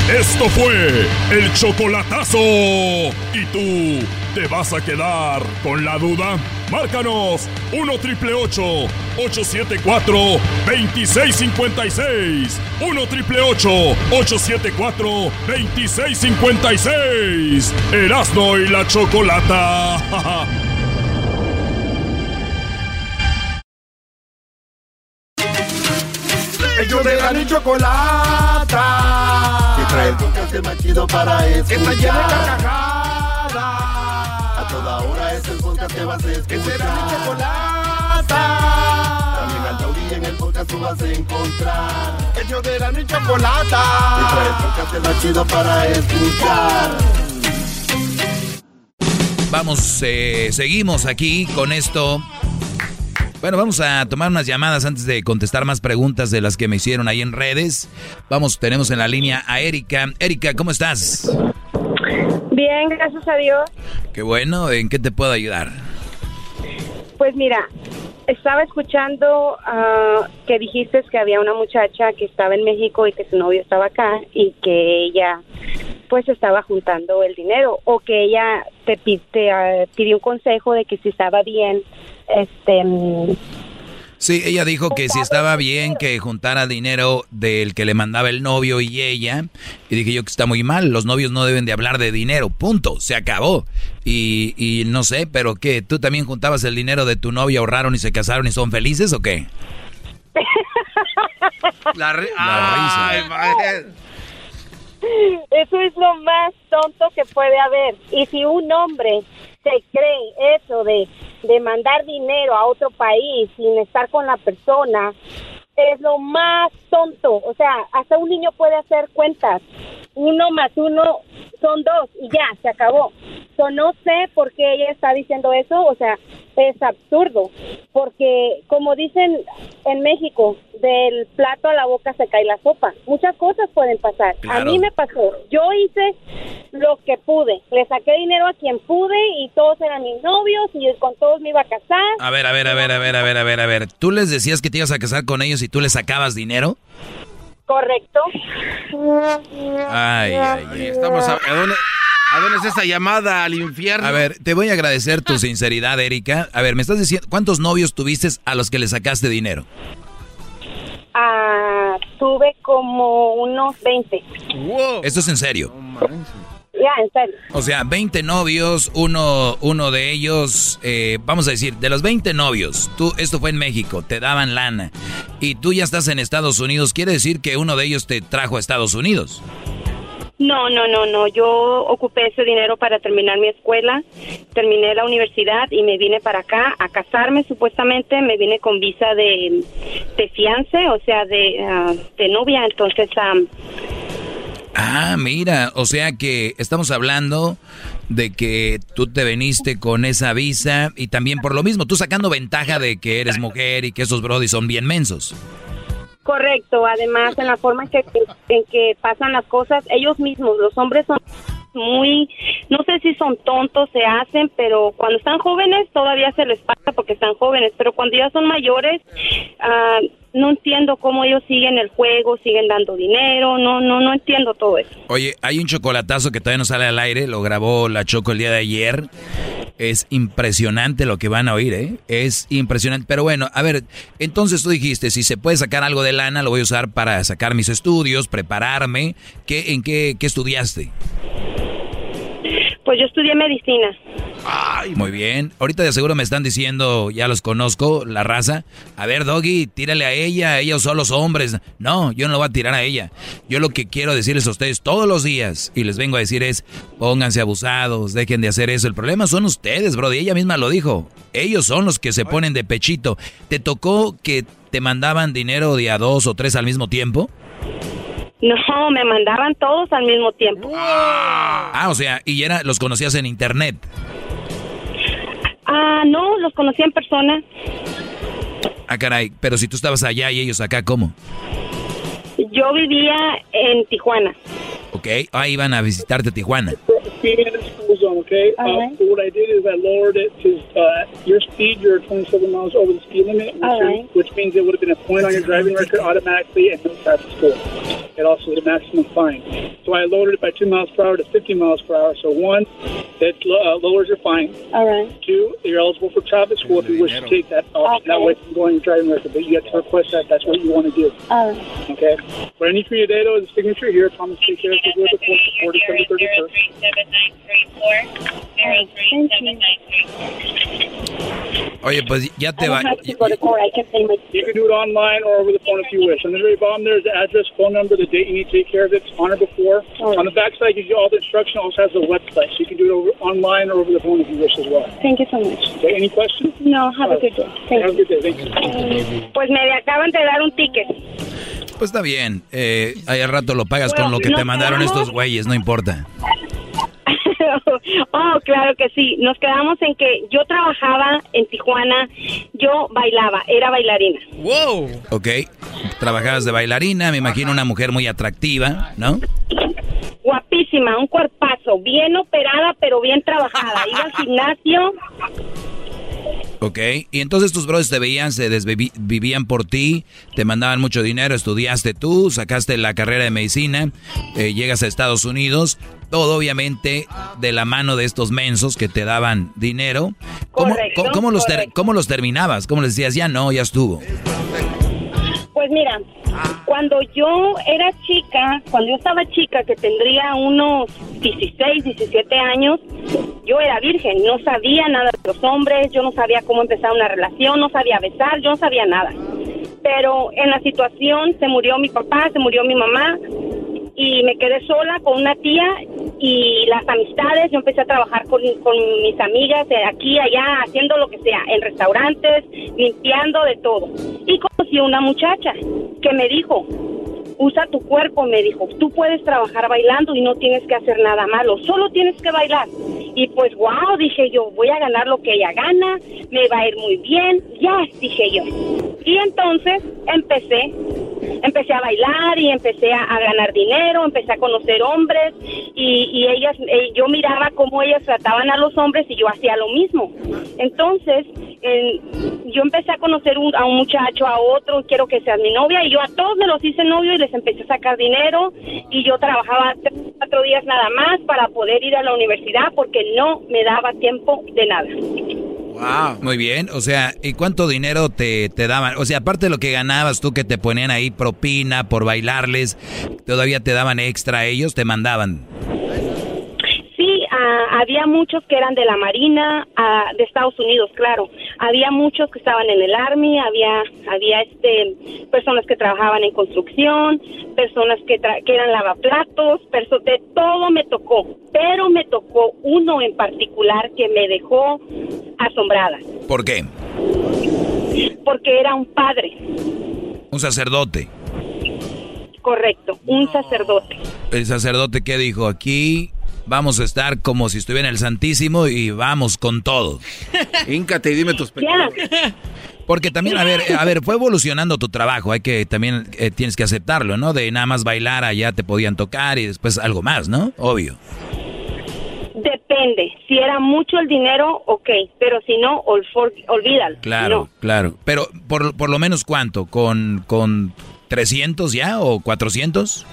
S38: Esto fue el chocolatazo. ¿Y tú te vas a quedar con la duda? Márcanos 1 triple 874 2656. 1 triple 874 2656. Erasno y la chocolata.
S1: Ellos de la ni chocolata. Que trae el podcast más chido para escuchar. Que está llena de vas a escuchar. Que será mi chocolata. También al taurí en el podcast tú vas a encontrar. De la ni chocolata. Que trae el podcast más chido para escuchar.
S5: Vamos, eh, seguimos aquí con esto. Bueno, vamos a tomar unas llamadas antes de contestar más preguntas de las que me hicieron ahí en redes. Vamos, tenemos en la línea a Erika. Erika, ¿cómo estás?
S45: Bien, gracias a Dios.
S5: Qué bueno, ¿en qué te puedo ayudar?
S45: Pues mira, estaba escuchando ah, que dijiste que había una muchacha que estaba en México y que su novio estaba acá y que ella pues estaba juntando el dinero o que ella te, ah, pidió un consejo de que si estaba bien este
S5: Sí, ella dijo que si estaba bien que juntara dinero del que le mandaba el novio y ella. Y dije yo que está muy mal, los novios no deben de hablar de dinero, punto, se acabó. Y, y no sé, pero ¿qué? ¿Tú también juntabas el dinero de tu novia, ahorraron y se casaron y son felices o qué?
S2: La, ri-
S5: La
S2: Ay, madre.
S45: Eso es lo más tonto que puede haber. Y si un hombre se cree eso de, de mandar dinero a otro país sin estar con la persona, es lo más tonto. O sea, hasta un niño puede hacer cuentas. Uno más uno son dos y ya, se acabó. So, no sé por qué ella está diciendo eso, o sea, es absurdo, porque como dicen en México, del plato a la boca se cae la sopa. Muchas cosas pueden pasar. A mí me pasó. Yo hice lo que pude. Le saqué dinero a quien pude y todos eran mis novios y con todos me iba a casar.
S5: A ver, a ver, a ver, a ver, a ver, a ver, a ver. ¿Tú les decías que te ibas a casar con ellos y tú les sacabas dinero?
S45: Correcto.
S5: Ay, ay, ay.
S7: Estamos a, ¿a dónde, ¿A dónde es esta llamada al infierno?
S5: A ver, te voy a agradecer tu sinceridad, Erika. A ver, me estás diciendo, ¿cuántos novios tuviste a los que le sacaste dinero?
S45: Ah, tuve como unos 20.
S5: Esto es en serio.
S45: Ya, en serio.
S5: O sea, 20 novios, uno, uno de ellos, eh, vamos a decir, de los 20 novios, tú, esto fue en México, te daban lana y tú ya estás en Estados Unidos, quiere decir que uno de ellos te trajo a Estados Unidos.
S45: No, no, no, no. Yo ocupé ese dinero para terminar mi escuela, terminé la universidad y me vine para acá a casarme supuestamente. Me vine con visa de, de fiance, o sea, de, ah, de novia. Entonces, am,
S5: Ah, mira, o sea que estamos hablando de que tú te veniste con esa visa y también por lo mismo, tú sacando ventaja de que eres mujer y que esos brodis son bien mensos.
S45: Correcto. Además, en la forma en que, en que pasan las cosas, ellos mismos, los hombres son muy, no sé si son tontos, se hacen, pero cuando están jóvenes todavía se les pasa porque están jóvenes, pero cuando ya son mayores, ah, no entiendo cómo ellos siguen el juego, siguen dando dinero, no, no, no entiendo todo eso.
S5: Oye, hay un chocolatazo que todavía no sale al aire, lo grabó la Choco el día de ayer. Es impresionante lo que van a oír, ¿eh? Es impresionante. Pero bueno, a ver, entonces tú dijiste, si se puede sacar algo de lana, lo voy a usar para sacar mis estudios, prepararme. ¿Qué, ¿En qué, qué estudiaste?
S45: Pues yo estudié medicina.
S5: Muy bien. Ahorita de seguro me están diciendo, ya los conozco, la raza. A ver, Doggy, tírale a ella, ellos son los hombres. No, yo no lo voy a tirar a ella. Yo lo que quiero decirles a ustedes todos los días, y les vengo a decir es, pónganse abusados, dejen de hacer eso. El problema son ustedes, bro, y ella misma lo dijo. Ellos son los que se ponen de pechito. ¿Te tocó que te mandaban dinero de a dos o tres al mismo tiempo?
S45: No, me mandaban todos al mismo tiempo.
S5: Ah, o sea, y era, los conocías en internet.
S45: Ah, no, los conocí en persona.
S5: Ah, caray, pero si tú estabas allá y ellos acá, ¿cómo?
S45: Yo vivía en Tijuana.
S5: Ok, ah, iban a visitarte a Tijuana.
S46: Speed in the school zone, okay? Uh, so what I did is I lowered it to uh, your speed. You're 27 miles over the speed limit, which,
S45: All
S46: is- which means it would have been a point on your driving record automatically and no traffic score. It also is a maximum fine. So I lowered it by 2 miles per hour to 50 miles per hour. So one, it uh, lowers your fine.
S45: All right.
S46: Two, you're eligible for traffic school if you wish to take that option. That way from going your driving record. But you have to request that. That's what you want to do.
S45: All right.
S46: Okay? What I need from you today, though, is a signature here. Promise to take care of it with the court before December 31st.
S5: Oye, pues ya te va.
S46: You can do it online or over the phone if you wish. On the very bottom there is the address, phone number, the date you need to take care of it, on or before. On the back side gives you all the instruction, also has a website. So you can do it over, online or over the phone if you wish as well.
S45: Thank you so much.
S46: Okay, any questions?
S45: No, have a good day. Thank
S46: Have a good day. Thank you.
S45: Pues me acaban de dar un ticket.
S5: Pues está bien. Eh, ahí al rato lo pagas con lo que te mandaron estos güeyes, no importa.
S45: oh, claro que sí. Nos quedamos en que yo trabajaba en Tijuana, yo bailaba, era bailarina.
S5: ¡Wow! Ok. Trabajabas de bailarina, me imagino una mujer muy atractiva, ¿no?
S45: Guapísima, un cuerpazo, bien operada, pero bien trabajada. Iba al gimnasio.
S5: Ok. Y entonces tus brothers te veían, se desvivían por ti, te mandaban mucho dinero, estudiaste tú, sacaste la carrera de medicina, eh, llegas a Estados Unidos, todo obviamente de la mano de estos mensos que te daban dinero. ¿Cómo,
S45: Correcto,
S5: cómo- cómo los, ter- cómo los terminabas? ¿Cómo les decías, ya no, ya estuvo?
S45: Pues mira, cuando yo era chica, cuando yo estaba chica, que tendría unos 16, 17 años, yo era virgen, no sabía nada de los hombres, yo no sabía cómo empezar una relación, no sabía besar, yo no sabía nada. Pero en la situación se murió mi papá, se murió mi mamá y me quedé sola con una tía y las amistades, yo empecé a trabajar con, con mis amigas de aquí, allá, haciendo lo que sea, en restaurantes, limpiando de todo. Y conocí a una muchacha que me dijo, usa tu cuerpo, me dijo, tú puedes trabajar bailando y no tienes que hacer nada malo, solo tienes que bailar. Y pues, wow, dije yo, voy a ganar lo que ella gana, me va a ir muy bien, ya, dije yo. Y entonces empecé, empecé a bailar y empecé a, ganar dinero, empecé a conocer hombres y, y ellas, eh, yo miraba cómo ellas trataban a los hombres y yo hacía lo mismo. Entonces, en- yo empecé a conocer a un muchacho, a otro, quiero que seas mi novia, y yo a todos me los hice novio y les empecé a sacar dinero, y yo trabajaba tres, cuatro días nada más para poder ir a la universidad porque no me daba tiempo de nada.
S5: Muy bien, o sea, ¿y cuánto dinero te, te daban? O sea, aparte de lo que ganabas tú que te ponían ahí propina por bailarles, todavía te daban extra ellos, te mandaban.
S45: Había muchos que eran de la Marina, de Estados Unidos, claro. Había muchos que estaban en el Army, había, había este, personas que trabajaban en construcción, personas que, tra- que eran lavaplatos, perso- de todo me tocó. Pero me tocó uno en particular que me dejó asombrada,
S5: ¿Por qué?
S45: porque era un padre,
S5: Un sacerdote.
S45: correcto, un sacerdote.
S5: El sacerdote que dijo, aquí vamos a estar como si estuviera en el Santísimo y vamos con todo.
S7: Híncate y dime tus pecados.
S5: Porque también, a ver, a ver, fue evolucionando tu trabajo, hay que también eh, tienes que aceptarlo, ¿no? De nada más bailar allá te podían tocar y después algo más, ¿no? Obvio.
S45: Depende, si era mucho el dinero, ok, pero si no, ol- for- olvídalo.
S5: Claro, claro. Pero por, por lo menos cuánto, con, con 300 ya o 400?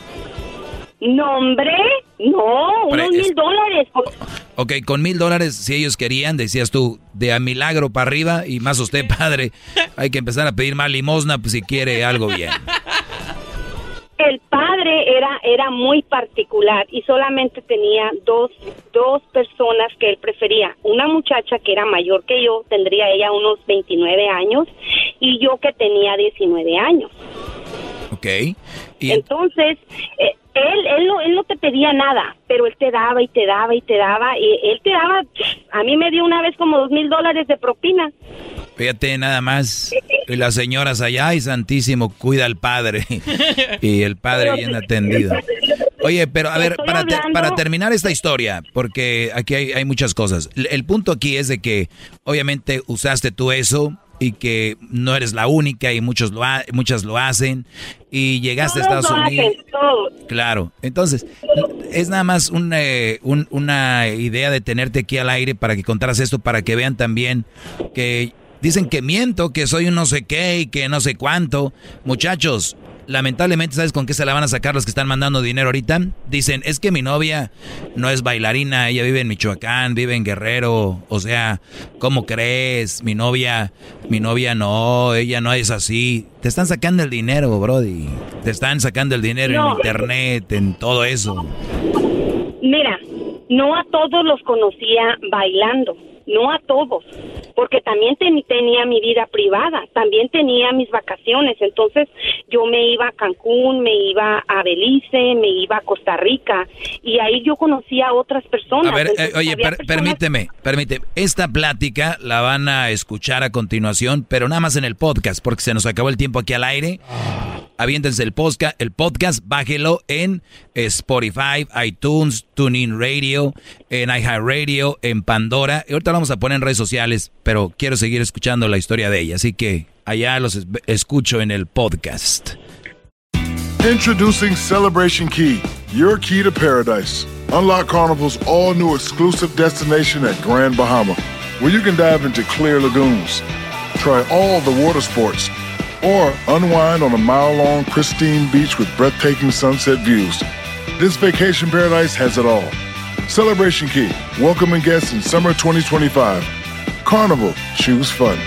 S45: No, hombre, no, unos mil dólares.
S5: Ok, con mil dólares, si ellos querían, decías tú, de a milagro para arriba y más usted, padre, hay que empezar a pedir más limosna pues, si quiere algo bien.
S45: El padre era, era muy particular y solamente tenía dos, dos personas que él prefería. Una muchacha que era mayor que yo, tendría ella unos 29 años, y yo que tenía 19 años.
S5: Ok. Y
S45: Entonces, eh, él, él, no, él no te pedía nada, pero él te daba y te daba y te daba, y él te daba, a mí me dio una vez como dos mil dólares de propina.
S5: fíjate nada más, y las señoras allá, ay santísimo, cuida al padre. y el padre bien atendido. Oye, pero a ver, para, te- para terminar esta historia, porque aquí hay, hay muchas cosas. El, el punto aquí es de que obviamente usaste tú eso y que no eres la única y muchos lo ha- muchas lo hacen y llegaste a Estados Unidos.
S45: hacen.
S5: Claro, entonces es nada más un, eh, un- una idea de tenerte aquí al aire para que contaras esto, para que vean también que dicen que miento, que soy un no sé qué y que no sé cuánto. Muchachos, lamentablemente, ¿sabes con qué se la van a sacar los que están mandando dinero ahorita? Dicen, es que mi novia no es bailarina, ella vive en Michoacán, vive en Guerrero, o sea, ¿cómo crees? Mi novia, mi novia no, ella no es así. Te están sacando el dinero, Brody. Te están sacando el dinero en internet, en todo eso.
S45: Mira, no a todos los conocía bailando, no a todos, porque también ten- tenía mi vida privada, también tenía mis vacaciones, entonces yo me iba a Cancún, me iba a Belice, me iba a Costa Rica y ahí yo conocía a otras personas.
S5: A ver, eh, oye,
S45: había
S5: per-
S45: personas-
S5: permíteme, permíteme. Esta plática la van a escuchar a continuación, pero nada más en el podcast, porque se nos acabó el tiempo aquí al aire. Aviéntense el podcast, el podcast, bájelo en Spotify, iTunes, TuneIn Radio, en iHeartRadio, en Pandora. Y ahorita lo vamos a poner en redes sociales, pero quiero seguir escuchando la historia de ella, así que allá los es- escucho en el podcast.
S47: Introducing Celebration Key, your key to paradise. Unlock Carnival's all new exclusive destination at Grand Bahama, where you can dive into clear lagoons, try all the water sports, or unwind on a mile long, pristine beach with breathtaking sunset views. This vacation paradise has it all. Celebration Key, welcoming guests in summer 2025. Carnival, choose fun.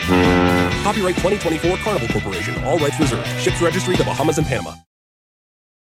S48: Copyright 2024 Carnival Corporation. All rights reserved. Ships registry the Bahamas and Panama.